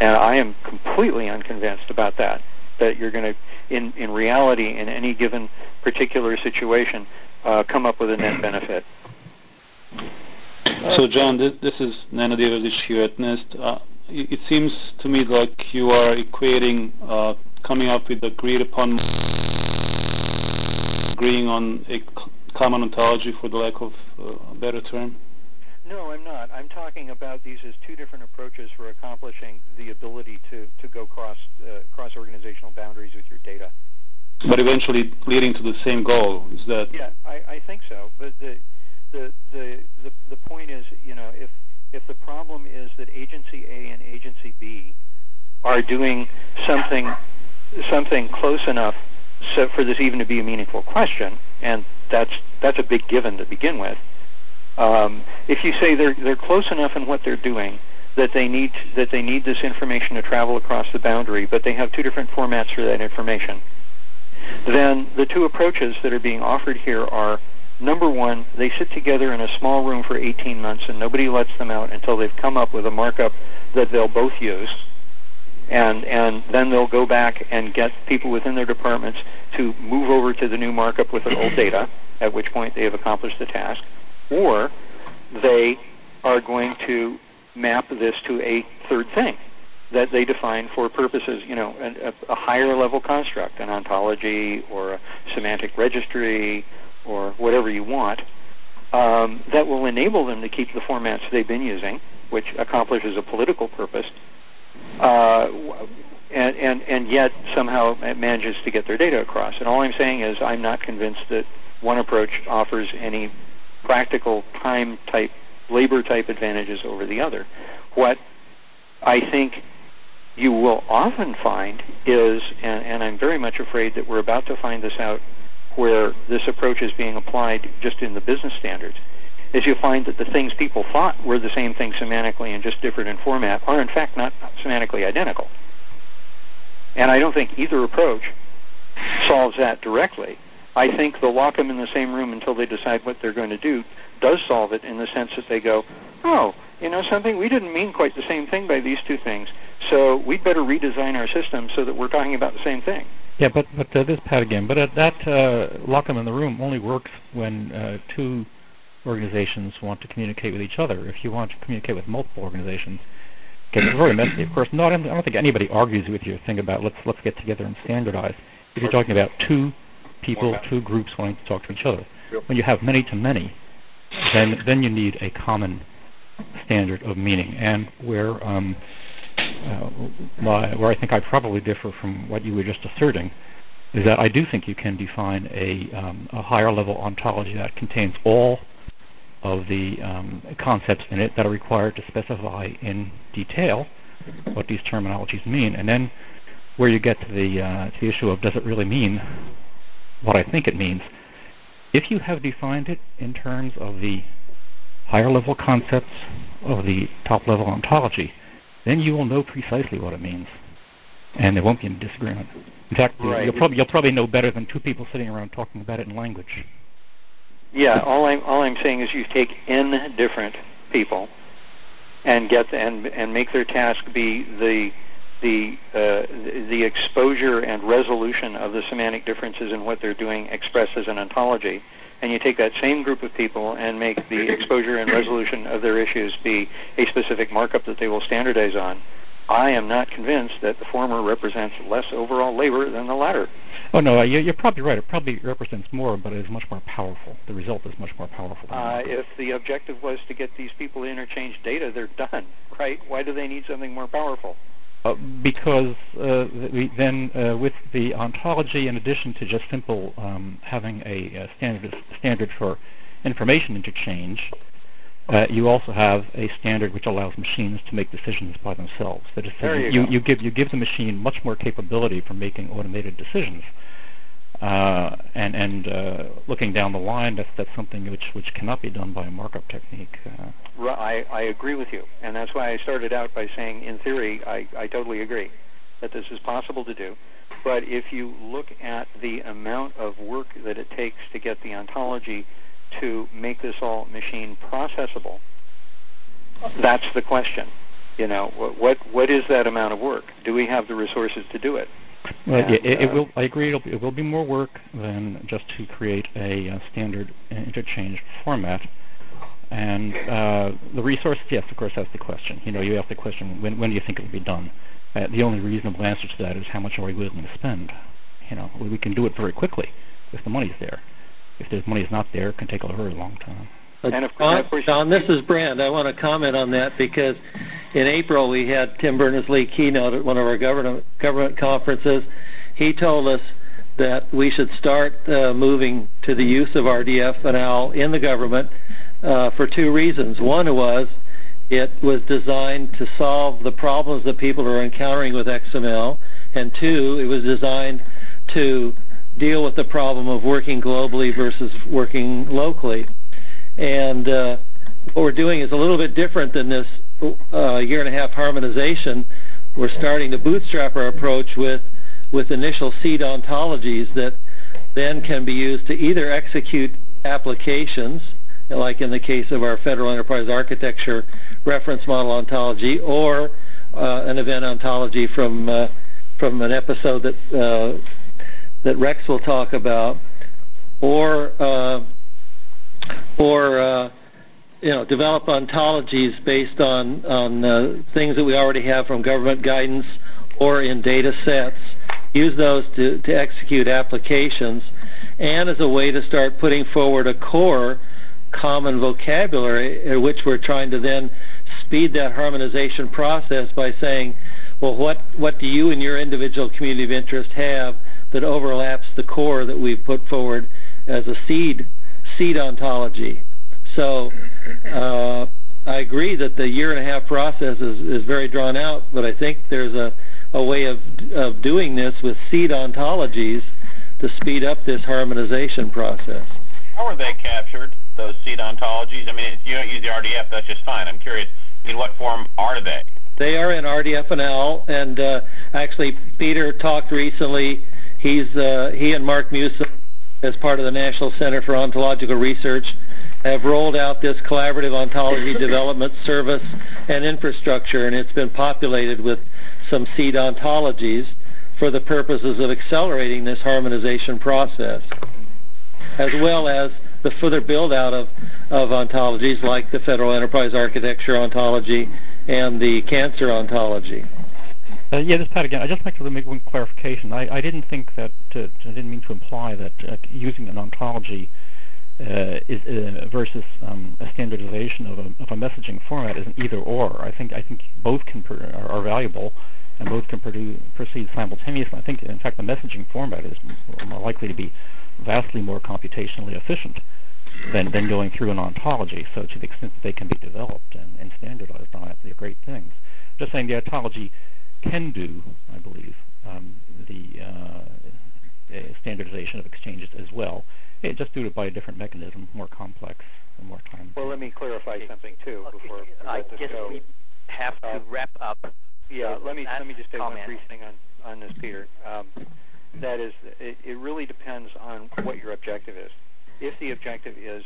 E: And I am completely unconvinced about that, that you're going to, in, in reality, in any given particular situation, uh, come up with a net benefit.
H: So, Jon, this, this is Nenad here at NIST. Uh, it, seems to me like you are equating uh, coming up with agreed upon, agreeing on a common ontology, for the lack of uh, a better term.
E: No, I'm not. I'm talking about these as two different approaches for accomplishing the ability to, to go cross uh, cross organizational boundaries with your data.
H: But eventually leading to the same goal. Is that
E: Yeah, I, I think so. But the, the the the the point is, you know, if if the problem is that agency A and agency B are doing something something close enough so for this even to be a meaningful question, and that's that's a big given to begin with. Um, if you say they're they're close enough in what they're doing that they need that they need this information to travel across the boundary, but they have two different formats for that information, then the two approaches that are being offered here are number one, they sit together in a small room for 18 months and nobody lets them out until they've come up with a markup that they'll both use. And, and then they'll go back and get people within their departments to move over to the new markup with their old data, at which point they have accomplished the task. Or they are going to map this to a third thing that they define for purposes, you know, a, a higher level construct, an ontology or a semantic registry or whatever you want, um, that will enable them to keep the formats they've been using, which accomplishes a political purpose, uh, and, and, and yet somehow it manages to get their data across. And all I'm saying is I'm not convinced that one approach offers any practical time type, labor type advantages over the other. What I think you will often find is, and, and I'm very much afraid that we're about to find this out where this approach is being applied just in the business standards is you find that the things people thought were the same thing semantically and just different in format are in fact not semantically identical. And I don't think either approach solves that directly. I think the lock them in the same room until they decide what they're going to do does solve it in the sense that they go, oh, you know something, we didn't mean quite the same thing by these two things, so we'd better redesign our system so that we're talking about the same thing.
I: Yeah, but but uh, this Pat again. But uh, that uh, lock them in the room only works when uh, two organizations want to communicate with each other. If you want to communicate with multiple organizations, okay, it's very messy. Of course, not. I don't think anybody argues with your thing about let's let's get together and standardize. If you're talking about two people, two groups wanting to talk to each other, when you have many to many, then then you need a common standard of meaning. And where um, my, where I think I probably differ from what you were just asserting is that I do think you can define a, um, a higher level ontology that contains all of the um, concepts in it that are required to specify in detail what these terminologies mean. And then where you get to the, uh, to the issue of does it really mean what I think it means, if you have defined it in terms of the higher level concepts of the top level ontology, then you will know precisely what it means, and there won't be any disagreement. In fact, right. you'll probably you'll probably know better than two people sitting around talking about it in language.
E: Yeah, all I'm all I'm saying is you take n different people and get and and make their task be the the uh, the exposure and resolution of the semantic differences in what they're doing expressed as an ontology, and you take that same group of people and make the exposure and resolution of their issues be a specific markup that they will standardize on, I am not convinced that the former represents less overall labor than the latter.
I: Oh no, you're probably right. It probably represents more, but it is much more powerful. The result is much more powerful.
E: Uh, if the objective was to get these people to interchange data, they're done, right? Why do they need something more powerful?
I: Uh, because uh, then uh, with the ontology, in addition to just simple um, having a, a, standard standard for information interchange, uh, you also have a standard which allows machines to make decisions by themselves.
E: That
I: is,
E: there
I: you,
E: you,
I: you, give you give the machine much more capability for making automated decisions. Uh, and and uh, looking down the line, that's that's something which which cannot be done by a markup technique.
E: I, I agree with you, and that's why I started out by saying, in theory, I, I totally agree that this is possible to do. But if you look at the amount of work that it takes to get the ontology to make this all machine processable, that's the question. You know, what what, what is that amount of work? Do we have the resources to do it?
I: Well, and, it, it uh, will. I agree. It'll, it will be more work than just to create a uh, standard interchange format. And uh, the resources, yes, of course, that's the question. You know, you ask the question, when, when do you think it will be done? Uh, the only reasonable answer to that is how much are we willing to spend? You know, we can do it very quickly if the money's there. If the money is not there, it can take a very long time.
C: And of course, Jon, Jon, this is Brand. I want to comment on that because in April we had Tim Berners-Lee keynote at one of our government government conferences. He told us that we should start uh, moving to the use of RDF and OWL in the government uh, for two reasons. One was it was designed to solve the problems that people are encountering with XML, and two, it was designed to deal with the problem of working globally versus working locally. And uh, what we're doing is a little bit different than this uh, year and a half harmonization. We're starting to bootstrap our approach with with initial seed ontologies that then can be used to either execute applications like in the case of our Federal Enterprise Architecture reference model ontology, or uh, an event ontology from uh, from an episode that uh, that Rex will talk about, or uh, or uh, you know develop ontologies based on on uh, things that we already have from government guidance or in data sets. Use those to, to execute applications, and as a way to start putting forward a core common vocabulary which we're trying to then speed that harmonization process by saying, well, what, what do you and your individual community of interest have that overlaps the core that we've put forward as a seed, seed ontology? So uh, I agree that the year and a half process is, is very drawn out, but I think there's a, a way of, of doing this with seed ontologies to speed up this harmonization process.
F: How are they captured, those seed ontologies? I mean, if you don't use the RDF, that's just fine. I'm curious, in what form are they?
C: They are in RDF&L, and uh, actually Peter talked recently. He's uh, he and Mark Musen, as part of the National Center for Ontological Research, have rolled out this collaborative ontology development service and infrastructure, and it's been populated with some seed ontologies for the purposes of accelerating this harmonization process, as well as the further build-out of, of ontologies like the Federal Enterprise Architecture ontology and the cancer ontology.
I: Uh, yeah, this is Pat again. I'd just like to make one clarification. I, I didn't think that, uh, I didn't mean to imply that uh, using an ontology uh, is, uh, versus um, a standardization of a, of a messaging format is an either or. I think I think both can pr- are, are valuable and both can produce, proceed simultaneously. I think, in fact, the messaging format is more likely to be vastly more computationally efficient than, than going through an ontology. So to the extent that they can be developed and, and standardized on it, they're great things. Just saying the ontology can do, I believe, um, the uh, standardization of exchanges as well. It just do it by a different mechanism, more complex and more time.
E: Well, let me clarify something too
B: Okay,
E: before we
B: I guess
E: go.
B: we have to
E: Uh,
B: wrap up.
E: Yeah, let me let me just say one brief thing on on this, Peter. Um, that is, it, it really depends on what your objective is. If the objective is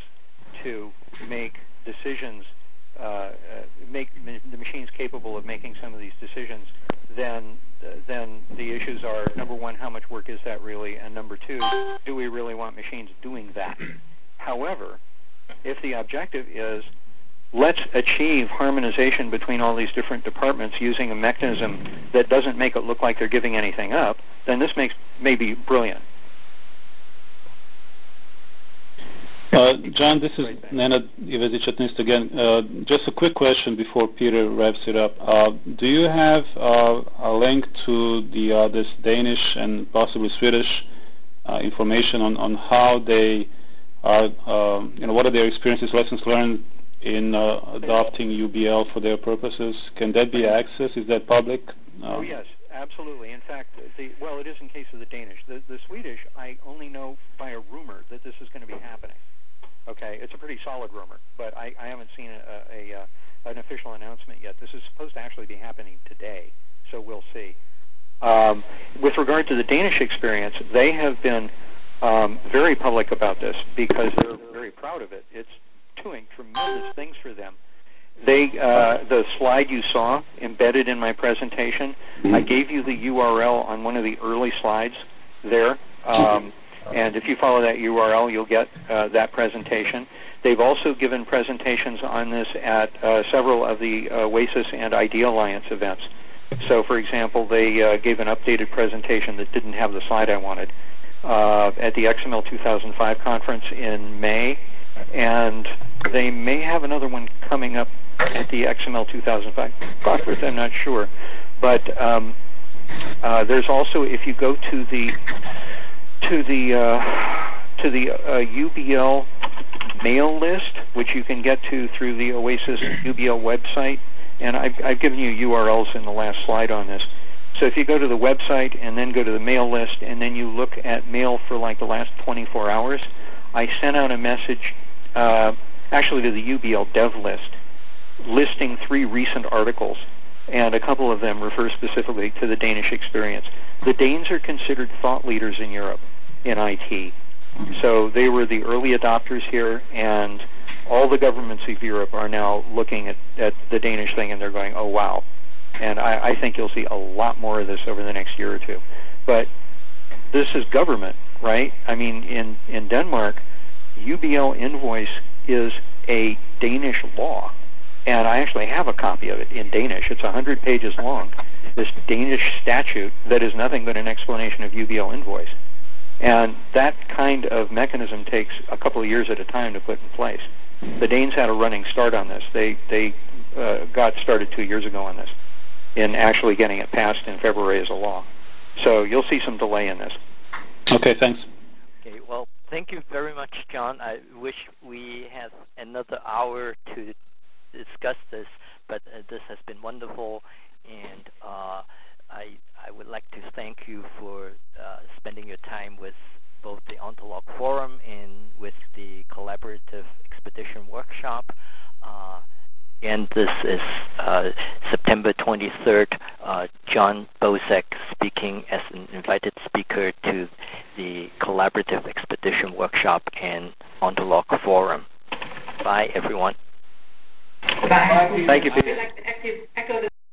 E: to make decisions, uh, uh, make ma- the machines capable of making some of these decisions, then then the issues are number one, how much work is that really, and number two, do we really want machines doing that? However, if the objective is let's achieve harmonization between all these different departments using a mechanism that doesn't make it look like they're giving anything up, then this makes may be brilliant.
K: Uh, Jon, this is Nenad Ivezic again. Uh, just a quick question before Peter wraps it up. Uh, do you have uh, a link to the uh, this Danish and possibly Swedish uh, information on, on how they are, you know, what are their experiences, lessons learned in uh, adopting UBL for their purposes? Can that be accessed? Is that public?
E: Oh yes, absolutely. In fact, the well, it is in case of the Danish. The, the Swedish, I only know by a rumor that this is going to be happening. Okay, it's a pretty solid rumor, but I, I haven't seen a, a, a an official announcement yet. This is supposed to actually be happening today, so we'll see. Um, with regard to the Danish experience, they have been um, very public about this because they're very proud of it. It's doing tremendous things for them. They, uh, the slide you saw embedded in my presentation, I gave you the URL on one of the early slides there. Um, and if you follow that URL, you'll get uh, that presentation. They've also given presentations on this at uh, several of the uh, OASIS and IDEA Alliance events. So, for example, they uh, gave an updated presentation that didn't have the slide I wanted uh, at the XML 2005 conference in May, and they may have another one coming up at the XML 2005 conference. I'm not sure, but um, uh, there's also if you go to the to the uh, to the uh, UBL mail list, which you can get to through the Oasis UBL website, and I've, I've given you URLs in the last slide on this. So if you go to the website and then go to the mail list and then you look at mail for like the last 24 hours, I sent out a message uh, actually to the UBL dev list listing three recent articles, and a couple of them refer specifically to the Danish experience. The Danes are considered thought leaders in Europe in IT. So they were the early adopters here, and all the governments of Europe are now looking at, at the Danish thing and they're going, oh, wow. And I, I think you'll see a lot more of this over the next year or two. But this is government, right? I mean, in, in Denmark, UBL invoice is a Danish law. And I actually have a copy of it in Danish. It's 100 pages long, this Danish statute that is nothing but an explanation of UBL invoice. And that kind of mechanism takes a couple of years at a time to put in place. The Danes had a running start on this. They, they uh, got started two years ago on this in actually getting it passed in February as a law. So you'll see some delay in this.
K: Okay, thanks.
B: Thank you very much, Jon. I wish we had another hour to discuss this, but uh, this has been wonderful, and uh, I I would like to thank you for uh, spending your time with both the Ontolog Forum and with the Collaborative Expedition Workshop. And this is uh, September 23rd, uh, Jon Bosak speaking as an invited speaker to the Collaborative Expedition Workshop and Ontolog Forum. Bye, everyone.
D: Bye.
E: Thank you,
D: I'd